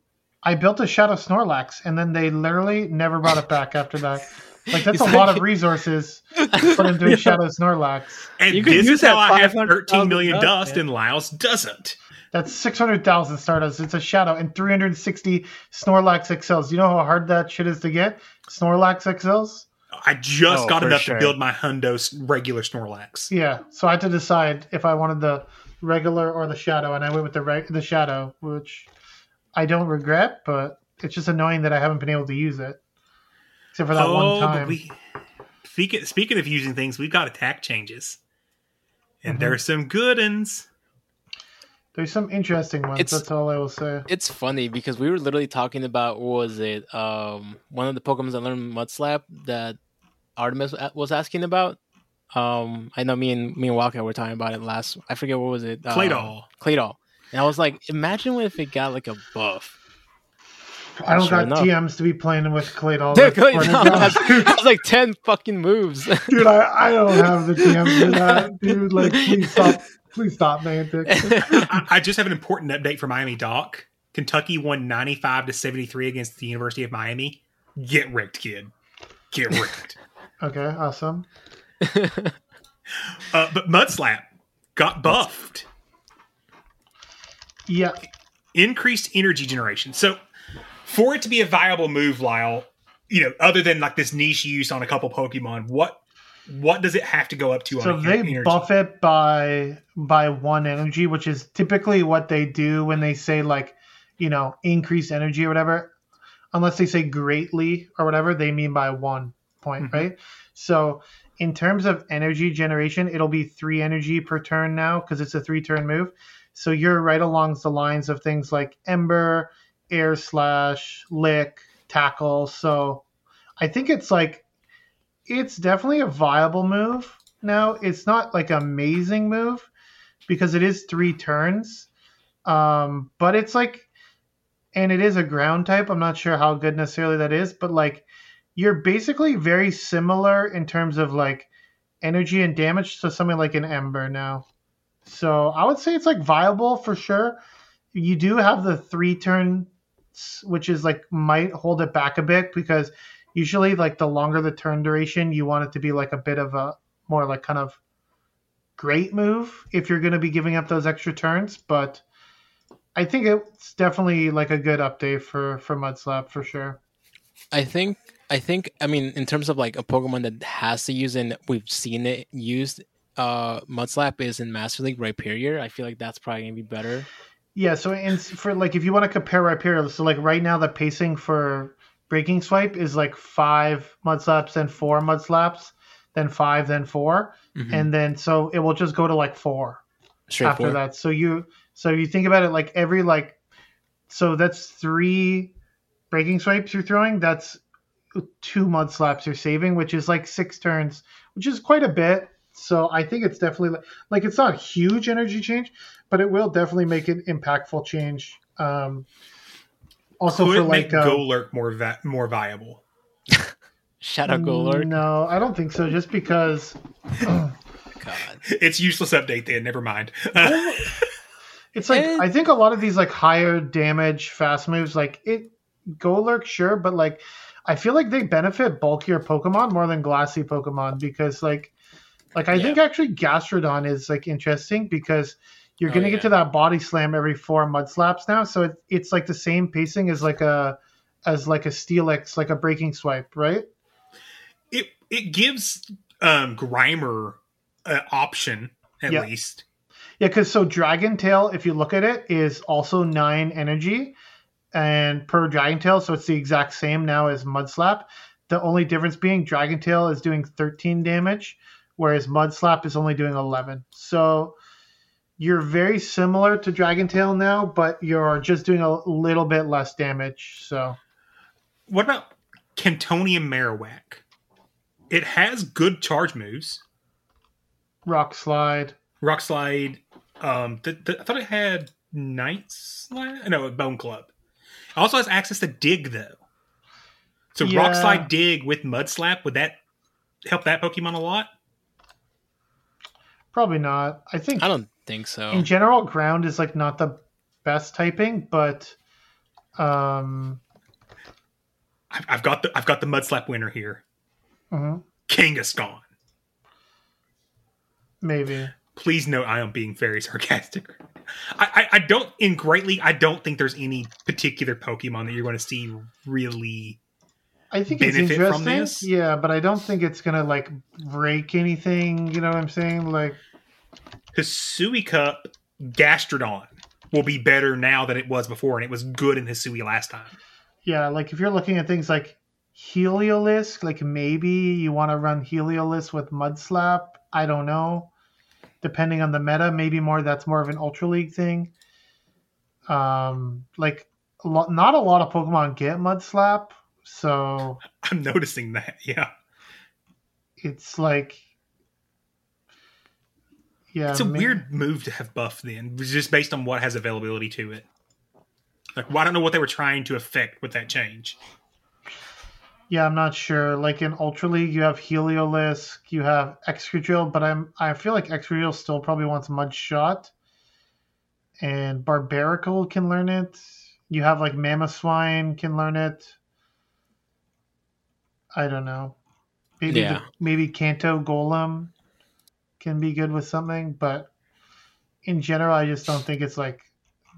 I built a Shadow Snorlax, and then they literally never brought it back after that. Like that's Is a that- lot of resources to put into doing Shadow Snorlax. And You could this use is how that I have 13 million dust, dust, man. and Lyles doesn't. That's six hundred thousand Stardust. It's a Shadow and three hundred sixty Snorlax XLs. You know how hard that shit is to get? Snorlax XLs. I just Oh, got enough sure. to build my Hundo s- regular Snorlax. Yeah. So I had to decide if I wanted the regular or the Shadow, and I went with the reg- the Shadow, which I don't regret, but it's just annoying that I haven't been able to use it, except for that one Oh, time. we speaking speaking of using things, we've got attack changes, and Mhm. are some good ones. There's some interesting ones. It's- that's all I will say. It's funny because we were literally talking about what was it? Um, one of the Pokemon that learned Mudslap that Artemis was asking about. Um, I know me and me and Walker were talking about it last. I forget what was it. Um, Claydol. Claydol. And I was like, imagine what if it got like a buff. I don't Sure got enough. TMs to be playing with Claydol. Dude, Like, Claydol for the has, has like ten fucking moves. Dude, I, I don't have the TMs for that. Dude, like, please stop. Please stop, Niantic. I, I just have an important update for Miami Doc. Kentucky won 95 to 73 against the University of Miami. Get wrecked, kid. Get wrecked. Okay, awesome. uh, but Mudslap got buffed. Yeah. Increased energy generation. So for it to be a viable move, Lyle, you know, other than like this niche use on a couple Pokemon, what what does it have to go up to So on they energy? buff it by by one energy, which is typically what they do when they say like, you know, increase energy or whatever. Unless they say greatly or whatever, they mean by one point, mm-hmm. right? So in terms of energy generation, it'll be three energy per turn now because it's a three turn move. So you're right along the lines of things like Ember, Air Slash, Lick, Tackle. So I think it's like it's definitely a viable move. Now it's not like amazing move because it is three turns, um, but it's like, and it is a ground type. I'm not sure how good necessarily that is, but like you're basically very similar in terms of like energy and damage to something like an Ember now. So I would say it's like viable for sure. You do have the three turn, which is like might hold it back a bit because usually like the longer the turn duration, you want it to be like a bit of a more like kind of great move if you're going to be giving up those extra turns. But I think it's definitely like a good update for for Mudslap for sure. I think I think I mean in terms of like a Pokemon that has to use and we've seen it used, uh Mudslap is in Master League Rhyperior. I feel like that's probably gonna be better. Yeah, so in, for like if you want to compare Rhyperior, so like right now the pacing for Breaking Swipe is like five Mudslaps, then four Mudslaps, then five, then 4 Mhm. and then so it will just go to like four Straight after forward. that. So you so you think about it like every like so that's three Breaking Swipes you're throwing. That's two Mudslaps you're saving, which is like six turns, which is quite a bit. So I think it's definitely like, like it's not a huge energy change, but it will definitely make an impactful change. Um, also Could for it like make uh, Golurk more va- more viable? Shadow Golurk. No, I don't think so. Just because God, It's useless update then. Never mind. it's like I think a lot of these like higher damage fast moves, like it Golurk, sure, but like I feel like they benefit bulkier Pokemon more than glassy Pokemon because like like I think actually Gastrodon is like interesting because you're Oh, gonna yeah. get to that body slam every four mud slaps now, so it, it's like the same pacing as like a as like a Steelix, like a breaking swipe, right? it it gives um Grimer an option at Yeah. least. Yeah, because so Dragon Tail, if you look at it, is also nine energy, and per Dragon Tail, so it's the exact same now as Mud Slap. The only difference being Dragon Tail is doing 13 damage, whereas Mud Slap is only doing 11. So you're very similar to Dragon Tail now, but you're just doing a little bit less damage. So, What about Cantonium Marowak? It has good charge moves. Rock Slide. Rock Slide. Um, th- th- I thought it had Night Slide. No, Bone Club. It also has access to Dig though. So Rock Slide, Dig with Mud Slap would that help that Pokemon a lot? Probably not. I think I don't think so. in general, ground is like not the best typing, but um, I've, I've got the I've got the mudslap winner here. mhm, gone. maybe. Please note I am being very sarcastic. I, I, I don't in greatly I don't think there's any particular Pokemon that you're going to see really I think it's benefit from interesting. this. Yeah, but I don't think it's gonna like break anything. You know what I'm saying? Like, Hisui Cup Gastrodon will be better now than it was before, and it was good in Hisui last time. yeah, like if you're looking at things like Heliolisk, like maybe you want to run Heliolisk with Mudslap. I don't know. Depending on the meta, maybe more that's more of an Ultra League thing. Um, like a lot, not a lot of Pokemon get Mudslap, so I'm noticing that. Yeah, it's like, yeah, it's a may- weird move to have buff then, just based on what has availability to it. Like, well, I don't know what they were trying to affect with that change. Yeah, I'm not sure. Like in Ultra League, you have Heliolisk, you have Excadrill, but I'm I feel like Excadrill still probably wants Mud Shot, and Barbaracle can learn it. You have like Mamoswine can learn it. I don't know. Maybe Yeah. the, maybe Kanto Golem can be good with something, but in general, I just don't think it's like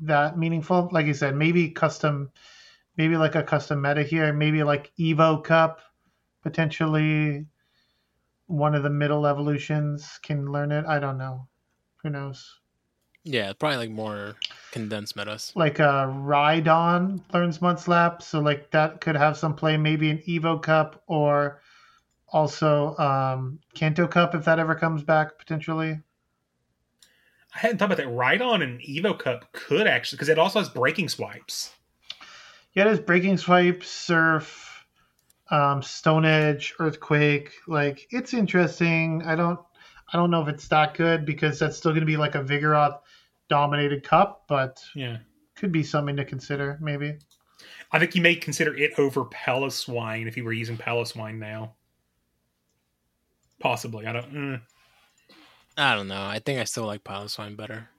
that meaningful. Like I said, maybe custom maybe like a custom meta here, maybe like Evo Cup, potentially one of the middle evolutions can learn it. I don't know. Who knows? Yeah, probably like more condensed metas. Like uh Rhydon learns Mud Slap, so like that could have some play maybe an Evo Cup or also um Kanto Cup if that ever comes back potentially. I hadn't thought about that. Rhydon and Evo Cup could actually, because it also has breaking swipes. Yeah, it has Breaking Swipe, Surf, um, Stone Edge, Earthquake. Like it's interesting. I don't I don't know if it's that good because that's still going to be like a Vigoroth dominated cup, but Yeah. could be something to consider maybe. I think you may consider it over Piloswine if you were using Piloswine now. Possibly. I don't. Mm. I don't know. I think I still like Piloswine better.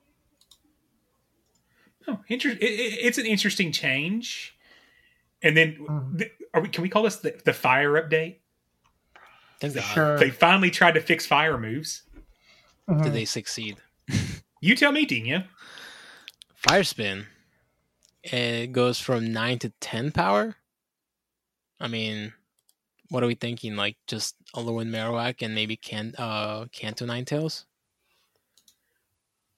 Oh, inter- it, it, it's an interesting change. And then, th- are we, can we call this the, the fire update? Thank God. Sure. They finally tried to fix fire moves. Mhm. Did they succeed? You tell me, Dina. Fire spin. It goes from nine to ten power. I mean, what are we thinking? Like just Alolan Marowak and maybe Can uh Kanto Ninetales?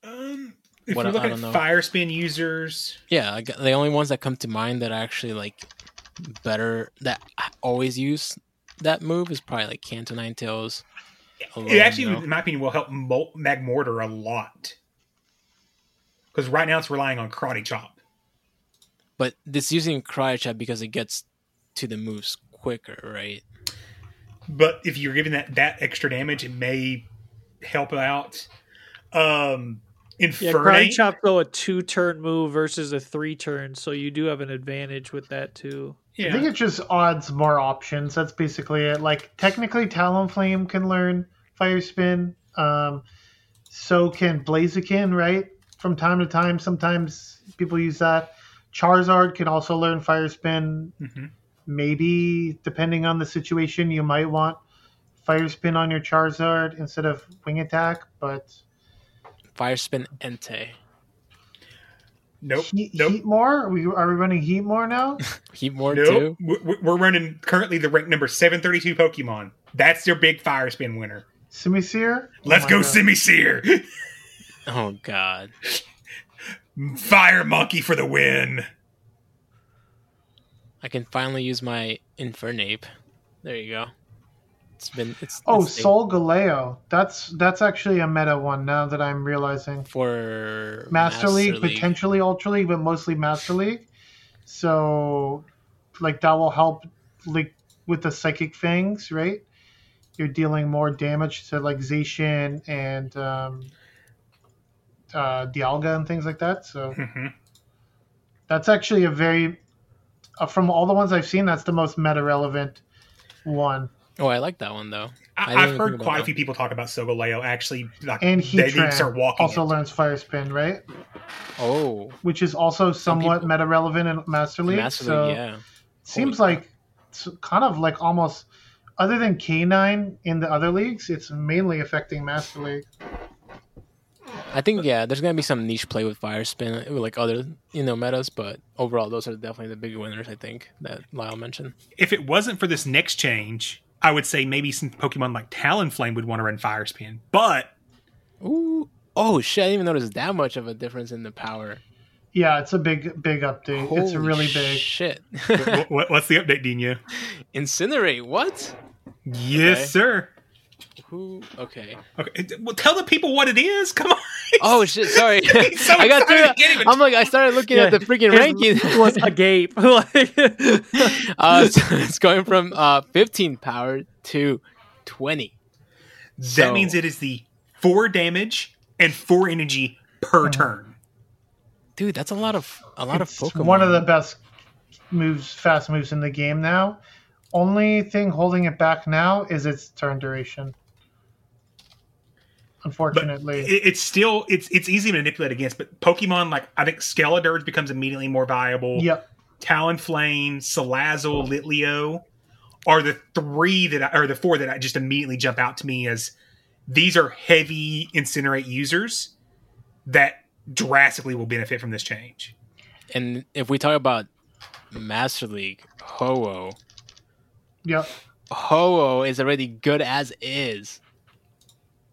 Um, if What- we're I looking don't know. fire spin users, Yeah, like, the only ones that come to mind that are actually like better that I always use that move is probably like Kanto Ninetales. it Alolan, actually, you know? in my opinion, will help Magmortar a lot. Because right now it's relying on Karate Chop. But this using Karate Chop because it gets to the moves quicker, right? But if you're giving that that extra damage, it may help out. Um, Yeah, Infernape. Karate Chop though a two turn move versus a three turn, so you do have an advantage with that too. Yeah. I think it just adds more options. That's basically it. Like technically, Talonflame can learn Fire Spin. Um, so can Blaziken, right? From time to time, sometimes people use that. Charizard can also learn Fire Spin. Mhm. Maybe depending on the situation, you might want Fire Spin on your Charizard instead of Wing Attack. But Fire Spin Entei. Nope. Heat, nope. Heatmor? Are we are we running Heatmor now? Heatmor Nope. too. We're we're running currently the rank number 732 Pokemon. That's your big fire spin winner. Simisear? Let's Oh go, my God. Simisear! Oh god. Fire Monkey for the win. I can finally use my Infernape. There you go. It's been it's Oh, it's Sol Galeo. That's that's actually a meta one now that I'm realizing. for Master, League, potentially Ultra League, but mostly Master League. So, like that will help, like with the psychic things, right? You're dealing more damage to like Zacian and um, uh, Dialga and things like that. So Mhm. that's actually a very, Uh, from all the ones I've seen, that's the most meta relevant one. Oh, I like that one though. I didn't I, I've heard think about quite a few people talk about Solgaleo actually. Like, And they didn't Heatran start walking. also it. learns Fire Spin, right? Oh, Which is also somewhat meta relevant in Master League. Master so League, yeah. seems like it's kind of like almost other than K9 in the other leagues, it's mainly affecting Master League. I think yeah, there's gonna be some niche play with Fire Spin, uh, like other you know metas, but overall those are definitely the big winners. I think that Lyle mentioned. If it wasn't for this next change, I would say maybe some Pokemon like Talonflame would want to run Fire Spin. But Ooh, oh shit! I didn't even notice that much of a difference in the power. Yeah, it's a big big update. it's Holy really big. Shit! what, what- what's the update, Dina? Incinerate what? Yes, Okay. sir. Who? Okay. Okay, well, tell the people what it is. Come on. Oh shit! Sorry, so I got through. he can't even- I'm like, I started looking at the freaking his ranking. was agape. Like- uh, so it's going from uh 15 power to 20. That So- means it is the four damage and four energy per turn. Dude, that's a lot of a lot It's of Pokemon. one of the best moves, fast moves in the game now. Only thing holding it back now is its turn duration. Unfortunately, It, it's still it's it's easy to manipulate against, but Pokemon like I think Skeledirge becomes immediately more viable. Yep. Talonflame, Salazzle, Litleo are the three that I, or the four that I just immediately jump out to me as these are heavy incinerate users that drastically will benefit from this change. And if we talk about Master League, Ho-Oh, Yep. Ho-Oh is already good as is.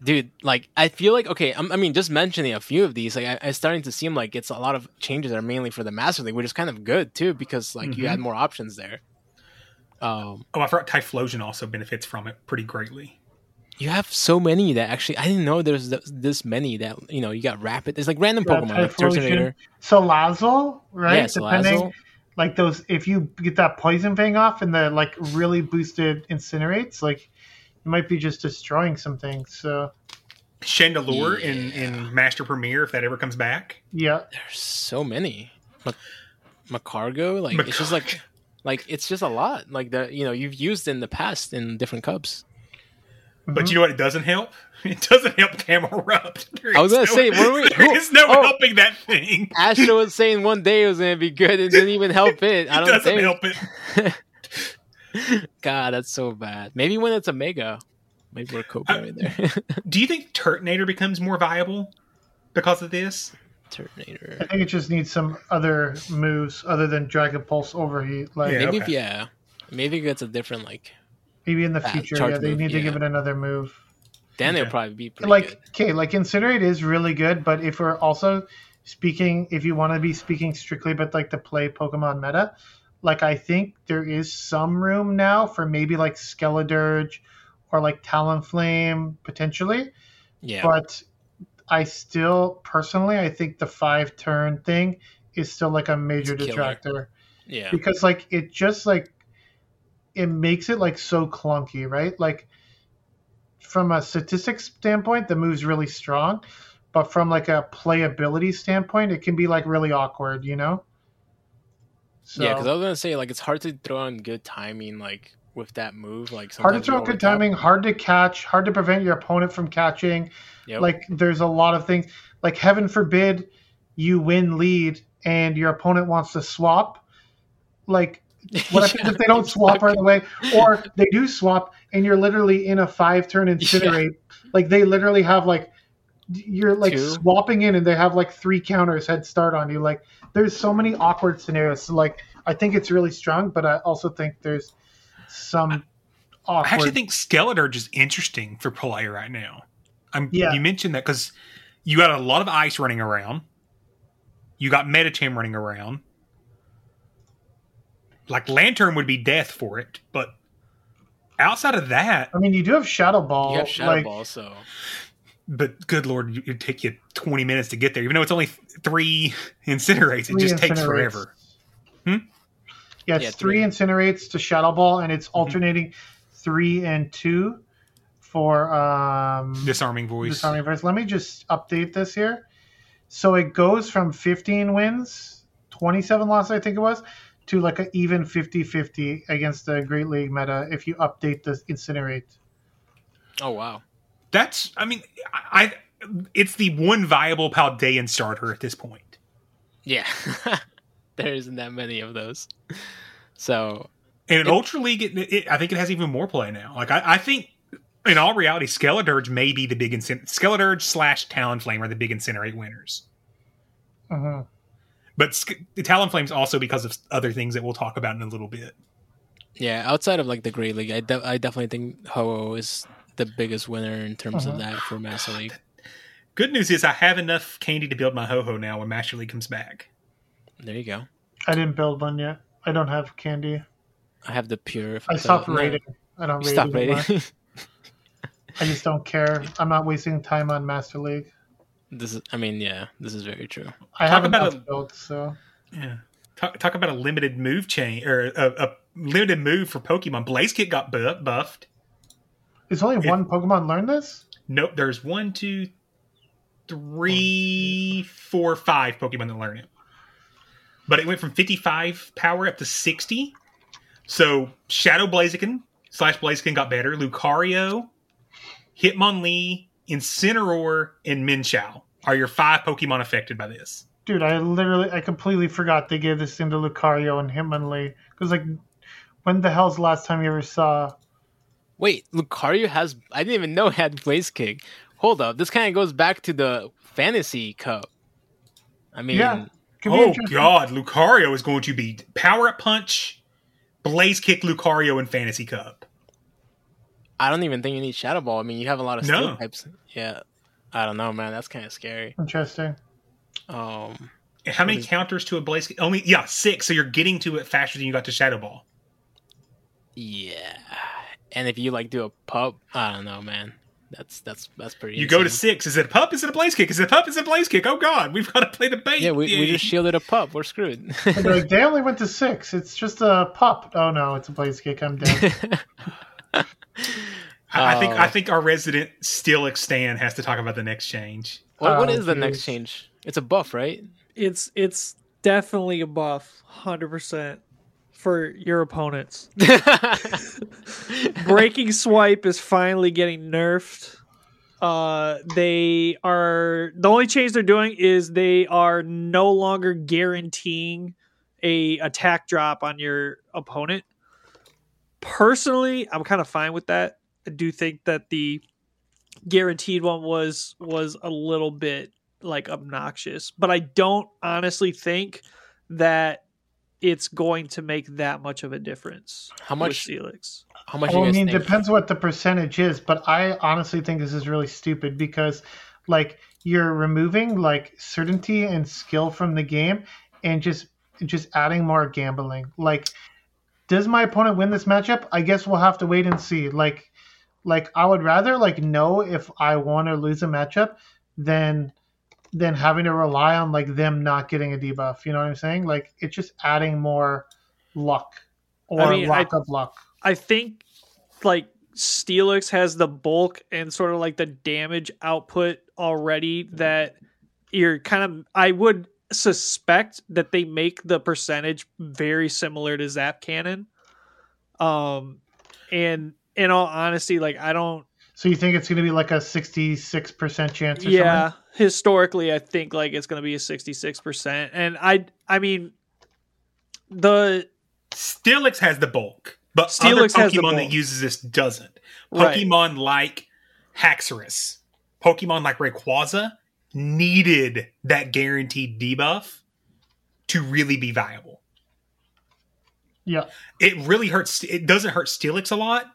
Dude, like I feel like okay. I'm, I mean, just mentioning a few of these, like I, it's starting to seem like it's a lot of changes are mainly for the Master League, which is kind of good too, because like you Mhm. had more options there. Um, Oh, I forgot Typhlosion also benefits from it pretty greatly. you have so many that actually I didn't know there's th- this many that you know you got rapid. There's like random Yeah, Pokemon like Typhlosion. Turtonator. Salazzle, right? Yeah, Salazzle. Like those, if you get that poison thing off and the like really boosted incinerates, like you might be just destroying some things. So Chandelure in in Master Premiere if that ever comes back. yeah, There's so many. Mac- Magcargo, like it's just like like it's just a lot. Like the you know you've used in the past in different cups. But you know what? It doesn't help. It doesn't help Camerupt. There I was gonna no- say, what were we- there is no oh. helping that thing. Astro was saying one day it was gonna be good. It didn't even help it. I don't doesn't think. help it. God, that's so bad. Maybe when it's a mega, maybe we're coping Uh, right there. Do you think Turtonator becomes more viable because of this? Turtonator. I think it just needs some other moves other than Dragon Pulse Overheat. Like maybe if yeah, maybe it gets a different like. maybe in the future, yeah, they move, need to give it another move. Then Okay. it'll probably be pretty like good. okay like incinerate is really good but if we're also speaking if you want to be speaking strictly about like the play pokemon meta like i think there is some room now for maybe like skeledirge or like talonflame potentially Yeah. but i still personally i think the five turn thing is still like a major It's killer. detractor Yeah. because like it just like it makes it like so clunky right like from a statistics standpoint the move's really strong but from like a playability standpoint it can be like really awkward you know so Yeah, because I was gonna say like it's hard to throw on good timing like with that move. Like hard to throw good timing hard to catch hard to prevent your opponent from catching Yep. like there's a lot of things like heaven forbid you win lead and your opponent wants to swap like what happens if they don't swap right away or they do swap and you're literally in a five turn incinerate like they literally have like you're like Two. swapping in and they have like three counters head start on you like there's so many awkward scenarios so like i think it's really strong but i also think there's some Awkward. I actually think Skeledirge is interesting for play right now. I'm, Yeah. You mentioned that because you got a lot of ice running around. You got Medicham running around. Like Lanturn would be death for it, but outside of that, I mean, you do have Shadow Ball. You have Shadow like, Ball, so but good lord, it would take you 20 minutes to get there. Even though it's only three incinerates, Three it just takes incinerates. forever. Yeah, it's Yeah, three. three. incinerates to Shadow Ball, and it's alternating three and two for um, Disarming voice. disarming voice. Let me just update this here. So it goes from 15 wins, 27 losses, I think it was, to like an even 50 50 against the Great League meta if you update the incinerate. oh wow. That's, I mean, I, I it's the one viable Paldean starter at this point. Yeah. there isn't that many of those. So And in Ultra League, it, it, I think it has even more play now. Like, I, I think, in all reality, Skeledirge may be the big incin- Skeledirge slash Talonflame are the big incinerate winners. Mhm. But Sk- the Talonflame's also because of other things that we'll talk about in a little bit. yeah, outside of like the Great League, I, de- I definitely think Ho-Oh is the biggest winner in terms Uh-huh. of that for Master League. Good news is I have enough candy to build my Ho-Oh now when Master League comes back. There you go. I didn't build one yet. I don't have candy. I have the pure. I the- stopped no, rating. I don't You rate stopped anymore. rating. I just don't care. I'm not wasting time on Master League. This is. I mean, yeah, this is very true. I Talk have about enough a- built, so Yeah. Talk, talk about a limited move chain or a, a limited move for Pokemon. Blaze Kick got bu- buffed. is only one Pokemon learn this? Nope, there's one, two, three, oh. four, five Pokemon that learn it. But it went from 55 power up to 60. So Shadow Blaziken slash Blaziken got better. Lucario, Hitmonlee, Incineroar, and Mienshao are your five Pokemon affected by this. Dude, I literally, I completely forgot they gave this thing to Lucario and Hitmonlee. Because, like, when the hell's the last time you ever saw. Wait, Lucario has. I didn't even know it had Blaze Kick. Hold up, this kind of goes back to the Fantasy Cup. I mean, Yeah. Could Oh. God, Lucario is going to be Power Up Punch, Blaze Kick Lucario, and Fantasy Cup. I don't even think you need Shadow Ball. I mean, you have a lot of steel No. types. Yeah, I don't know, man. That's kind of scary. Interesting. Um, And how many What is- counters to a Blaze Kick? Only yeah, six. So you're getting to it faster than you got to Shadow Ball. yeah, and if you like do a pub, I don't know, man. That's that's that's pretty. You go to six. Is it a pup? Is it a Blaze Kick? Is it a pup? Is it a Blaze Kick? Oh God, we've got to play the bait. Yeah, we, we just shielded a pup. We're screwed. And they're like, they only went to six. It's just a pup. Oh, no, it's a Blaze Kick. I'm dead. I, I think. I think our resident Steelix Stan has to talk about the next change. what, what Oh, is the next change? It's a buff, right? It's it's definitely a buff, hundred percent for your opponents. Breaking swipe is finally getting nerfed. Uh, they are the only change they're doing is they are no longer guaranteeing a attack drop on your opponent. Personally, I'm kind of fine with that. I do think that the guaranteed one was was a little bit like obnoxious, but I don't honestly think that it's going to make that much of a difference. How with much- Steelix? How much? well, you I mean, think? depends what the percentage is, but I honestly think this is really stupid because, like, you're removing like certainty and skill from the game, and just just adding more gambling. Like, does my opponent win this matchup? I guess we'll have to wait and see. Like, like I would rather like know if I won or lose a matchup than than having to rely on like them not getting a debuff. You know what I'm saying? Like, it's just adding more luck or I mean, I- lack of luck. I think like Steelix has the bulk and sort of like the damage output already that you're kind of I would suspect that they make the percentage very similar to Zap Cannon. Um and in all honesty, like I don't So you think it's going to be like a 66% chance or yeah, something? historically I think like it's going to be a 66% and I I mean the Steelix has the bulk, but Steelix other has the Pokemon that uses this doesn't. Right. Pokemon like Haxorus, Pokemon like Rayquaza needed that guaranteed debuff to really be viable. Yeah. It really hurts. It doesn't hurt Steelix a lot.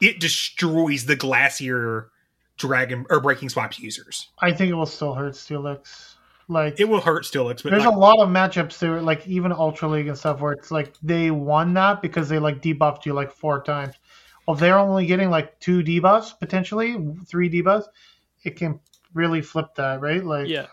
It destroys the Glacier Dragon or Breaking Swipe users. I think it will still hurt Steelix. Like It will hurt Steelix, but there's like, a lot of matchups there, like even Ultra League and stuff, where it's like they won that because they like debuffed you like four times. if they're only getting like two debuffs potentially, three debuffs, it can really flip that, right? Like Yeah.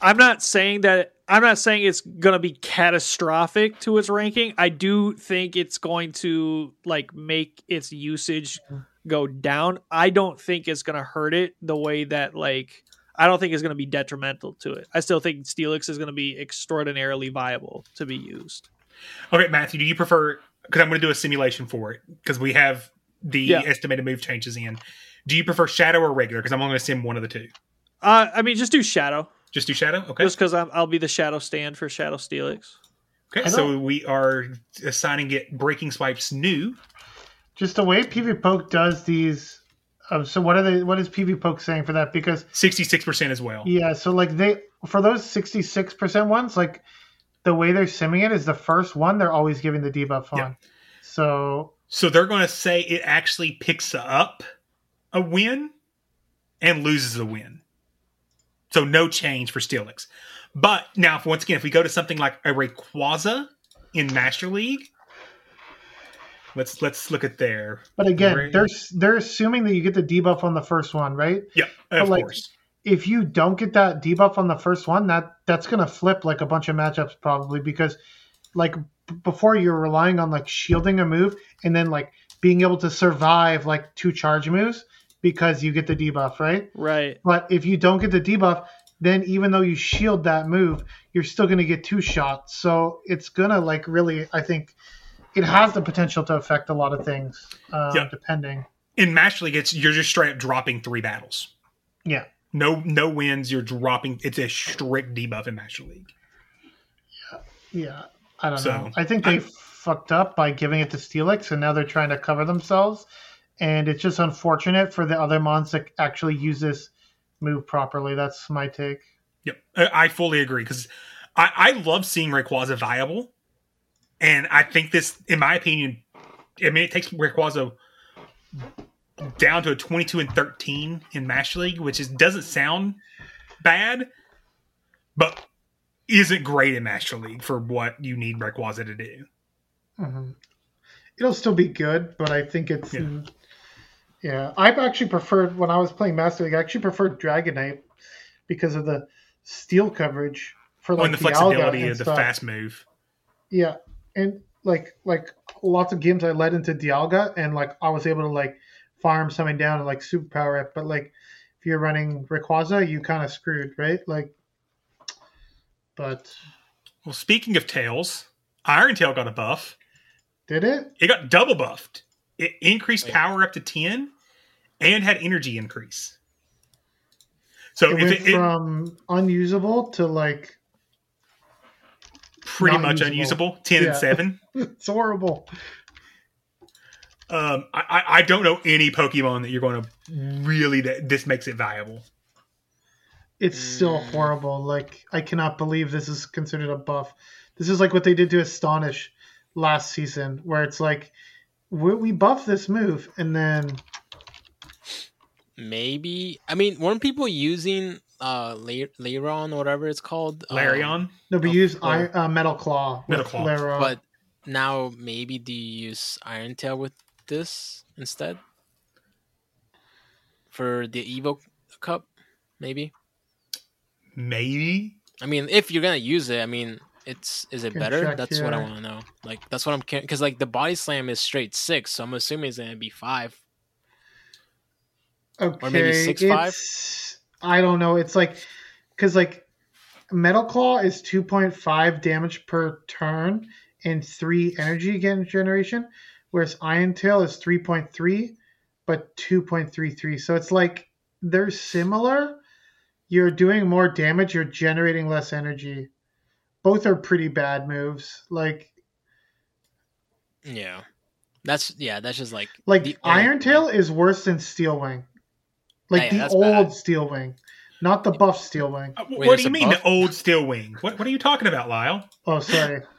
I'm not saying that I'm not saying it's going to be catastrophic to its ranking. I do think it's going to like make its usage go down. I don't think it's going to hurt it the way that like I don't think it's going to be detrimental to it. I still think Steelix is going to be extraordinarily viable to be used. Okay, Matthew, do you prefer? Because I'm going to do a simulation for it because we have the Yeah. estimated move changes in. Do you prefer shadow or regular? Because I'm only going to sim one of the two. Uh, I mean, just do Shadow. Just do shadow. Okay. Just because I'll be the Shadow stand for Shadow Steelix. Okay. So we are assigning it breaking swipes new. just the way PvPoke does these. Um, so what are they? What is PvPoke saying for that? Because Sixty six percent as well. yeah, so like they for those sixty six percent ones, like the way they're simming it is the first one they're always giving the debuff on. Yeah. So So they're going to say it actually picks up a win and loses a win. So no change for Steelix. But now, if, once again, if we go to something like a Rayquaza in Master League, let's let's look at there. But again, Ray- they're they're assuming that you get the debuff on the first one, right? yeah, But of like, course. if you don't get that debuff on the first one, that that's gonna flip like a bunch of matchups probably because like b- before you're relying on like shielding a move and then like being able to survive like two charge moves because you get the debuff, right? Right. But if you don't get the debuff, then even though you shield that move, you're still gonna get two shots. So it's gonna like really, I think, it has the potential to affect a lot of things, uh, Yeah. depending. In match League, it's you're just straight up dropping three battles. Yeah. No no wins. You're dropping. It's a strict debuff in match League. Yeah, Yeah. I don't So, know. I think they fucked up by giving it to Steelix, and now they're trying to cover themselves. And it's just unfortunate for the other mons that actually use this move properly. That's my take. Yep, I I fully agree because I, I love seeing Rayquaza viable, and I think this, in my opinion, I mean it takes Rayquaza down to a twenty-two and thirteen in Master League, which is doesn't sound bad, but isn't great in Master League for what you need Rayquaza to do. hmm It'll still be good, but I think it's. Yeah, I've actually preferred when I was playing Master League. I actually preferred Dragonite because of the steel coverage for Oh, like and the Dialga flexibility and of the fast move. Yeah, and like like lots of games I led into Dialga, and like I was able to like farm something down and like superpower it. But like if you're running Rayquaza, you kind of screwed, right? Like, but Well, speaking of tails, Iron Tail got a buff. did it? It got double buffed. It increased power up to 10 and had energy increase. So it if went it, it from unusable to like pretty much usable. unusable, 10 Yeah. and 7. it's horrible. Um, I, I I don't know any Pokemon that you're going to really that this makes it viable. It's still horrible. Like I cannot believe this is considered a buff. This is like what they did to Astonish last season, where it's like we, we buff this move and then Maybe. I mean, weren't people using uh Le- Lairon whatever it's called? Um, Larion? no, we use or- iron, uh, Metal Claw. Metal Claw. Lara. But now maybe do you use Iron Tail with this instead? For the Evo Cup, maybe. Maybe. I mean, if you're gonna use it, I mean, it's is it better? That's what I want to know. Like that's what I'm because like the body slam is straight six, so I'm assuming it's gonna be five. okay, or maybe six, five? it's- I don't know. It's like because like Metal Claw is two point five damage per turn and three energy again generation, whereas Iron Tail is three point three, but two point three three. So it's like they're similar. You're doing more damage. You're generating less energy. Both are pretty bad moves. Like Yeah, that's yeah, that's just like like the only- Iron Tail is worse than Steel Wing. Like Yeah, the old bad. Steel Wing, not the buff Steel Wing. Uh, Wait, what do you mean buff? the old steel wing? What what are you talking about, Lyle? Oh, sorry.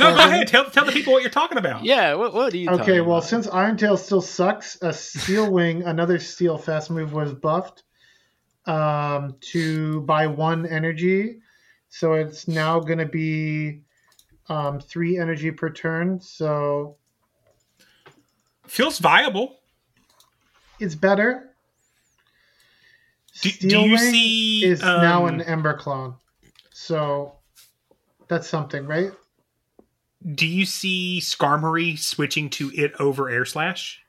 No, go ahead. Tell tell the people what you're talking about. Yeah, what what are you? Okay, talking well, about? since Iron Tail still sucks, a Steel Wing, another Steel fast move was buffed um, to buy one energy. So it's now going to be um, three energy per turn. So Feels viable. It's better. Do, Steel do you see is now um, an Ember clone, so that's something, right? Do you see Skarmory switching to it over Air Slash?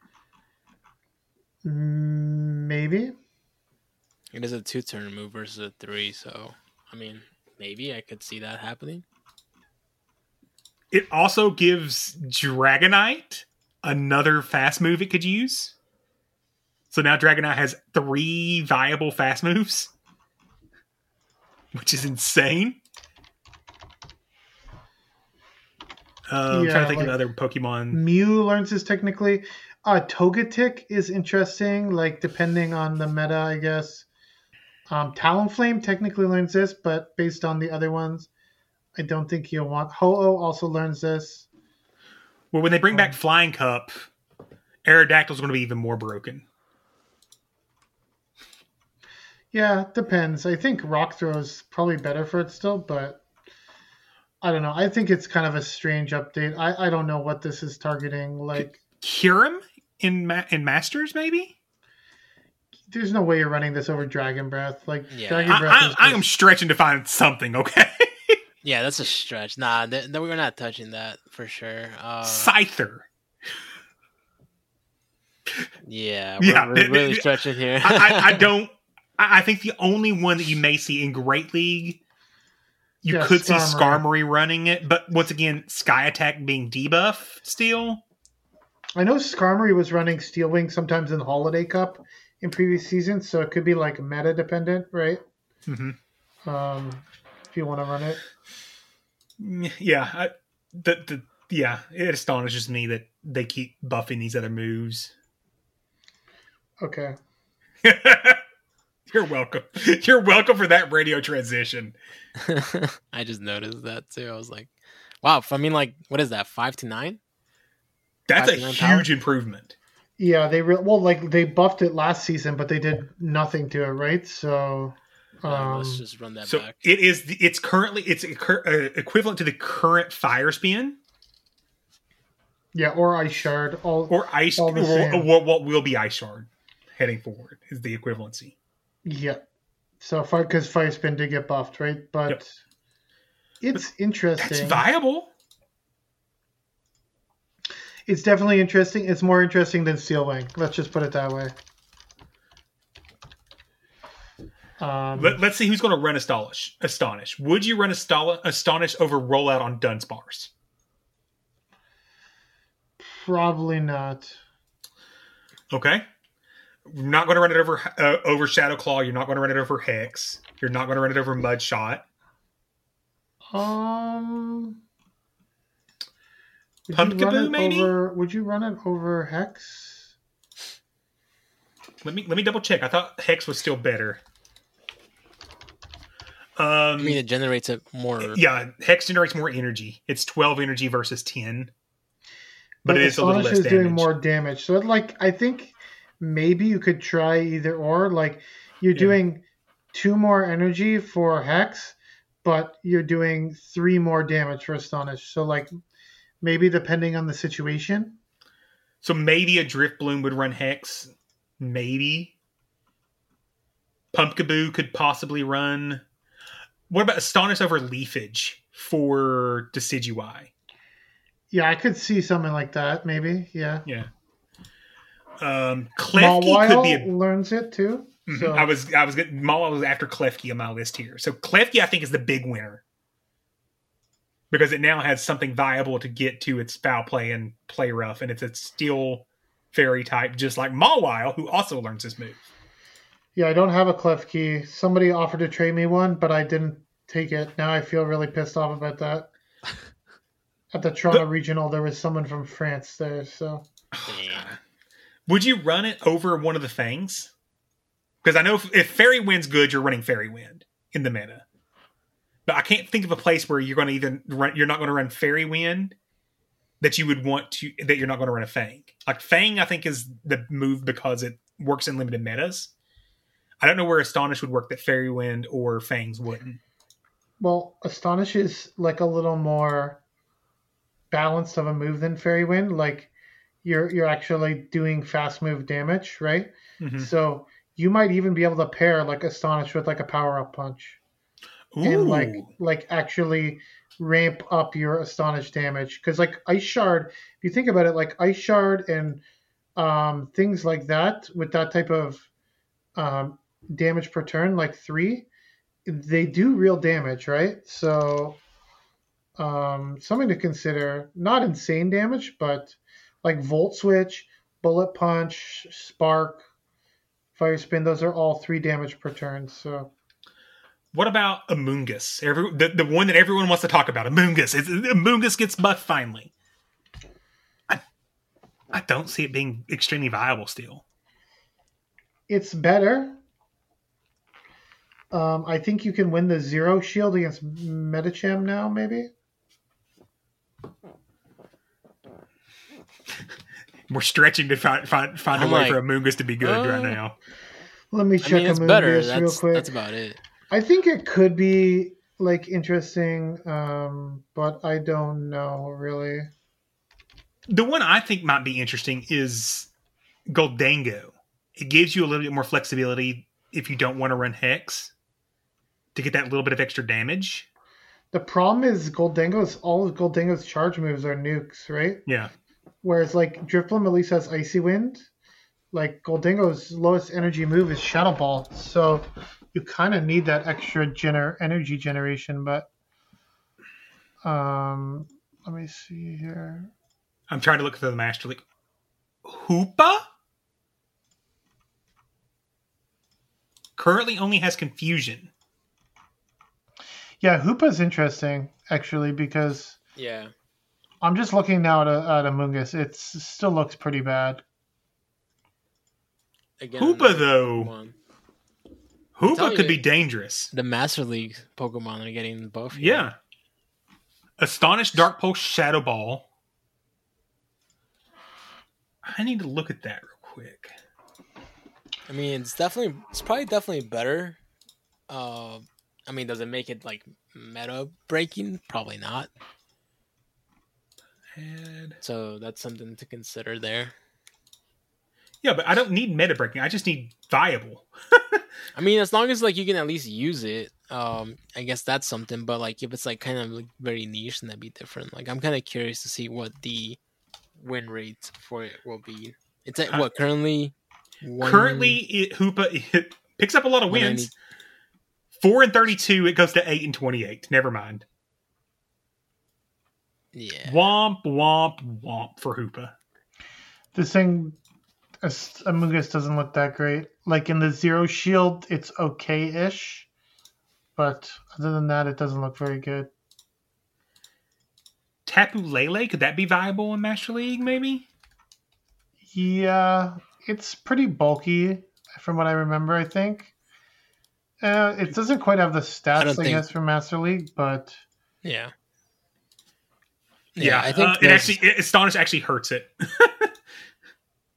Mm, Maybe. It is a two turn move versus a three, so I mean, maybe I could see that happening. It also gives Dragonite another fast move it could use. So now Dragonite has three viable fast moves, which is insane. Uh, I'm Yeah, trying to think like- of other Pokemon. Mew learns this technically. Uh, Togetic is interesting, like depending on the meta, I guess. Um, Talonflame technically learns this, but based on the other ones, I don't think you'll want. Ho-Oh also learns this. Well, when they bring back Flying Cup, Aerodactyl's going to be even more broken. Yeah, depends. I think Rock Throw is probably better for it still, but I don't know. I think it's kind of a strange update. I, I don't know what this is targeting. Like, Kyurem in Ma- in Masters, maybe. There's no way you're running this over Dragon Breath. Like, Yeah. Dragon Breath I, is I am stretching to find something. Okay, Yeah, that's a stretch. Nah, th- th- we're not touching that for sure. Uh, Scyther. yeah, we're, Yeah, we're th- really th- stretching here. I, I, I don't. I I think the only one that you may see in Great League, you Yeah, could see Skarmory. Skarmory running it, but once again, Sky Attack being debuff still. I know Skarmory was running Steel Wing sometimes in the Holiday Cup in previous seasons, so it could be like meta dependent, right? Mm-hmm. Um, if you want to run it. Yeah, I, the the yeah, it astonishes me that they keep buffing these other moves. Okay. You're welcome. You're welcome for that radio transition. I just noticed that too. I was like, wow. I mean, like, what is that? Five to nine? That's a Five to nine power? huge improvement. Yeah, they re- well, like they buffed it last season, but they did nothing to it, right? So, Uh, let's um, just run that So back. it is. the- It's currently it's equ- uh, equivalent to the current fire spin yeah, or Ice Shard, all or ice all or, what, what will be ice shard heading forward is the equivalency. Yeah. So far, because Fire Spin did get buffed, right? But Yep. it's interesting. That's viable. It's definitely interesting. It's more interesting than Steel Wing. Let's just put it that way. Um, Let, us see who's going to run Astonish. Astonish. Would you run Astol- Astonish over rollout on Dunsparce? probably not. Okay. You're not going to run it over uh, over Shadow Claw. You're not going to run it over Hex. You're not going to run it over Mud Shot. Um, would you Pumpkaboo, run it maybe? Over, would you run it over Hex? Let me let me double check. I thought Hex was still better. Um, I mean, it generates it more. yeah, Hex generates more energy. It's 12 energy versus 10. But, it is a little Astonish less is damage. doing more damage. So, like, I think maybe you could try either or. Like, you're doing two more energy for Hex, but you're doing three more damage for Astonish. So, like, maybe depending on the situation. So maybe a Drifblim would run Hex. Maybe. Pumpkaboo could possibly run. What about Astonish over Leafage for Decidueye? Yeah, I could see something like that. Maybe. Yeah. Yeah. Um, Klefki could be a learns it too. Mhm. So I was I was Mawile was after Klefki on my list here. So Klefki I think is the big winner because it now has something viable to get to its foul play and play rough, and it's a steel fairy type, just like Mawile, who also learns this move. yeah, I don't have a Klefki. Somebody offered to trade me one, but I didn't take it. Now I feel really pissed off about that. At the Toronto Regional, there was someone from France there, so Would you run it over one of the fangs? Because I know if, if Fairy Wind's good, you're running Fairy Wind in the meta. But I can't think of a place where you're going to even run. You're not going to run Fairy Wind that you would want to. That you're not going to run a Fang. Like Fang, I think is the move because it works in limited metas. I don't know where Astonish would work that Fairy Wind or Fangs wouldn't. well, Astonish is like a little more balanced of a move than Fairy Wind. Like you're you're actually doing fast move damage, right? Mhm. So you might even be able to pair like astonish with like a power up punch, and like like actually ramp up your astonish damage. Because like ice shard if you think about it like ice shard and um things like that with that type of um damage per turn like three they do real damage right? So um something to consider. Not insane damage but like volt switch bullet punch spark fire spin those are all three damage per turn so What about Amoonguss? Every, the, the one that everyone wants to talk about. Amoonguss. It's, Amoonguss gets buffed finally. I, I don't see it being extremely viable still. it's better. Um, I think you can win the zero shield against Medicham now, maybe. We're stretching to find find, find a I'm way like, for Amoonguss to be good uh, right now. Let me I check mean, Amoonguss real quick. that's about it. I think it could be like interesting, um, but I don't know really. The one I think might be interesting is Gholdengo. It gives you a little bit more flexibility if you don't want to run Hex to get that little bit of extra damage. The problem is Gholdengo's all of Gholdengo's charge moves are nukes, right? Yeah. Whereas like Drifblim at least has Icy Wind. Like Gholdengo's lowest energy move is Shadow Ball, so you kind of need that extra gener- energy generation. But um, let me see here. I'm trying to look through the Master League. Hoopa? Currently only has confusion. Yeah, Hoopa's interesting actually because Yeah. I'm just looking now at, at Amoonguss. It still looks pretty bad. Again, Hoopa, though. Pokemon. Tell Hoopa you- could be dangerous. The Master League Pokemon are getting both. here. Yeah. Astonish Dark Pulse Shadow Ball. I need to look at that real quick. I mean, it's definitely, it's probably definitely better. Uh, I mean, does it make it like meta breaking? Probably not. And- So that's something to consider there. Yeah, but I don't need meta breaking. I just need viable. I mean, as long as like you can at least use it, um, I guess that's something. But like if it's like kind of like very niche, then that'd be different. Like I'm kind of curious to see what the win rate for it will be. It's at what currently? One, Currently, it, Hoopa it picks up a lot of One wins. Four and thirty-two. It goes to eight and twenty-eight. Never mind. Yeah. Womp womp womp for Hoopa. This thing, As- Amoonguss doesn't look that great. Like in the Zero Shield, it's okay-ish, but other than that, it doesn't look very good. Tapu Lele, could that be viable in Master League? Maybe. Yeah, it's pretty bulky from what I remember. I think uh, it doesn't quite have the stats, I, don't think- guess, for Master League, but Yeah. Yeah, I think uh, it actually it, Astonish actually hurts it.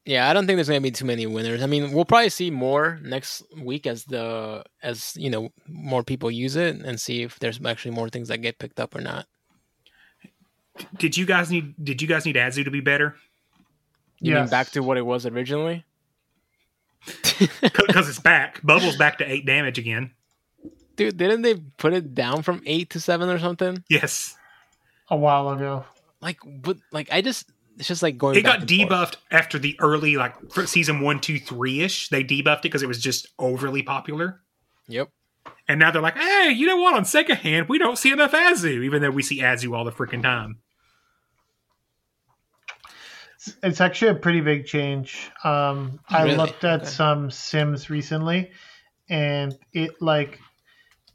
Yeah, I don't think there's gonna be too many winners. I mean, we'll probably see more next week as the as you know more people use it and see if there's actually more things that get picked up or not. Did you guys need Did you guys need Azu to be better? You mean back to what it was originally? Because it's back. Bubbles back to eight damage again. Dude, didn't they put it down from eight to seven or something? Yes, a while ago. Like, but like I just it's just like going. it back got and forth. debuffed after the early like season one, two, three ish. They debuffed it because it was just overly popular. Yep. And now they're like, hey, you know what? On second hand, we don't see enough Azu, even though we see Azu all the freaking time. It's actually a pretty big change. Um, I Really? looked at Okay. some Sims recently, and it like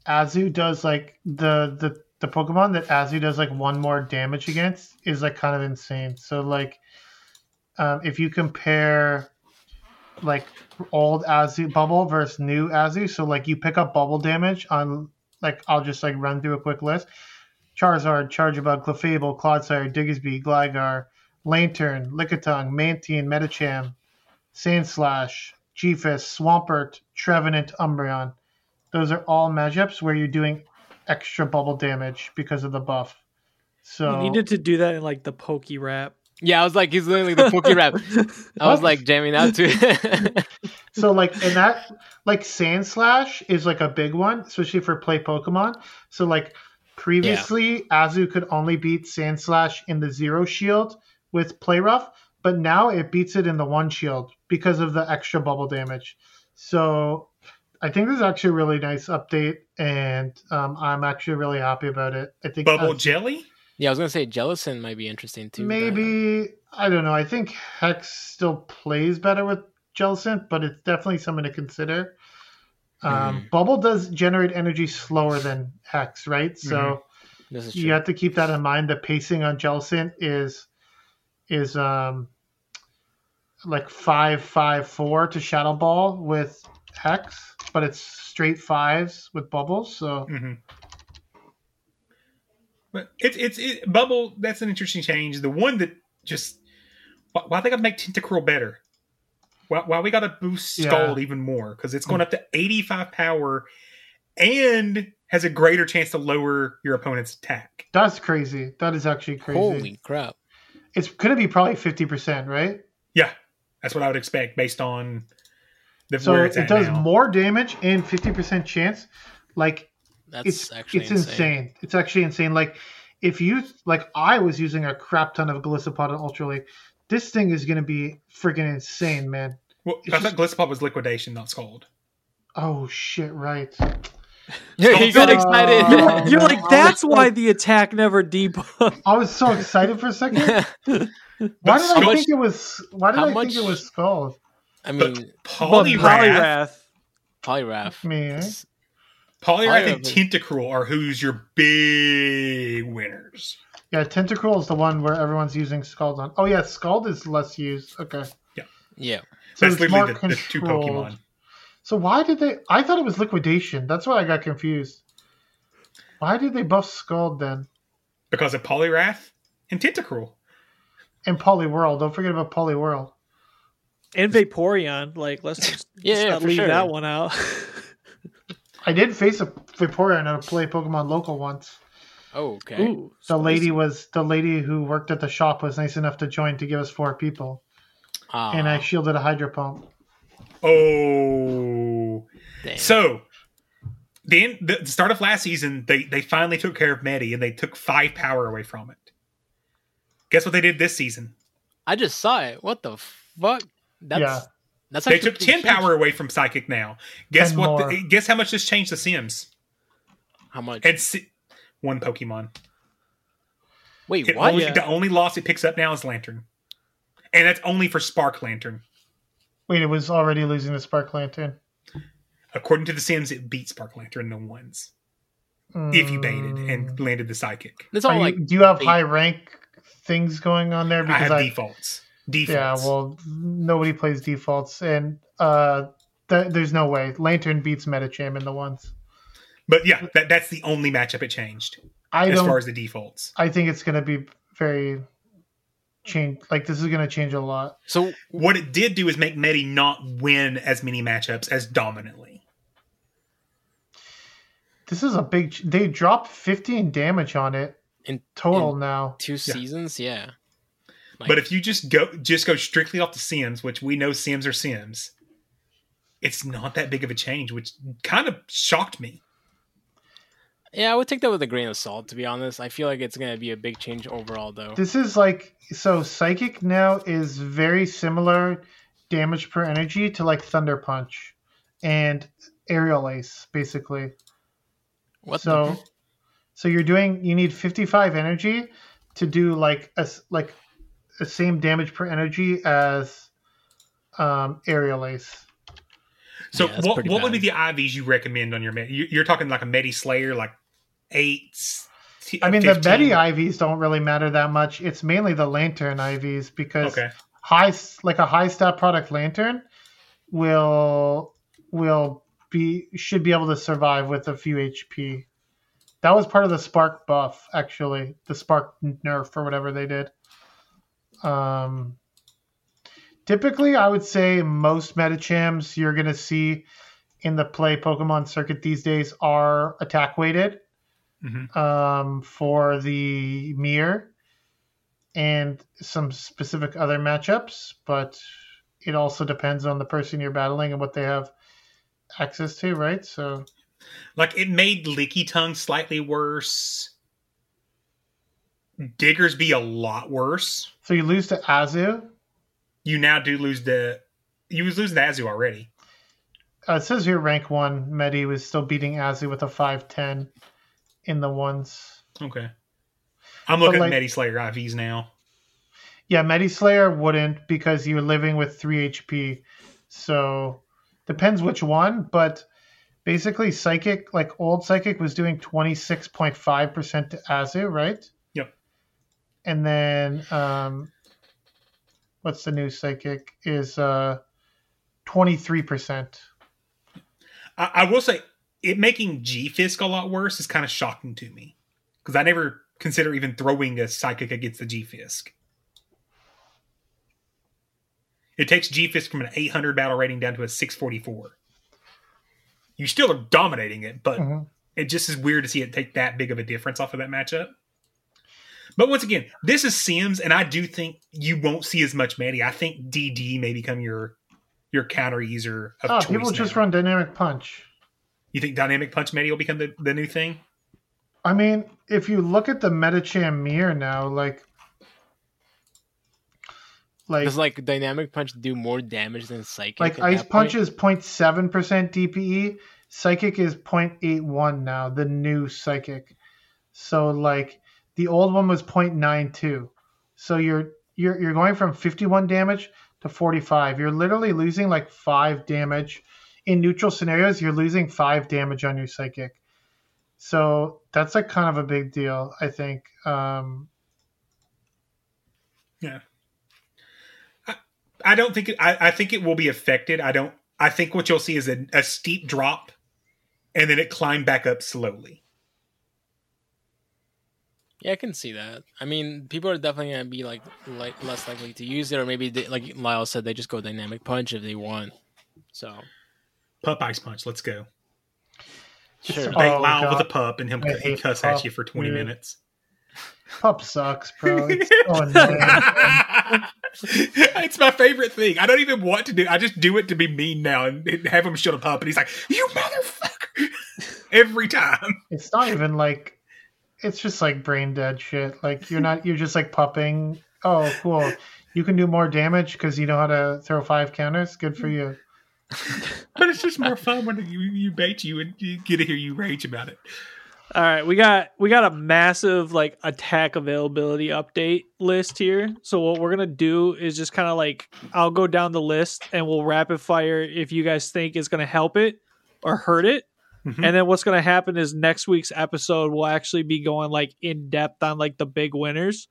Azu does like the the the Pokemon that Azu does like one more damage against is like kind of insane. So like, um, if you compare like old Azu Bubble versus new Azu, so like you pick up Bubble damage on like I'll just like run through a quick list: Charizard, Charjabug, Clefable, Clodsire, Diggersby, Gligar. Lanturn, Lickitung, Mantine, Medicham, Sandslash, G-Fisk, Swampert, Trevenant, Umbreon. Those are all matchups where you're doing extra bubble damage because of the buff. So You needed to do that in like the Pokey Rap. Yeah, I was like, he's literally the Pokey rap. I was like jamming out to it. So like in that like Sandslash is like a big one, especially for play Pokemon. So like previously Azu could only beat Sandslash in the zero shield with Play Rough, but now it beats it in the one shield because of the extra bubble damage. So I think this is actually a really nice update, and um, I'm actually really happy about it. I think Bubble uh, jelly? yeah, I was gonna say Jellicent might be interesting too. but- maybe I don't know. I think Hex still plays better with Jellicent, but it's definitely something to consider. Um, Bubble does generate energy slower than Hex, right? So Mhm. This is you true. have to keep that in mind. The pacing on Jellicent is is um like five five four to Shadow Ball with Hex, but it's straight fives with Bubbles. So hmm But it's it's it, bubble. That's an interesting change. The one that just why, why they got to make Tentacruel better? Why, why we got to boost Yeah. Scald even more? Because it's going up to eighty five power and has a greater chance to lower your opponent's attack. that's crazy. That is actually crazy. Holy crap! It's gonna be probably fifty percent, right? Yeah, that's what I would expect based on the So where it at does now. more damage and fifty percent chance. Like That's it's actually it's insane. insane. It's actually insane. Like if you like, I was using a crap ton of Golisopod and Ultra League. This thing is gonna be freaking insane, man. Well, I thought Golisopod was liquidation, not Scald. Oh shit! Right. yeah, he got excited. You're, you're like, that's why the attack never debuffed. I was so excited for a second. Why did I think it was? Why did how I think it was Scald? I mean, Poliwrath, Poliwrath. Me, eh? Poliwrath and Poliwrath Tentacruel are who's your big winners. Yeah, Tentacruel is the one where everyone's using Scald on. Oh yeah, Scald is less used. Okay. Yeah. Yeah. So That's it's more literally the, the two controlled. Pokemon. So why did they? I thought it was liquidation. That's why I got confused. Why did they buff Scald then? Because of Poliwrath and Tentacruel. And Poliwhirl. Don't forget about Poliwhirl. And Vaporeon. Like, let's just, Yeah, let's yeah, not leave sure. that one out. I did face a Vaporeon at a play Pokemon local once. Oh, okay. Ooh, The lady was the lady who worked at the shop was nice enough to join to give us four people, Ah, and I shielded a Hydro Pump. Oh. damn. So, then the, the start of last season, they, they finally took care of Medi and they took five power away from it. Guess what they did this season? I just saw it. What the fuck? That's Yeah. that's They took 10 huge. power away from Psychic now. Guess 10 what? The, guess how much this changed the Sims? How much? And si- one Pokemon. Wait, It what? only, Yeah. The only loss it picks up now is Lanturn. And that's only for Spark Lanturn. Wait, it was already losing the Spark Lanturn. According to the Sims, it beat Spark Lanturn in the ones. If you baited and mm. landed the Psychic. That's Are all you- like. do you have bait. high rank things going on there? Because I have I, defaults. Yeah, well, nobody plays defaults, and uh, th- there's no way Lanturn beats Medicham in the ones. But yeah, that, that's the only matchup it changed I as far as the defaults. I think it's going to be very change. Like this is going to change a lot. So What it did do is make Medi not win as many matchups as dominantly. This is a big. They dropped 15 damage on it in total in now. two seasons, yeah. Like, but if you just go just go strictly off the Sims, which we know Sims are Sims, it's not that big of a change, which kind of shocked me. yeah, I would take that with a grain of salt. To be honest, I feel like it's gonna be a big change overall, though. This is like so. Psychic now is very similar damage per energy to like Thunder Punch and Aerial Ace, basically. What so the? so you're doing you need 55 energy to do like a like the same damage per energy as um aerial ace So Yeah, what what would be the IVs you recommend on your Medi? You- You're talking like a Medi Slayer, like eight. i mean the 15? Betty ivs don't really matter that much it's mainly the lanturn ivs because Okay. high like a high stat product lanturn will will be should be able to survive with a few hp that was part of the spark buff actually the spark nerf or whatever they did um typically i would say most medichams you're going to see in the play pokemon circuit these days are attack weighted Mhm. um, for the mirror and some specific other matchups, but it also depends on the person you're battling and what they have access to, right? So, like, it made Lickitung slightly worse. Diggersby a lot worse. So you lose to Azu. You now do lose the. You was losing to Azu already. Uh, it says here rank one. Medi was still beating Azu with a five ten in the ones. Okay. I'm looking like, at Medi Slayer IVs now. Yeah, Medi Slayer wouldn't because you're living with three HP. So depends which one, but basically Psychic, like old Psychic was doing 26.5% to Azu, right? And then um what's the new Psychic is uh 23%. I, I will say it making G Fisk a lot worse is kind of shocking to me. Because I never consider even throwing a psychic against the G Fisk. It takes G Fisk from an 800 battle rating down to a 644. You still are dominating it, but Mhm. it just is weird to see it take that big of a difference off of that matchup. But once again, this is Sims, and I do think you won't see as much Manny. I think DD may become your your counter user of Oh, choice. people now. just run Dynamic Punch. You think Dynamic Punch Manny will become the, the new thing? I mean, if you look at the Medicham mirror now, like like Does like dynamic punch do more damage than psychic? like Ice Punch point? is 0.7% DPE, Psychic is 0.81 now, the new Psychic. So like the old one was 0.92. So you're you're you're going from 51 damage to 45. You're literally losing like 5 damage in neutral scenarios. You're losing 5 damage on your Psychic. So that's like kind of a big deal, I think. Um Yeah. I, I don't think it, I, I think it will be affected. I don't. I think what you'll see is a, a steep drop, and then it climbed back up slowly. Yeah, I can see that. I mean, people are definitely gonna be like like less likely to use it, or maybe they, like Lyle said, they just go dynamic punch if they want. So Pup ice punch. Let's go. Sure. Debate Oh, Lyle with a pup, and him he hate cuss at you for twenty dude. minutes. Pup sucks, bro. It's so it's my favorite thing. I don't even want to do. I just do it to be mean now and and have him shut up, and he's like, "You motherfucker!" Every time. It's not even like it's just like brain dead shit. Like you're not you're just like pupping. Oh, cool. You can do more damage because you know how to throw five counters. Good for you. But it's just more fun when you you bait you and you get to hear you rage about it. All right, we got we got a massive like attack availability update list here. So what we're gonna do is just kind of like I'll go down the list and we'll rapid fire if you guys think is gonna help it or hurt it. Mhm. And then what's gonna happen is next week's episode will actually be going like in depth on like the big winners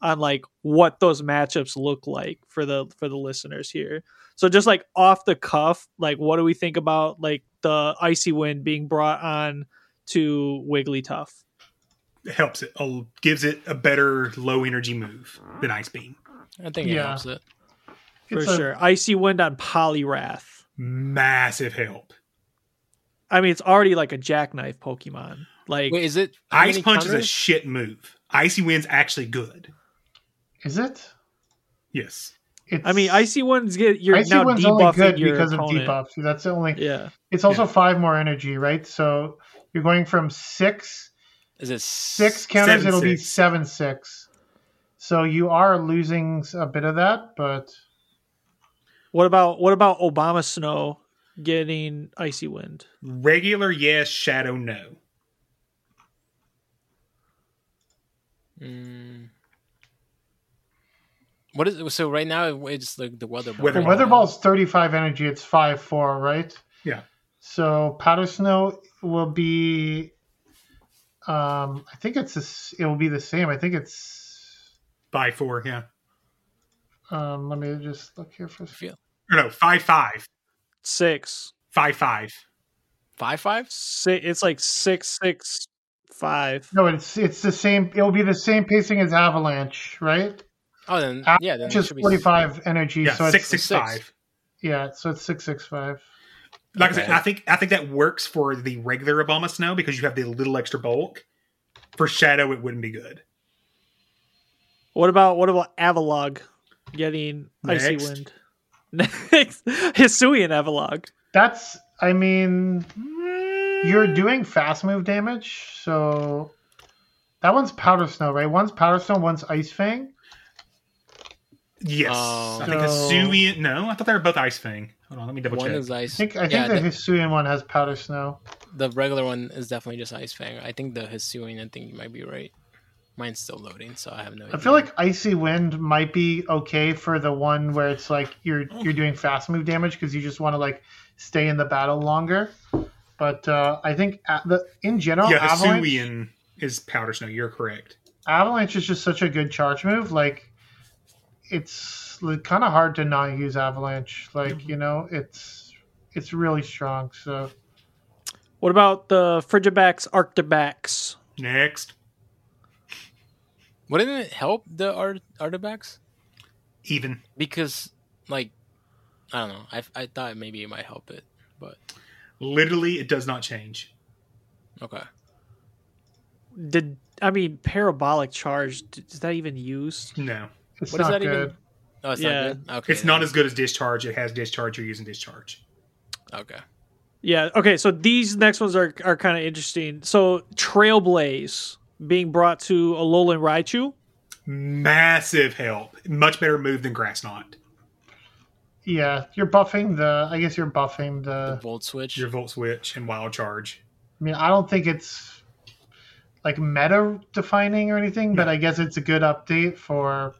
on like what those matchups look like for the for the listeners here. So just like off the cuff, like what do we think about like the icy wind being brought on to Wigglytuff? It helps it. Oh, gives it a better low energy move than Ice Beam. I think it Yeah. helps it. For It's a- sure. Icy wind on Poliwrath. Massive help. I mean, it's already like a jackknife Pokemon. Like Wait, is it Ice many Punch is a shit move. Icy Wind's actually good. Is it? Yes. It's, I mean, Icy Wind's get you're Icy now one's only debuffing good your because of opponent. debuffs. That's the only. Yeah. It's also five more energy, right? So you're going from six Is it six counters. Seven, it'll be seven six. So you are losing a bit of that, but What about what about Abomasnow getting Icy Wind? Regular, yes. Shadow, no. Mm. What is it? So right now it's like the weather. ball. Weather the ball. weather ball's thirty five energy. It's five four, right? Yeah. So powder snow will be. Um, I think it's this. It will be the same. I think it's. Five four, yeah. Um, let me just look here for. a Feel Or no, five five. Six. Five five. five five. Si it's like six six five. No, it's it's the same. It will be the same pacing as avalanche, right? Oh, then yeah, then Avalanche it is should be forty five energy. Yeah, so six it's six five. yeah. So it's six six five. Like I said, I think I think that works for the regular Abomasnow because you have the little extra bulk. For Shadow, it wouldn't be good. What about what about Avalugg getting icy wind? Next, Hisuian Avalugg. That's, I mean, you're doing fast move damage, so that one's powder snow, right? One's powder snow, one's ice fang. Yes, Oh. I think So- Hisuian. No, I thought they were both Ice Fang. Hold on, let me double One check. One is ice. I think, I think yeah, the, the, Hisuian one has powder snow. the regular one is definitely just ice fang. I think the Hisuian. I think you might be right. Mine's still loading, so I have no. I idea. feel like icy wind might be okay for the one where it's like you're you're doing fast move damage because you just want to like stay in the battle longer. But uh, I think a- the in general, yeah, avalanche, Hisuian is Powder Snow. You're correct. avalanche is just such a good charge move. Like it's kind of hard to not use avalanche. Like you know, it's it's really strong. So What about the Frigibax Arctibax? Next, Wouldn't it help the art Arctibax? even Because, like, I don't know. I I thought maybe it might help it, but literally, it does not change. okay. Did I mean parabolic charge? d- Is that even used? No, it's What is not that good. even? Oh, it's Yeah. not good. Okay, it's not as good as Discharge. It has Discharge. You're using Discharge. okay. Yeah. Okay. So these next ones are are kind of interesting. So Trailblaze being brought to Alolan Raichu. Massive help. Much better move than Grass Knot. Yeah, you're buffing the. I guess you're buffing The the. volt switch. Your Volt Switch and Wild Charge. I mean, I don't think it's like meta defining or anything, but I guess it's a good update for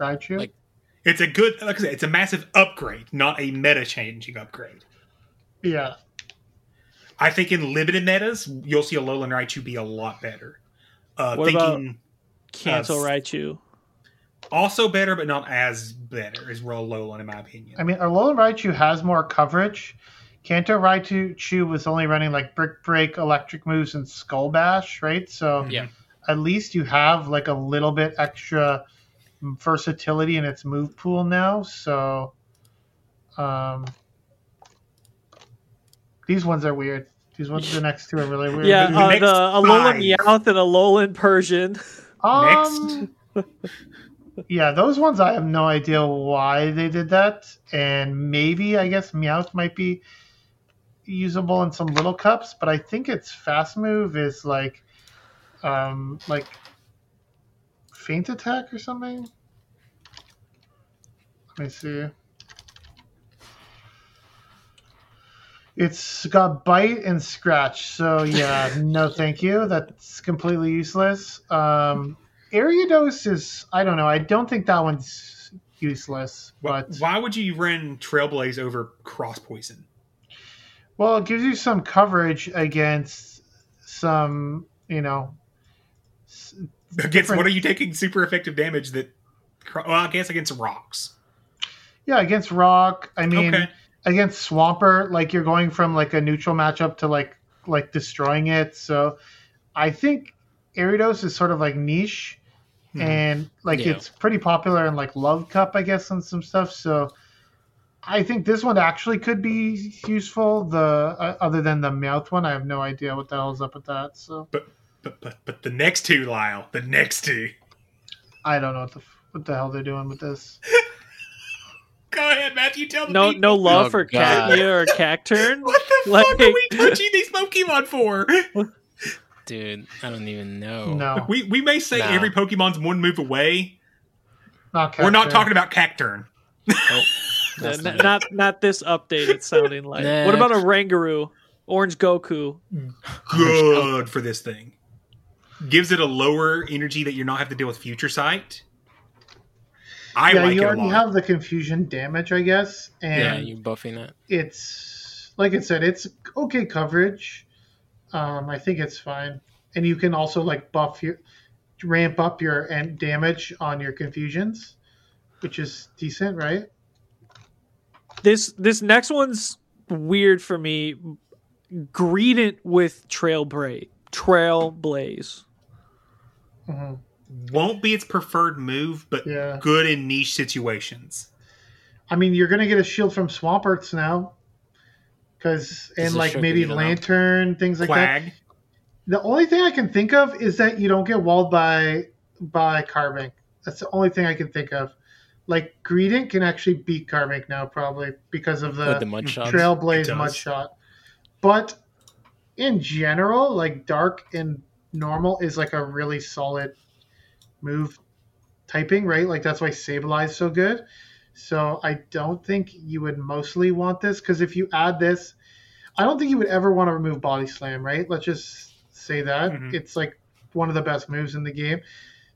Raichu. Like- It's a good, like I said, it's a massive upgrade, not a meta changing upgrade. yeah, I think in limited metas, you'll see a Alolan Raichu be a lot better. Uh, What about- thinking Cancel Uh, Raichu. also better, but not as better as Roll Alolan, in my opinion. I mean, Alolan Raichu has more coverage. Kanto Raichu was only running like Brick Break, Electric Moves, and Skull Bash, right? So Yeah. at least you have like a little bit extra versatility in its move pool now. So um, these ones are weird. These ones, the next two are really weird. Yeah, the uh, next the Alolan five. Meowth and Alolan Persian. Um, yeah, those ones I have no idea why they did that, and maybe I guess Meowth might be usable in some little cups, but I think its fast move is like, um, like faint attack or something. Let me see. It's got bite and scratch, so yeah, no, thank you. That's completely useless. Um, Ariados is, I don't know. I don't think that one's useless, but Why would you run Trailblaze over Cross Poison? well, it gives you some coverage against some, you know, Against different- what are you taking super effective damage that? Well, I guess against rocks. Yeah, against Rock. I mean, Okay. Against Swampert, like you're going from like a neutral matchup to like like destroying it. So I think Ariados is sort of like niche, and like Yeah. it's pretty popular in like Love Cup, I guess, and some stuff. So I think this one actually could be useful. The uh, other than the mouth one, I have no idea what the hell's up with that. So But but but but the next two, Lyle, the next two. I don't know what the what the hell they're doing with this. Go ahead, Matthew. Tell the No, people. no love Oh, for God. Cacnea or Cacturne. What the Like- fuck are we touching these Pokemon for? Dude, I don't even know. No, We we may say Nah. every Pokemon's one move away. not We're not talking about Cacturne. Nope. That's n- not not not this update. It's sounding like. What about a Rangaroo? Oranguru. Good for this thing. Gives it a lower energy that you're not have to deal with Future Sight. I yeah, like you it a already lot. have the confusion damage, I guess, Yeah, and you buffing it. it's like I said, it's okay coverage. Um, I think it's fine, and you can also like buff your ramp up your and damage on your confusions, which is decent, right? This this next one's weird for me. Greedent with Trailblaze. Trailblaze. hmm Won't be its preferred move, but Yeah. good in niche situations. I mean, you're gonna get a shield from Swamperts now, because and like maybe Greedent up? Lantern things like that. The only thing I can think of is that you don't get walled by by Carbink. That's the only thing I can think of. Like Greedent can actually beat Carbink now, probably because of the, With the mud shots? Trailblaze It does. mud shot. But in general, like Dark and Normal is like a really solid move typing, right? Like that's why Sableye is so good. So I don't think you would mostly want this because if you add this, I don't think you would ever want to remove Body Slam, right? Let's just say that Mhm. it's like one of the best moves in the game.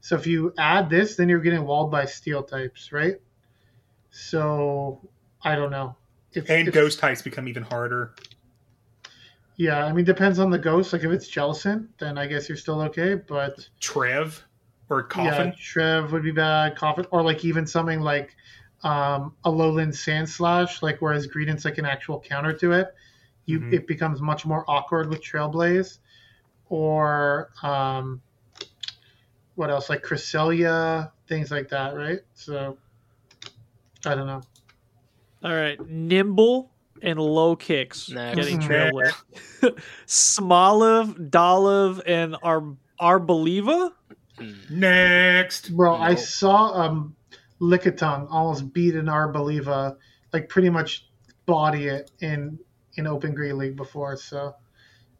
So if you add this, then you're getting walled by Steel types, right? So I don't know. It's, And it's- ghost types become even harder. Yeah, I mean, depends on the ghost. Like if it's Jellicent, then I guess you're still okay. But Trev or Coffin. Yeah, Trev would be bad. Coffin, or like even something like um, Alolan Sandslash, like whereas Greedent's like an actual counter to it. You Mhm. it becomes much more awkward with Trailblaze, or um, what else like Cresselia, things like that, right? So I don't know. All right, Nymble and Lokix Next. getting Mhm. trailblazed. Smoliv, Dolliv, and Ar Arboliva. Next. Bro, I saw um Lickitung almost beat an Arboliva, like pretty much body it in in Open Grey League before. So,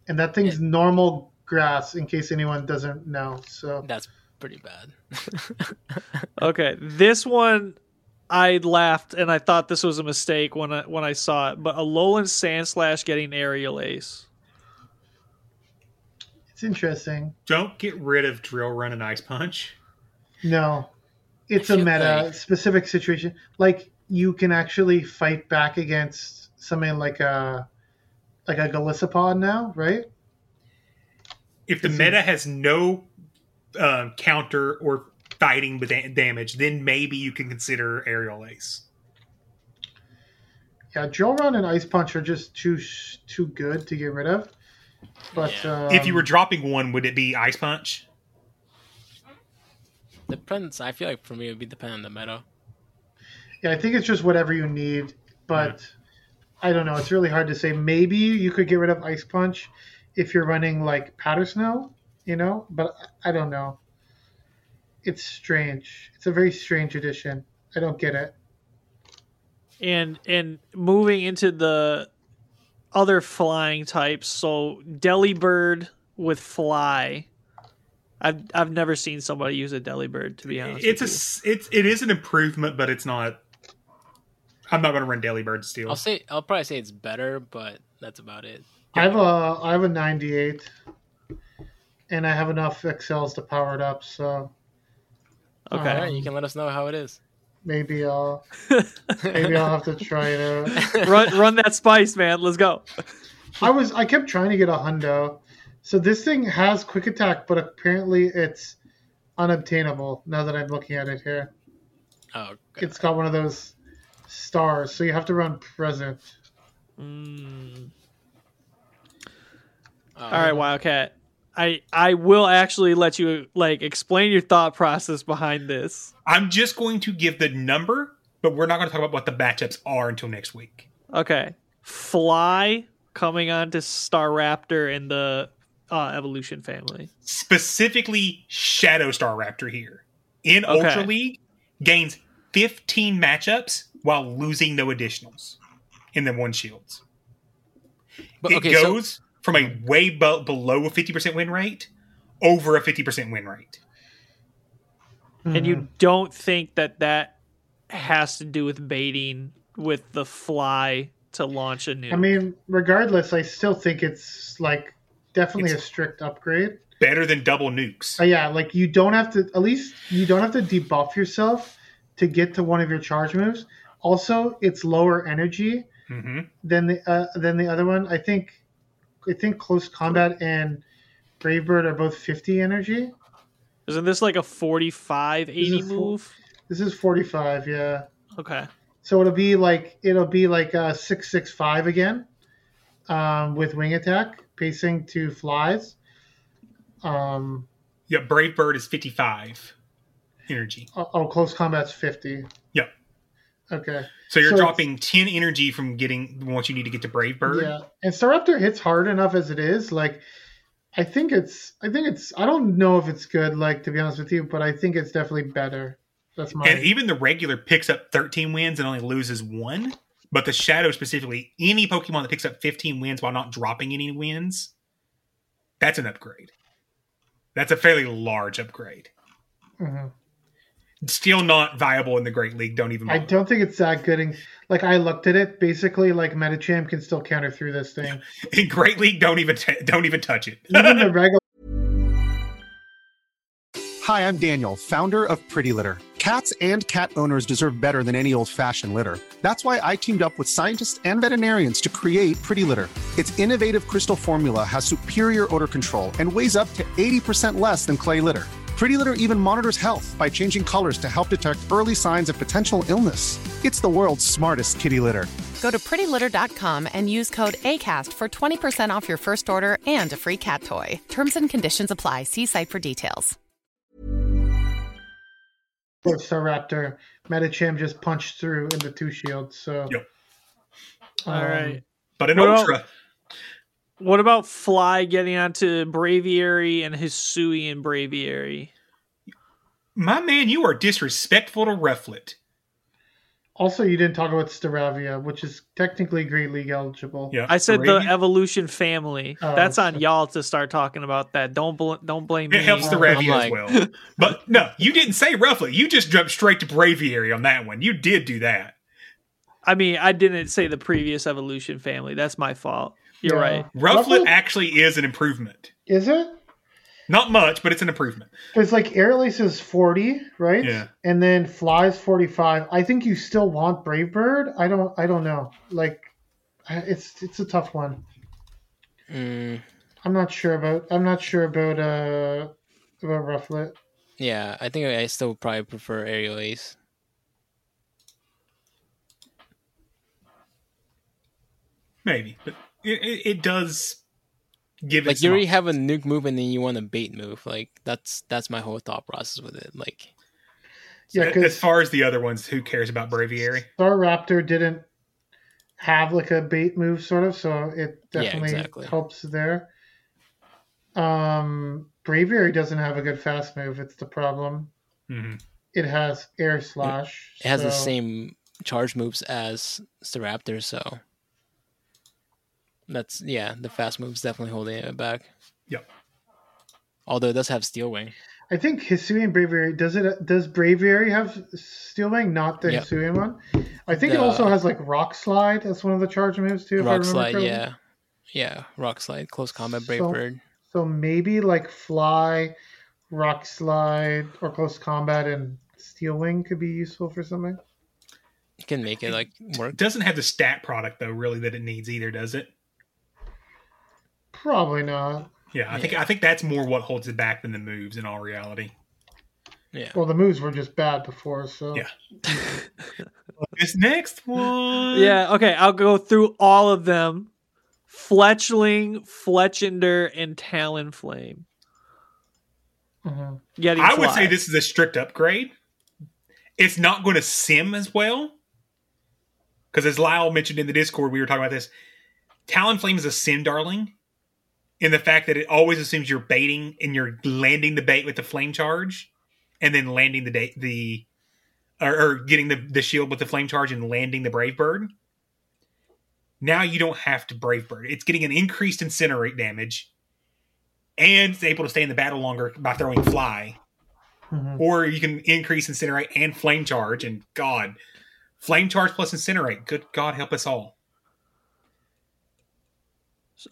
and that thing's normal grass. In case anyone doesn't know, so That's pretty bad. Okay, this one I laughed and I thought this was a mistake when I when I saw it. But Alolan Sandslash getting aerial ace. It's interesting. Don't get rid of Drill Run and Ice Punch. No, it's a meta like- specific situation. Like you can actually fight back against something like a like a Golisopod now, right? If the meta has no um, counter or fighting with damage, then maybe you can consider Aerial Ace. Yeah, drill Run and Ice Punch are just too too good to get rid of. But um, if you were dropping one, would it be Ice Punch? Depends. I feel like for me it would be dependent on the meta. yeah, I think it's just whatever you need. But I don't know. It's really hard to say. Maybe you could get rid of Ice Punch if you're running like Powder Snow, you know. But I don't know. It's strange. It's a very strange addition. I don't get it. and and moving into the other flying types so delibird with fly i've i've never seen somebody use a delibird to be honest It's a it's it is an improvement, but it's not. I'm not going to run Delibird Steel. I'll say I'll probably say it's better, but that's about it. I have a I have a 98, and I have enough XLs to power it up. So you. okay Alright, you can let us know how it is. Maybe I'll maybe I'll have to try it out. run run that spice man let's go I was I kept trying to get a hundo. So this thing has quick attack, but apparently it's unobtainable now that I'm looking at it here. Oh, It's got one of those stars, so you have to run present. Mm. Uh, all right wildcat i i will actually let you like explain your thought process behind this I'm just going to give the number, but we're not going to talk about what the matchups are until next week. okay fly coming on to Staraptor in the uh, evolution family Specifically, Shadow Staraptor here in Okay. Ultra League gains 15 matchups while losing no additionals in the one shields. But, it okay, so- goes from a way be- below a 50% win rate over a 50% win rate. and Mm-hmm. you don't think that that has to do with baiting with the fly to launch a new I mean, regardless, I still think it's like definitely a strict upgrade. Better than double nukes. Uh, yeah, like you don't have to. At least you don't have to debuff yourself to get to one of your charge moves. Also, it's lower energy hmm than the uh, than the other one. I think I think close combat and Brave Bird are both 50 energy. isn't this like a 45 80 This is full- move This is 45, yeah. okay So it'll be like it'll be like a 665 again um, with wing attack, pacing to flies. Um, Yeah, Brave Bird is 55 energy. oh, oh, close combat's 50. Okay. So you're So dropping 10 energy from getting what you need to get to Brave Bird. Yeah, and Staraptor hits hard enough as it is. Like, I think it's. I think it's. I don't know if it's good. Like to be honest with you, but I think it's definitely better. That's my. And even the regular picks up 13 wins and only loses one. But the shadow specifically, any Pokemon that picks up 15 wins while not dropping any wins, that's an upgrade. That's a fairly large upgrade. Mhm. Still not viable in the Great League. Don't even. I don't think it's that good. And, like I looked at it, basically, like Medicham can still counter through this thing. In Great League, don't even t- don't even touch it. Even the regular. Hi, I'm Daniel, founder of Pretty Litter. Cats and cat owners deserve better than any old fashioned litter. That's why I teamed up with scientists and veterinarians to create Pretty Litter. Its innovative crystal formula has superior odor control and weighs up to 80% less than clay litter. Pretty Litter even monitors health by changing colors to help detect early signs of potential illness. It's the world's smartest kitty litter. Go to prettylitter.com and use code ACAST for 20% off your first order and a free cat toy. Terms and conditions apply. See site for details. Staraptor, Medicham just punched through into two shields. So, All um, right. But an What about- Ultra. What about Fly getting onto Braviary and Hisuian Braviary? My man, you are disrespectful to Rufflet. Also, you didn't talk about Staravia, which is technically Great League eligible. Yeah. I said the evolution family. Oh, That's on so- y'all to start talking about that. Don't bl- don't blame me. It helps the I'm like- as well. But no, you didn't say Rufflet. You just jumped straight to Braviary on that one. You did do that. I mean, I didn't say the previous evolution family. That's my fault. You're Yeah. right. Rufflet Rufflet? actually is an improvement. Is it? Not much, but it's an improvement. Because like Aerial Ace is 40, right? Yeah. And then Fly's 45. I think you still want Brave Bird. I don't. I don't know. Like, it's it's a tough one. Mm, I'm not sure about. I'm not sure about uh about Rufflet. yeah, I think I still probably prefer Aerial Ace. Maybe, but it, it, it does give it. Like some you already have a nuke move and then you want a bait move. Like that's that's my whole thought process with it. Like Yeah, as far as the other ones, who cares about Braviary? Staraptor didn't have like a bait move, sort of. So it Yeah, definitely exactly. helps there. Um, Braviary doesn't have a good fast move. It's the problem. Mhm. It has Air Slash. it has the same charge moves as Staraptor, so that's yeah, the fast moves definitely holding it back. Yep. Although it does have Steel Wing. I think Hisuian Braviary does it. Does Braviary have Steel Wing, not the Yep. Hisuian one? I think it also has like Rock Slide. That's one of the charge moves too. if I Rock Slide, correctly. yeah. Yeah, Rock Slide, Close Combat, Brave So- Bird. So maybe like Fly, Rock Slide, or Close Combat and Steel Wing could be useful for something. You can make it like work. It doesn't have the stat product though, really, that it needs either, does it? Probably not. Yeah, I think I think that's more what holds it back than the moves. In all reality, Yeah. Well, the moves were just bad before, so Yeah. this next one, Yeah, okay, I'll go through all of them. Fletchling, Fletchinder, and Talonflame. Mhm. Getting I would say this is a strict upgrade. It's not going to sim as well. Because as Lyle mentioned in the Discord, we were talking about this. Talonflame is a sim darling in the fact that it always assumes you're baiting and you're landing the bait with the flame charge and then landing the da- the or, or getting the, the shield with the flame charge and landing the brave bird. Now you don't have to brave bird. It's getting an increased incinerate damage and it's able to stay in the battle longer by throwing fly. Mhm. Or you can increase incinerate and flame charge, and God, flame charge plus incinerate. Good God, help us all.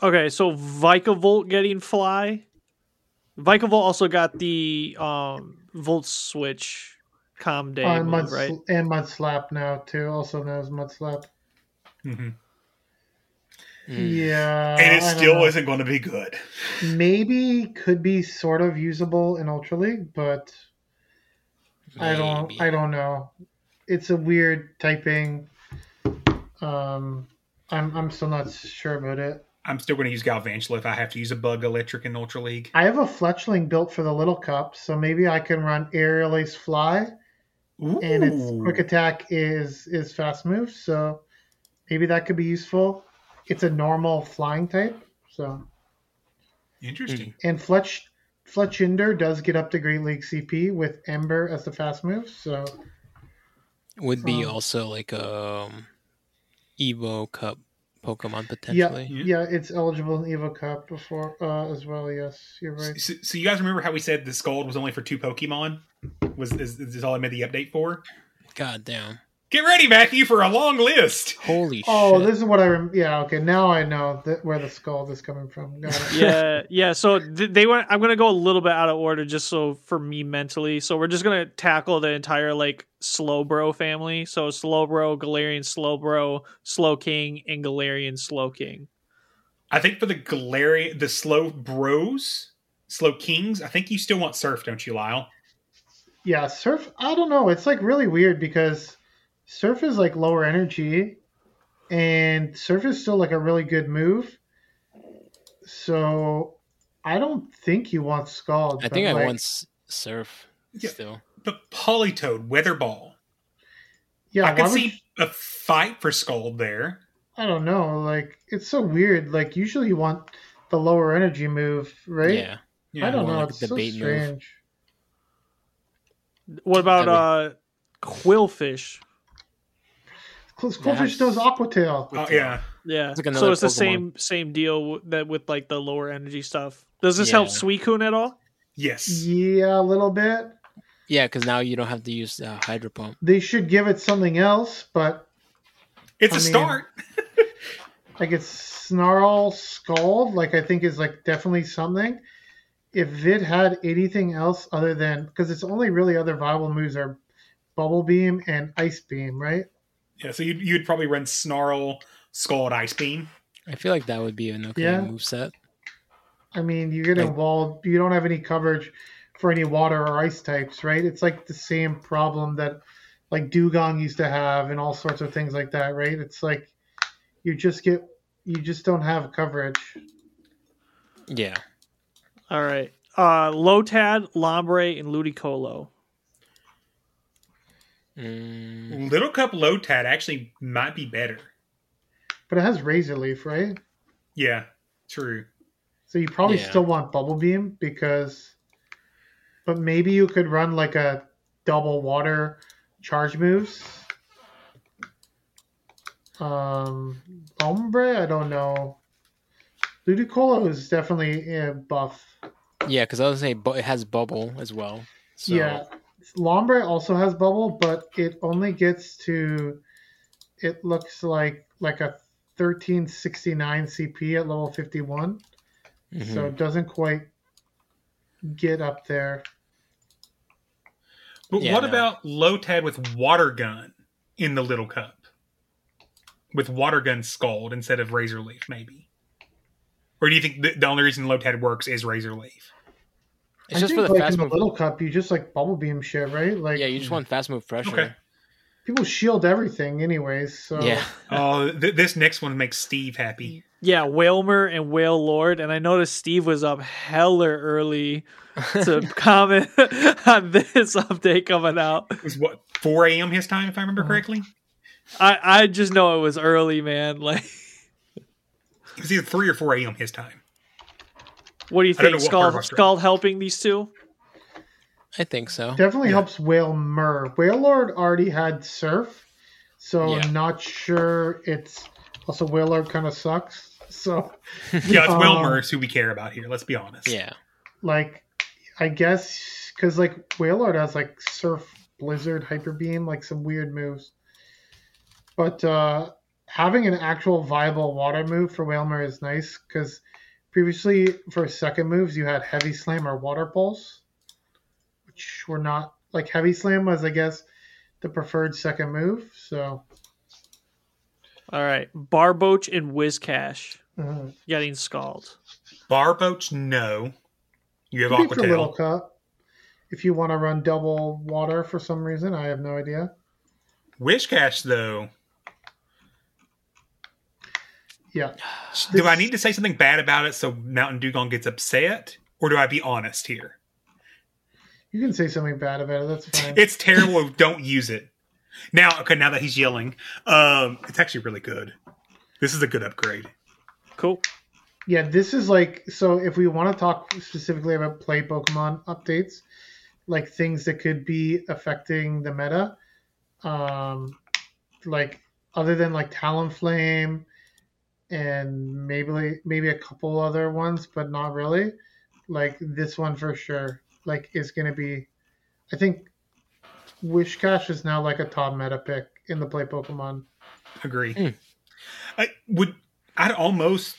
Okay, so Vikavolt getting Fly. Vikavolt also got the um Volt Switch Calm Day Uh, and, move, Mud, right? and Mud Slap now too, also known as Mud Slap. Mm-hmm. Yeah, and it still know. isn't going to be good. maybe could be sort of usable in Ultra League, but I don't I don't know. It's a weird typing. Um I'm I'm still not sure about it. I'm still going to use Galvantula if I have to use a bug electric in Ultra League. I have a Fletchling built for the little cup, so maybe I can run Aerial Ace Fly. And its quick attack is is fast move, so maybe that could be useful. It's a normal flying type, so Interesting. And Fletch Fletchinder does get up to Great League CP with Ember as the fast move. So Would be Um, also like um Evo Cup Pokemon yeah, potentially. yeah, yeah, it's eligible in Evo Cup before uh, as well. Yes, you're right. So, so you guys remember how we said the Scald was only for two Pokemon? Was is, is this all I made the update for? God damn. Get ready, Matthew, for a long list. Holy shit. Oh, this is what I rem- yeah. Okay, now I know that where the skull is coming from. Got it. yeah, yeah. So th- they went. I'm gonna go a little bit out of order, just so for me mentally. So we're just gonna tackle the entire like Slowbro family. So Slowbro, Galarian Slowbro, Slowking, and Galarian Slowking. I think for the Galarian, the Slow Bros, Slowkings, I think you still want Surf, don't you, Lyle? Yeah, surf. I don't know. It's like really weird because surf is like lower energy, and surf is still like a really good move. So I don't think you want scald. I think I like, want s- Surf still. But Politoed, Weather Ball. Yeah, I can why would see a fight for Scald there. I don't know. Like it's so weird. Like usually you want the lower energy move, right? Yeah. Yeah, I don't know. like it's the so bait move. strange. What about That'd uh Qwilfish? Qu- Qwilfish does Aqua Tail. Oh, yeah. Yeah, It's like so another it's the same same deal that with like the lower energy stuff. Does this Yeah. help Suicune at all? Yes. Yeah, a little bit. Yeah, because now you don't have to use uh, Hydro Pump. They should give it something else, but It's I a mean- start. like it's snarl scald like i think is like definitely something if it had anything else other than because its only really other viable moves are bubble beam and ice beam right Yeah, so you'd, you'd probably run Snarl, Scald, Ice Beam. I feel like that would be an okay Yeah. move set. i mean you get involved. Like- you don't have any coverage for any water or ice types right it's like the same problem that like Dewgong used to have and all sorts of things like that right it's like you just get you just don't have coverage Yeah. All right. Uh Lotad, Lombre, and Ludicolo. Mm, Little Cup Lotad actually might be better. but it has razor leaf right Yeah, true. So you probably Yeah. still want bubble beam because, but maybe you could run like a double water charge moves. Um, ombre, I don't know. Ludicolo is definitely a buff. yeah, because I was saying bu- it has Bubble as well. So, Yeah, Lombre also has bubble, but it only gets to. It looks like like a thirteen sixty nine CP at level fifty one. mhm. so it doesn't quite get up there. But Yeah, what no. about Lotad with Water Gun in the Little Cup? With Water Gun Scald instead of Razor Leaf, maybe? Or do you think the, the only reason Lotad works is Razor Leaf? It's I just think for the like fast in the little cup, you just like bubble beam shit, right? Like Yeah, you just want fast move pressure. Okay. people shield everything, anyways. So Yeah. Oh, th- this next one makes Steve happy. Yeah, Wailmer and Wailord, and I noticed Steve was up heller early to comment on this update coming out. It was what, 4 a.m. his time, if I remember uh-huh. correctly? I I just know it was early, man. Like, It was either 3 or 4 a.m. his time. What do you think? know what part of Skull Skull helping these two? I think so. definitely helps Wailmer. Whale Lord already had Surf, so Yeah. not sure it's also Wailord kind of sucks. So Yeah, it's Um, Wailmer's who we care about here, let's be honest. Yeah. like I guess because like Wailord has like Surf, Blizzard, Hyper Beam, like some weird moves. But uh, having an actual viable water move for Wailmer is nice because previously for second moves you had Heavy Slam or Water Pulse, which were not like Heavy Slam was I guess the preferred second move. So All right, Barboach and Whiscash mhm. getting scald. Barboach, no. You have Aqua be Little Aquatail. Cup. If you want to run double water for some reason, I have no idea. Whiscash, though. Yeah. Do I need to say something bad about it so Mountain Dugong gets upset? Or do I be honest here? You can say something bad about it. That's fine. It's terrible. don't use it. Now, okay, now that he's yelling, um, it's actually really good. This is a good upgrade. Cool. Yeah, this is like so. If we want to talk specifically about play Pokemon updates, like things that could be affecting the meta, um, like other than like Talonflame and maybe maybe a couple other ones, but not really. Like this one for sure, like is gonna be. I think Whiscash is now like a top meta pick in the play Pokemon. Agree. Hmm. I would. I'd almost.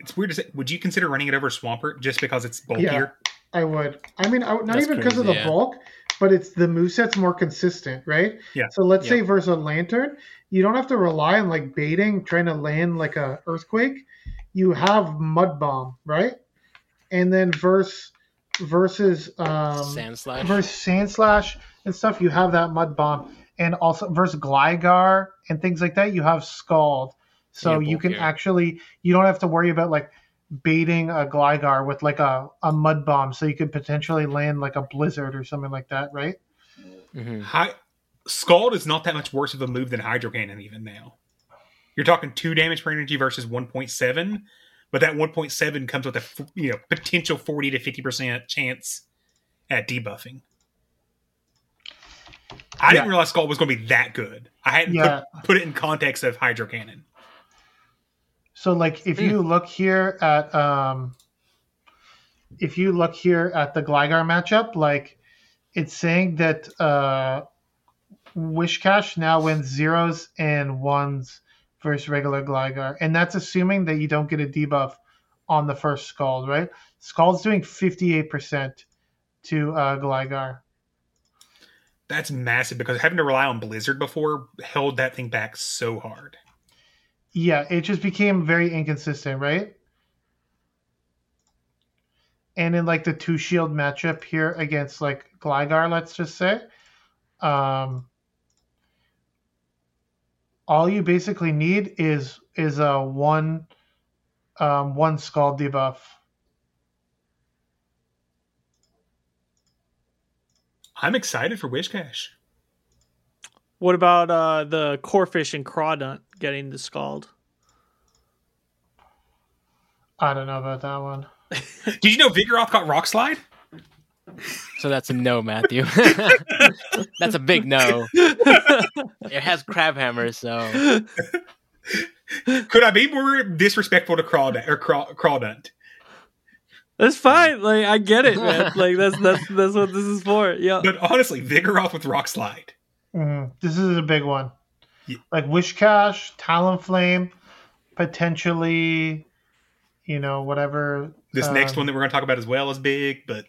It's weird to say. Would you consider running it over Swampert just because it's bulkier? Yeah, I would. I mean, I would, not That's even because of the yeah. bulk, but it's the moveset's more consistent, right? Yeah. So let's Yeah. say versus a lantern, you don't have to rely on like baiting, trying to land like a earthquake. You have mud bomb, right? And then verse versus um Sandslash. versus Sandslash and stuff, you have that mud bomb, and also versus Gligar and things like that, you have scald. So Yeah, you can bulkier. actually you don't have to worry about like baiting a Gligar with like a, a mud bomb, so you could potentially land like a blizzard or something like that, right? Hi, Scald is not that much worse of a move than Hydro Cannon even now. You're talking two damage per energy versus 1.7, but that 1.7 comes with a you know potential 40 to 50 percent chance at debuffing. I didn't realize Scald was going to be that good. I hadn't Yeah. put, put it in context of Hydro Cannon. So like if you look here at um if you look here at the Gligar matchup, like it's saying that uh Whiscash now wins zeros and ones versus regular Gligar. And that's assuming that you don't get a debuff on the first Scald, right? Scald's doing 58% to uh Gligar. That's massive because having to rely on Blizzard before held that thing back so hard. Yeah, it just became very inconsistent, right? And in like the two shield matchup here against like Gligar, let's just say, um, all you basically need is is a one um, one scald debuff. I'm excited for Wish Whiscash. What about uh, the Corphish and Crawdaunt getting the Scald? I don't know about that one. Did you know Vigoroth got Rock Slide? So that's a no, Matthew. that's a big no. it has Crabhammer, so Could I be more disrespectful to Crawdaunt or Craw- Crawdaunt? That's fine. Like I get it, man. Like that's that's that's what this is for. Yeah. But honestly, Vigoroth with Rock Slide. Mhm. This is a big one. Like Whiscash, Talonflame, potentially, you know, whatever. This next um, one that we're going to talk about as well is big, but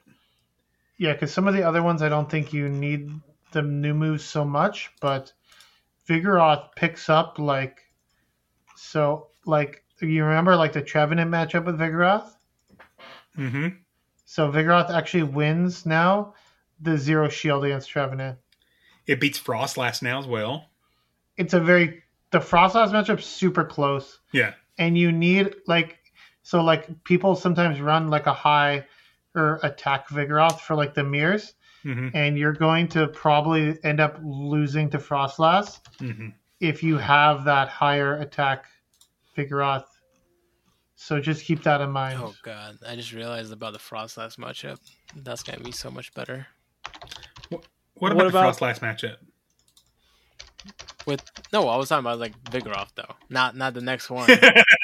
Yeah, because some of the other ones I don't think you need the new moves so much, but Vigoroth picks up like so like you remember like the Trevenant matchup with Vigoroth? hmm So Vigoroth actually wins now the zero shield against Trevenant. it beats Frost last now as well. It's a very the Froslass matchup's super close. Yeah. and you need like so like people sometimes run like a high or attack Vigoroth for like the mirrors, Mhm. and you're going to probably end up losing to Froslass Mhm. if you have that higher attack Vigoroth. So just keep that in mind. oh god, I just realized about the Froslass matchup. That's gonna be so much better. What What about, about- the Froslass matchup? With no, I was talking about like Vigoroth though, not not the next one.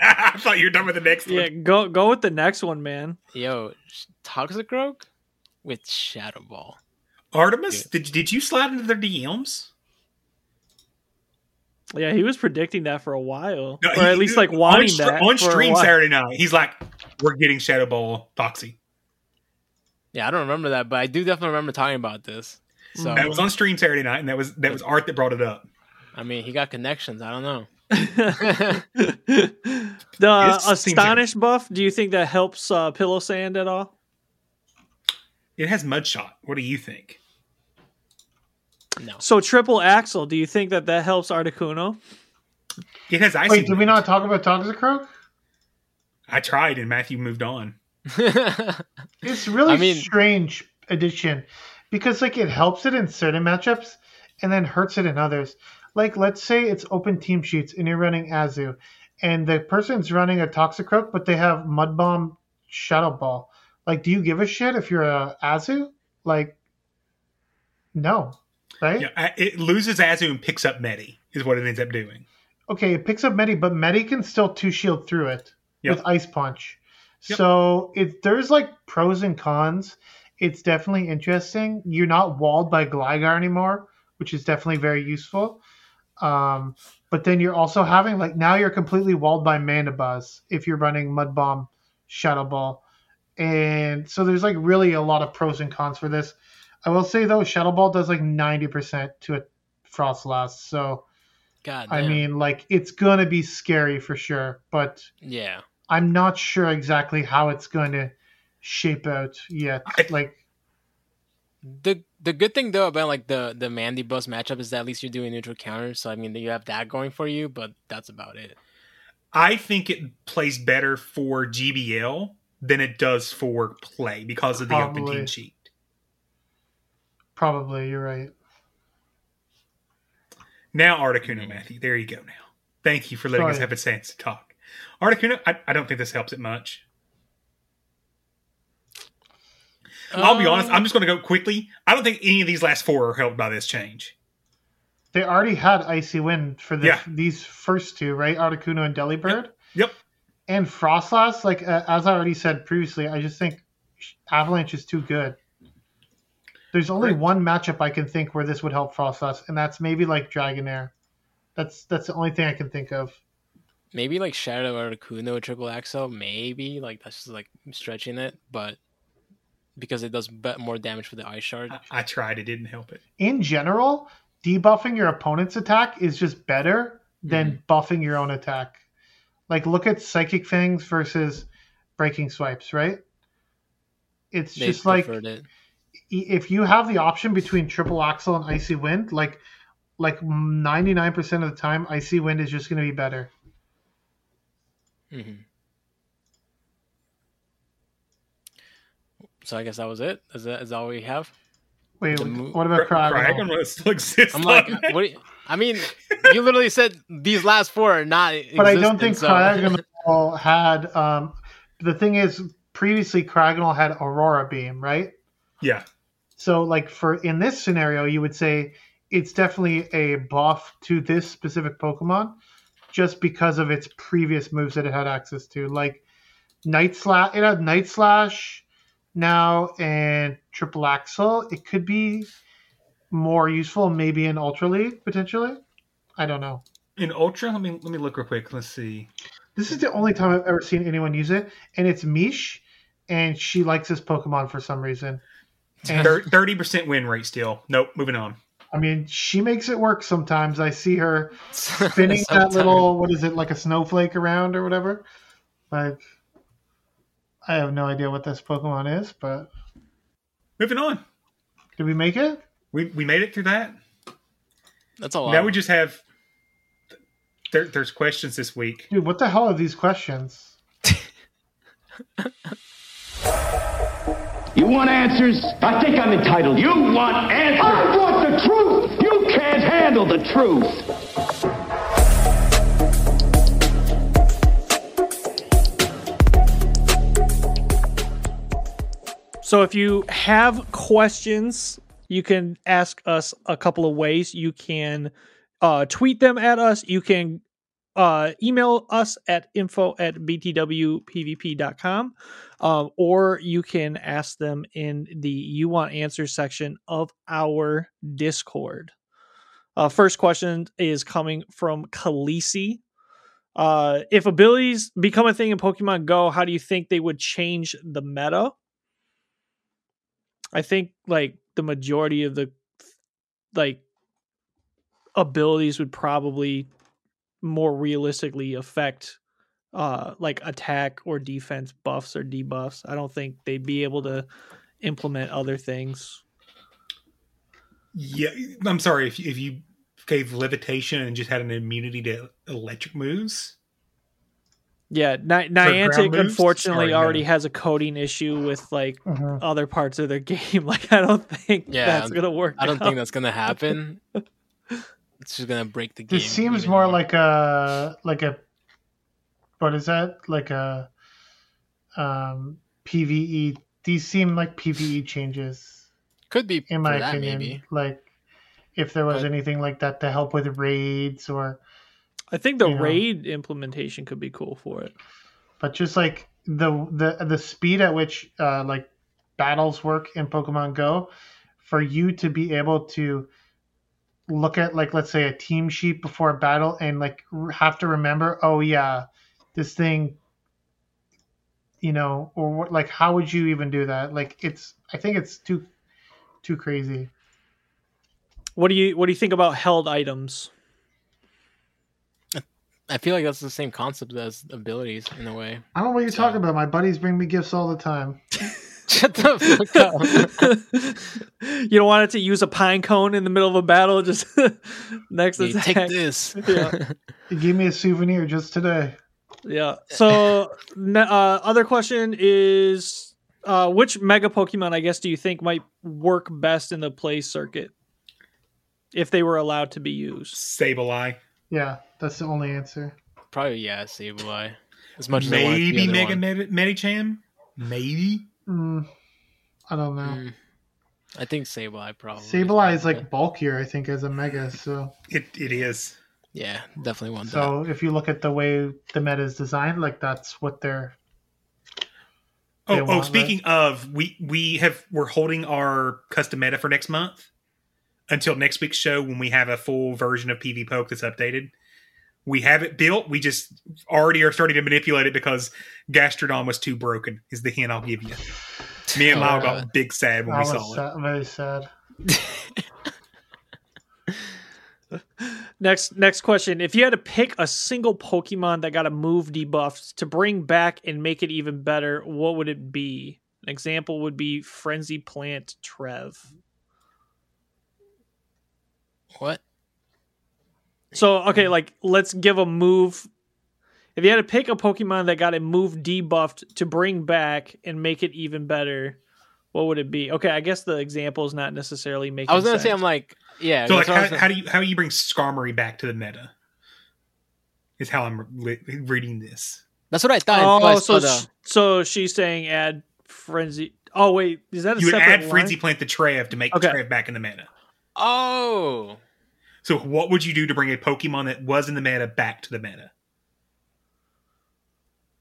I thought you were done with the next Yeah, one. go go with the next one, man. Yo, Toxic Toxicroak with Shadow Ball. Artemis, did, did you slide into their DMs? Yeah, he was predicting that for a while, No, or he- at least like on wanting str- that on stream. Saturday night. He's like, "We're getting Shadow Ball Toxie." Yeah, I don't remember that, but I do definitely remember talking about this. So That was on stream Saturday night, and that was that was Art that brought it up. I mean, he got connections. I don't know. The This seems astonish buff. Do you think that helps uh, Piloswine at all? It has Mud Shot. What do you think? No. So triple axel. Do you think that that helps Articuno? It has Icy. Wait, did we not talk about Toxicroak? I tried, and Matthew moved on. It's really I mean- strange addition because like it helps it in certain matchups and then hurts it in others. Like let's say it's open team sheets and you're running Azu and the person's running a Toxicroak, but they have Mud Bomb Shadow Ball. Like, do you give a shit if you're a Azu? Like, no, right? Yeah, it loses Azu and picks up Medi is what it ends up doing. Okay, it picks up Medi, but Medi can still two shield through it Yep. with Ice Punch. Yep. So it there's like pros and cons. It's definitely interesting. You're not walled by Gligar anymore, which is definitely very useful. Um, but then you're also having like now you're completely walled by Mandibuzz if you're running Mud Bomb, Shadow Ball, and so there's like really a lot of pros and cons for this. I will say though, Shadow Ball does like ninety percent to a Froslass, so God, I mean like it's gonna be scary for sure, but yeah. I'm not sure exactly how it's going to shape out yet. Like The the good thing though about like the the Mandibuzz matchup is that at least you're doing neutral counters, so I mean you have that going for you, but that's about it. I think it plays better for GBL than it does for play because of the open Probably. team sheet. probably you're right. Now, Articuno, Matthew, there you go. Now, thank you for letting us have a chance to talk. Articuno, I, I don't think this helps it much. I'll be honest. I'm just going to go quickly. I don't think any of these last four are helped by this change. They already had Icy Wind for the, Yeah. these first two, right? Articuno and Delibird. Yep. And Froslass, like uh, as I already said previously, I just think Avalanche is too good. There's only one matchup I can think where this would help Froslass, and that's maybe like Dragonair. That's that's the only thing I can think of. Maybe like Shadow Articuno triple axel, maybe like that's just like stretching it, but because it does bet more damage for the Ice Shard. I tried. It didn't help it. In general, debuffing your opponent's attack is just better than buffing your own attack. Like look at Psychic Fangs versus Breaking Swipes, right? It's They just like it. if you have the option between triple axel and icy wind like like 99% of the time icy wind is just going to be better hmm So I guess that was it. Is that is that all we have? wait The mo- what about Cryogonal? Cryogonal still exists. I'm like, what? do you- I mean, you literally said these last four are not. but i don't think so- Cryogonal had um the thing is previously Cryogonal had aurora beam right Yeah. so like for in this scenario you would say it's definitely a buff to this specific pokemon just because of its previous moves that it had access to like night slash it had night slash now and triple axel it could be more useful maybe in ultra league potentially i don't know In Ultra, let me let me look real quick. Let's see. this is the only time i've ever seen anyone use it and it's mish and she likes this pokemon for some reason Thirty percent win rate still. Nope. Moving on. I mean, she makes it work sometimes. I see her spinning that little what is it, like a snowflake around or whatever. Like I have no idea what this Pokemon is, but Moving on. did we make it? We we made it through that. That's a lot. Now we just have. There, there's questions this week. Dude, what the hell are these questions? You want answers? I think I'm entitled. You want answers? I want the truth. You can't handle the truth. So if you have questions, you can ask us a couple of ways. You can uh, tweet them at us. You can uh, email us at info at btwpvp.com. Um, or you can ask them in the You Want Answers section of our Discord. Uh, first question is coming from Khaleesi. Uh, if abilities become a thing in Pokemon Go, how do you think they would change the meta? I think like the majority of the like abilities would probably more realistically affect uh like attack or defense buffs or debuffs. I don't think they'd be able to implement other things. Yeah, I'm sorry if if you gave levitation and just had an immunity to electric moves. Yeah, Ni- Niantic unfortunately Sorry, no. already has a coding issue with like Mhm. other parts of their game. Like I don't think Yeah, that's gonna work. I don't out. think that's gonna happen. it's just gonna break the game. This seems more more. like a like a But is that like a um, PVE? These seem like PVE changes. Could be in my for that, opinion. maybe. Like if there was But- anything like that to help with raids or I think the You know. raid implementation could be cool for it. but just like the the the speed at which uh, like battles work in Pokemon Go, for you to be able to look at like let's say a team sheet before a battle and like have to remember, oh yeah, this thing, you know, or what like how would you even do that? Like it's I think it's too too crazy. What do you what do you think about held items? I feel like that's the same concept as abilities in a way. I don't know what you're talking about. My buddies bring me gifts all the time. Shut the fuck up. you don't want it to use a pine cone in the middle of a battle, just next Hey, attack. take this. Yeah. He gave me a souvenir just today. Yeah. So, uh, other question is, uh, which Mega Pokemon, I guess, do you think might work best in the play circuit if they were allowed to be used? Sableye. Yeah, that's the only answer. Probably yeah, Sableye. As much as I want it to be Maybe the Mega other one. Med- Medicham. Maybe. Mm, I don't know. Mm, I think Sableye probably. Sableye is like bulkier, I think, as a mega. So, It it is. Yeah, definitely want that. so if you look at the way the meta is designed, like that's what they're. Oh, They oh. want, Speaking of, we we have we're holding our custom meta for next month until next week's show when we have a full version of PvPoke that's updated. We have it built. We just already are starting to manipulate it because Gastrodon was too broken. Is the hint I'll give you. Me and Lyle got big sad when I we was saw it. very sad. Next, next question: If you had to pick a single Pokemon that got a move debuffed to bring back and make it even better, what would it be? An example would be Frenzy Plant Trev. What? So okay, like let's give a move. If you had to pick a Pokemon that got a move debuffed to bring back and make it even better, what would it be? Okay, I guess the example is not necessarily making. I was gonna say. I'm like yeah. So like, that's what I how, how do you how do you bring Skarmory back to the meta? Is how I'm li- reading this. That's what I thought. until Oh, so the- sh- uh, so she's saying add frenzy. Oh wait, is that a You would add line? Frenzy Plant to Trev to make Okay. Trev back in the meta. Oh, So what would you do to bring a Pokemon that was in the meta back to the meta?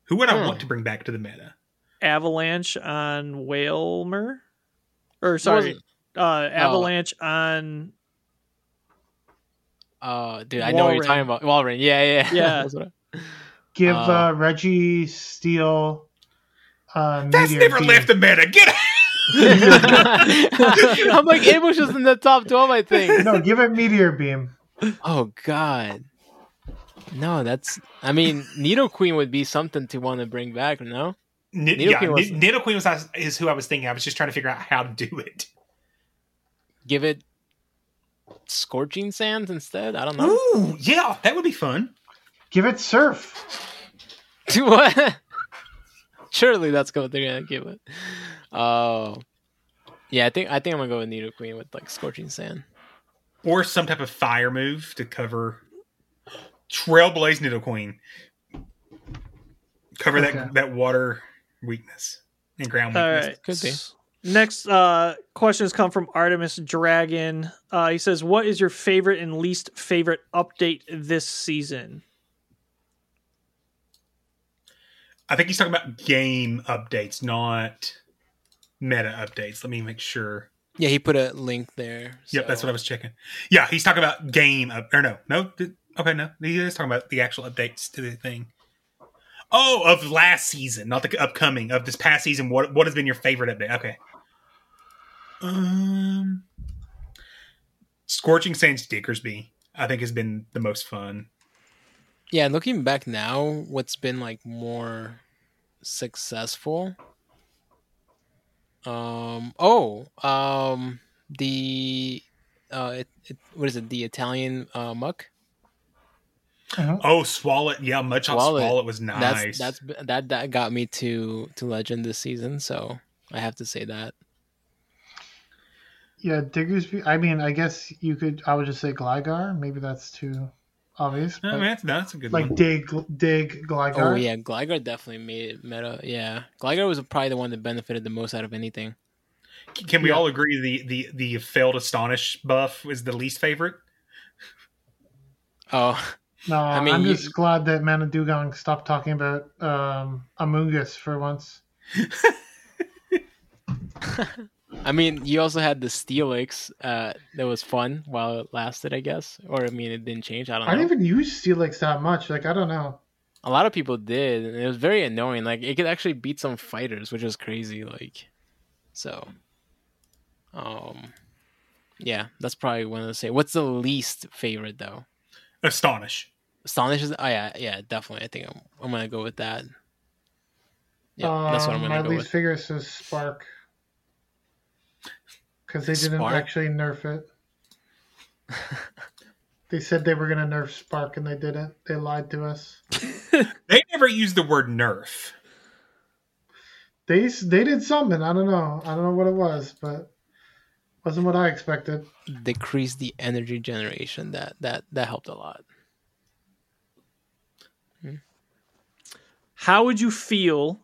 Who would I Hmm. want to bring back to the meta? Avalanche on Wailmer, or sorry, uh, Avalanche on uh, dude, I know what you're talking about. Walrein. Yeah, yeah, Yeah. That's what I- Give Uh, uh, Registeel. Uh, That's never Beam. left the meta. Get out! I'm like it was in the top twelve. I think. No, give it Meteor Beam. Oh God. No, that's. I mean, Nidoqueen would be something to want to bring back. No. N- Nidoqueen yeah, was- N- Nidoqueen was is who I was thinking. I was just trying to figure out how to do it. Give it scorching sands instead. I don't know. Ooh, yeah, that would be fun. Give it Surf. Do what? Surely that's what they're gonna give it. Oh, yeah. I think I think I'm gonna go with Nidoqueen with like scorching sand. Or some type of fire move to cover Trailblaze Nidoqueen. Cover Okay. that that water weakness and ground weakness. right. Could be. Next uh, questions come from Artemis Dragon. Uh, he says, "What is your favorite and least favorite update this season?" I think he's talking about game updates, not meta updates. Let me make sure. Yeah, he put a link there. Yep, that's what I was checking. Yeah, he's talking about game up or no, no. Okay, no, he is talking about the actual updates to the thing. Oh, of last season, not the upcoming of this past season. What what has been your favorite update? Okay. Um, Scorching Sands Diggersby, I think has been the most fun. Yeah, looking back now, what's been like more successful? Um. Oh. Um. The. Uh. It, it, what is it? The Italian uh, muck. Oh, Swalot, yeah, much on Swallow it. Swalot was nice. That's that's that that got me to to legend this season. So I have to say that. Yeah, Diggersby. I mean, I guess you could. I would just say Gligar. Maybe that's too. Obvious. I but mean, that's, that's a good like one. Dig, Dig, Gligar. Oh yeah, Gligar definitely made it meta. Yeah, Gligar was probably the one that benefited the most out of anything. Can we Yeah. all agree the the the failed astonish buff is the least favorite? Oh, No, I I mean, am you- just glad that Mana Dugong stopped talking about um, Amoonguss for once. I mean, you also had the Steelix uh, that was fun while it lasted, I guess. Or I mean, it didn't change. I don't Know. I didn't even use Steelix that much. Like I don't know. A lot of people did, and it was very annoying. Like it could actually beat some fighters, which is crazy. Like, so, um, yeah, that's probably one of the say. What's the least favorite though? Astonish. Astonish is. Oh yeah, yeah, definitely. I think I'm. I'm gonna go with that. Yeah, that's what I'm Um, gonna my go least with. figure says Spark because they didn't Spark? actually nerf it. they said they were gonna nerf Spark and they didn't. They lied to us. They never used the word nerf. They they did something. I don't know. I don't know what it was, but wasn't what I expected. Decrease the energy generation. That that that helped a lot. Hmm. How would you feel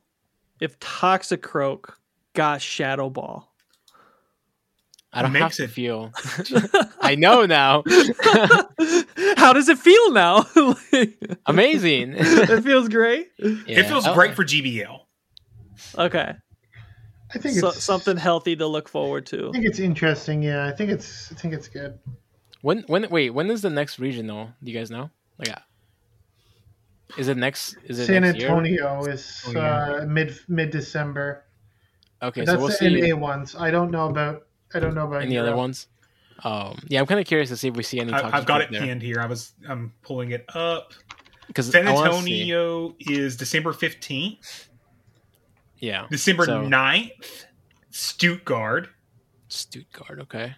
if Toxicroak got Shadow Ball? I don't have Makes to it- feel. I know now. How does it feel now? Amazing. it feels great. It feels I- great for GBL. Okay. I think So, it's something healthy to look forward to. I think it's interesting. Yeah, I think it's I think it's good. When when wait when is the next regional? Do you guys know? Like, uh, is it next? Is it San next year? Antonio is Oh, yeah. uh, mid mid December. Okay, so That's we'll the see NA ones. I don't know about I don't know about any other ones. Um, yeah, I'm kind of curious to see if we see any. I, I've got it there. pinned here. I was I'm pulling it up. because San Antonio is December fifteenth. Yeah, December so- 9th, Stuttgart. Stuttgart. Okay.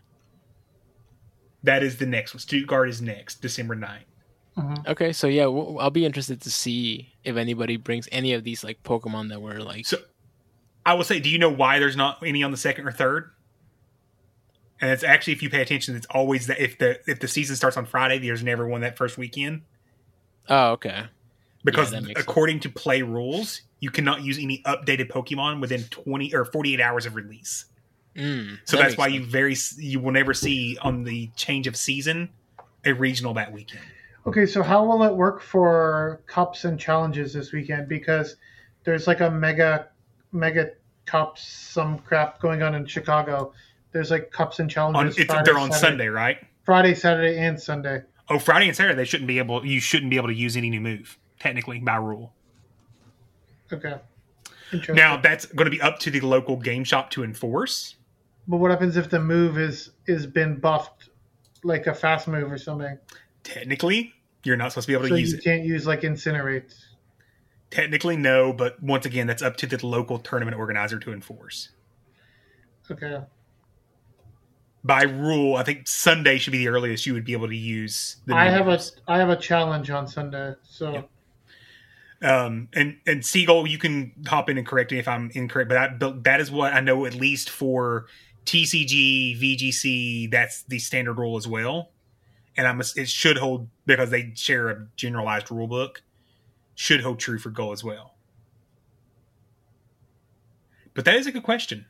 That is the next one. Stuttgart is next, December 9th. Okay, so yeah, w- I'll be interested to see if anybody brings any of these like Pokemon that were like. So I will say, do you know why there's not any on the second or third? And it's actually, if you pay attention, it's always that if the if the season starts on Friday, there's never one that first weekend oh, okay. because Yeah, that makes sense. according to play rules, you cannot use any updated Pokemon within 20 or 48 hours of release. Mm, So that that's why sense. you very you will never see on the change of season a regional that weekend. Okay, so how will it work for cups and challenges this weekend? Because there's like a mega mega cups some crap going on in Chicago. There's like cups and On challenges. it's, Friday, they're on Saturday- Sunday, right? Friday, Saturday, and Sunday. Oh, Friday and Saturday they shouldn't be able. You shouldn't be able to use any new move technically by rule. Okay. Now that's going to be up to the local game shop to enforce. but what happens if the move is is been buffed, like a fast move or something? Technically, you're not supposed to be able to use you it. You can't use like incinerate. Technically, no, but once again, that's up to the local tournament organizer to enforce. Okay. By rule, I think Sunday should be the earliest you would be able to use. The I have a moves. Have a challenge on Sunday, so um and and Seagull, you can hop in and correct me if I'm incorrect, but, I, but that is what I know at least for TCG, VGC. That's the standard rule as well, and I'm it should hold because they share a generalized rule book. Should hold true for Go as well. But that is a good question.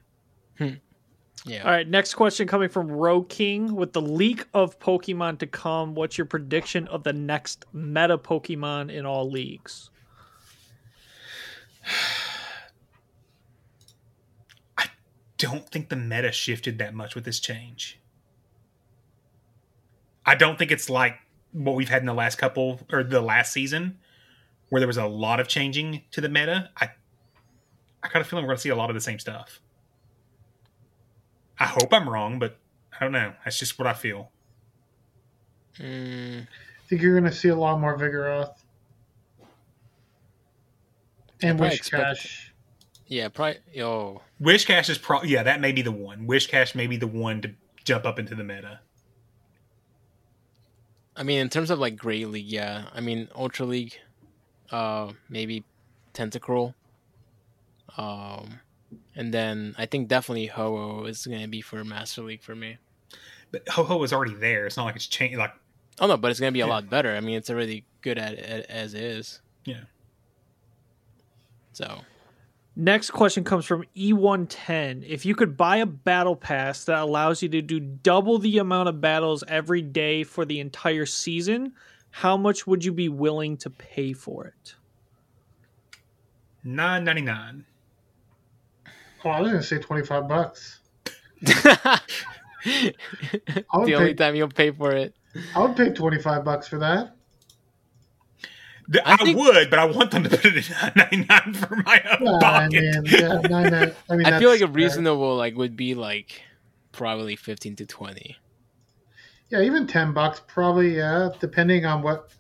Yeah. All right, next question coming from Row King. With the leak of Pokemon to come, what's your prediction of the next meta Pokemon in all leagues? I don't think the meta shifted that much with this change. I don't think it's like what we've had in the last couple or the last season where there was a lot of changing to the meta. I I kind of feel like we're going to see a lot of the same stuff. I hope I'm wrong, but I don't know. That's just what I feel. Mm, I think you're going to see a lot more Vigoroth and probably Whiscash. yeah, probably. Yo, Whiscash is probably yeah, that may be the one. Whiscash may be the one to jump up into the meta. I mean, in terms of like Great League, yeah. I mean, Ultra League, uh, maybe Tentacruel. Um, and then I think definitely Ho-Oh is going to be for Master League for me. But Ho-Oh is already there. It's not like it's changed. Like Oh no, but it's gonna be a lot better. I mean, it's already good at it as is. Yeah. So Next question comes from E110. If you could buy a battle pass that allows you to do double the amount of battles every day for the entire season, how much would you be willing to pay for it? Nine ninety nine. Oh, I was gonna say twenty five bucks. the would only pay- time you'll pay for it. I would pay twenty five bucks for that. I, would, but I want them to put it at nine ninety nine for my own Yeah, I pocket. mean, yeah, nine, nine, I mean, I feel like a fair. reasonable like would be like probably fifteen to twenty. Yeah, even ten bucks probably. Yeah, depending on what.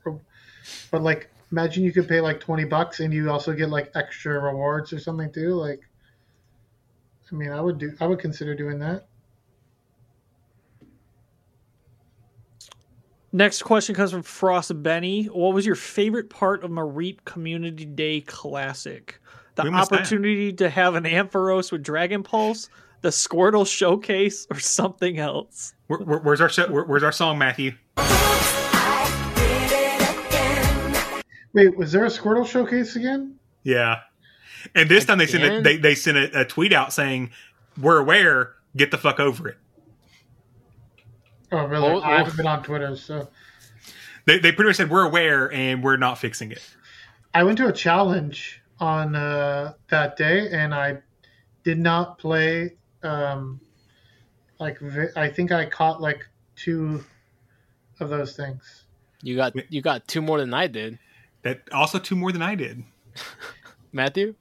But like, imagine you could pay like twenty bucks and you also get like extra rewards or something too. Like, I mean, I would do. I would consider doing that. Next question comes from Frost Benny. What was your favorite part of Mareep Community Day Classic? The We missed that. opportunity to have an Ampharos with Dragon Pulse, the Squirtle showcase, or something else? Where, where- where's our show, where, where's our song, Matthew? Wait, was there a Squirtle showcase again? Yeah. And this time they sent a, they they sent a, a tweet out saying, "We're aware. Get the fuck over it." Oh, really? Oh, I oh. haven't been on Twitter, so They they pretty much said we're aware and we're not fixing it. I went to a challenge on uh, that day, and I did not play. Um, like, vi- I think I caught like two of those things. You got you got two more than I did. That also two more than I did. Matthew,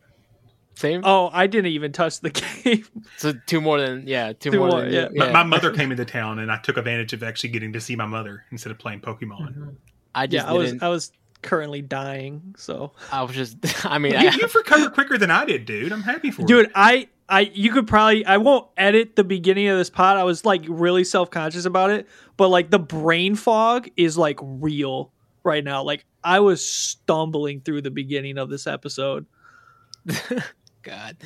same. Oh, I didn't even touch the game. So two more than yeah, two, Two more, more, than yeah. you. My, my mother came into town and I took advantage of actually getting to see my mother instead of playing Pokemon. Mm-hmm. I just yeah, I was. I was currently dying, so I was just. I mean, you, I, you've recovered quicker than I did, dude. I'm happy for you. dude i i you could probably i won't edit the beginning of this pod i was like really self-conscious about it but like the brain fog is like real right now like i was stumbling through the beginning of this episode God.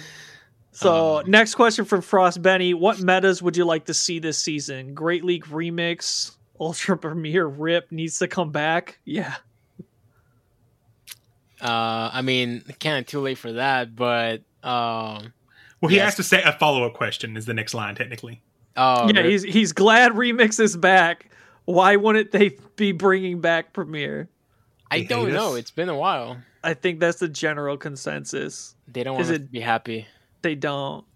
so next question from frost benny what metas would you like to see this season great league remix ultra premier rip needs to come back yeah Uh, I mean, kind of too late for that, but um. Well, he yes. has to say a follow up question is the next line technically. Oh, yeah re- he's he's glad remix is back why wouldn't they be bringing back premiere I don't know. It's been a while. I think that's the general consensus. They don't want it- to be happy. They don't.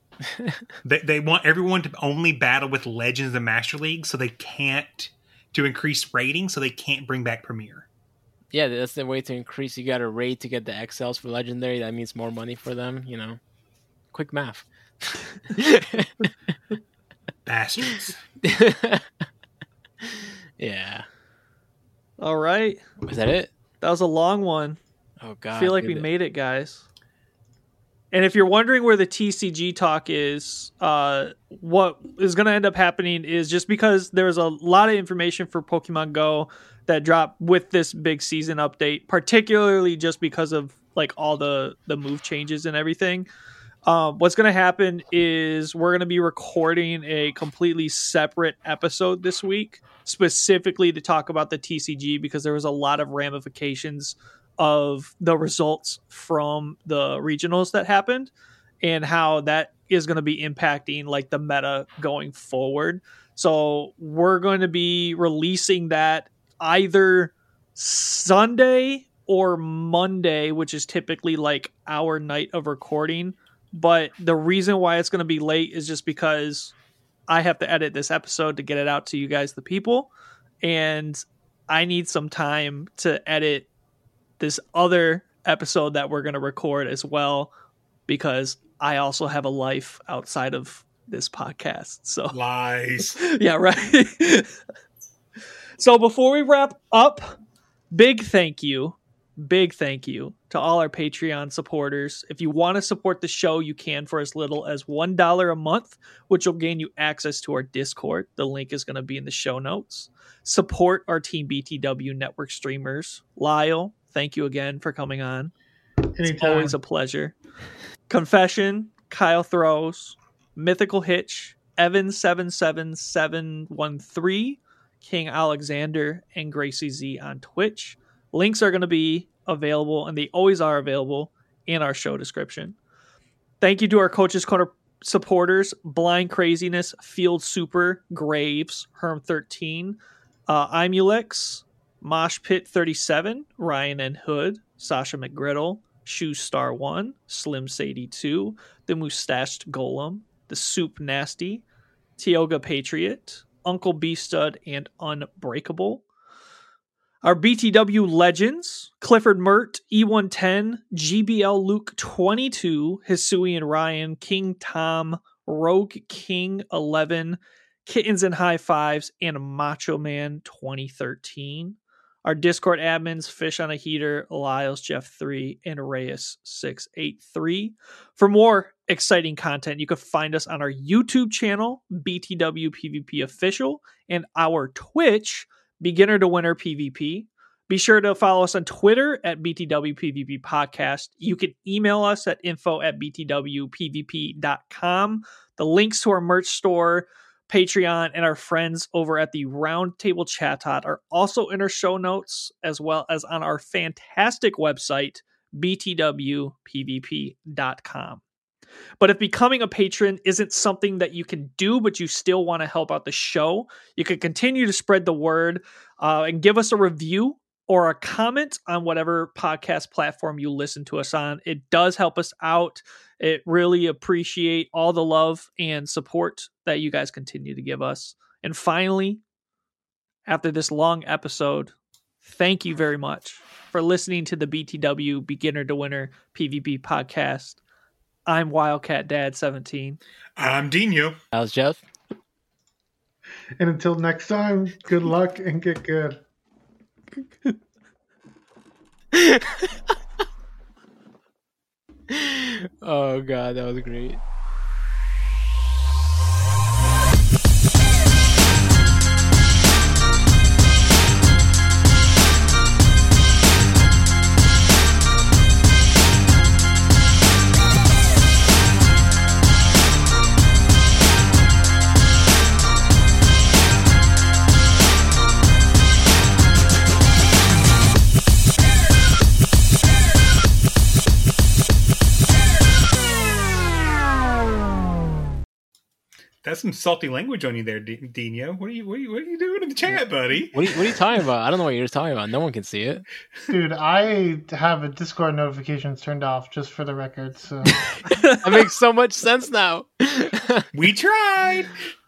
They they want everyone to only battle with Legends and Master League, so they can't to increase rating, so they can't bring back Premier. Yeah, that's the way to increase. You got to rate to get the XLs for legendary. That means more money for them. You know, quick math. Bastards. yeah. All right. Was that it? That was a long one. Oh God. I feel like we it. made it, guys. And if you're wondering where the TCG talk is, uh, what is going to end up happening is just because there's a lot of information for Pokemon Go that dropped with this big season update, particularly just because of like all the the move changes and everything. Um, what's going to happen is we're going to be recording a completely separate episode this week, specifically to talk about the TCG because there was a lot of ramifications of the results from the regionals that happened and how that is going to be impacting like the meta going forward. So we're going to be releasing that either Sunday or Monday, which is typically like our night of recording. But the reason why it's going to be late is just because I have to edit this episode to get it out to you guys, the people. And I need some time to edit this other episode that we're going to record as well because I also have a life outside of this podcast. So Lies. yeah, right. so before we wrap up, big thank you, big thank you to all our Patreon supporters. If you want to support the show, you can for as little as $1 a month, which will gain you access to our Discord. The link is going to be in the show notes. Support our Team BTW network streamers. Lyle, thank you again for coming on. It's always a pleasure. Confession, Kyle Throws, Mythical Hitch, Evan77713, King Alexander, and Gracie Z on Twitch. Links are going to be available, and they always are available in our show description. Thank you to our Coaches Corner supporters Blind Craziness, Field Super, Graves, Herm13, uh, Imulix, Mosh Pit 37, Ryan and Hood, Sasha McGriddle, Shoe Star 1, Slim Sadie 2, The Mustached Golem, The Soup Nasty, Tioga Patriot, Uncle B Stud, and Unbreakable. Our BTW legends Clifford Mert, E110, GBL Luke 22, Hisui and Ryan, King Tom, Rogue King 11, Kittens and High Fives, and Macho Man 2013. Our Discord admins, Fish on a Heater, Lyles Jeff 3, and Reyes 683. For more exciting content, you can find us on our YouTube channel, BTW PvP Official, and our Twitch, Beginner to Winner PvP. Be sure to follow us on Twitter at BTW PvP Podcast. You can email us at info at BTWPvP.com. The links to our merch store, Patreon, and our friends over at the Roundtable Chatot are also in our show notes, as well as on our fantastic website, BTWPvP.com. But if becoming a patron isn't something that you can do, but you still want to help out the show, you can continue to spread the word uh, and give us a review or a comment on whatever podcast platform you listen to us on. It does help us out. It really appreciate all the love and support that you guys continue to give us. And finally, after this long episode, thank you very much for listening to the BTW Beginner to Winner PvP podcast. I'm Wildcat Dad 17. I'm Dino. How's Jeff? And until next time, good luck and get good. oh god, that was great. That's some salty language on you there, D- Dino. What are you, what are you, what are you doing in the chat, buddy? What are, you, what are you talking about? I don't know what you're talking about. No one can see it. Dude, I have a Discord notifications turned off just for the record. So that makes so much sense now. we tried.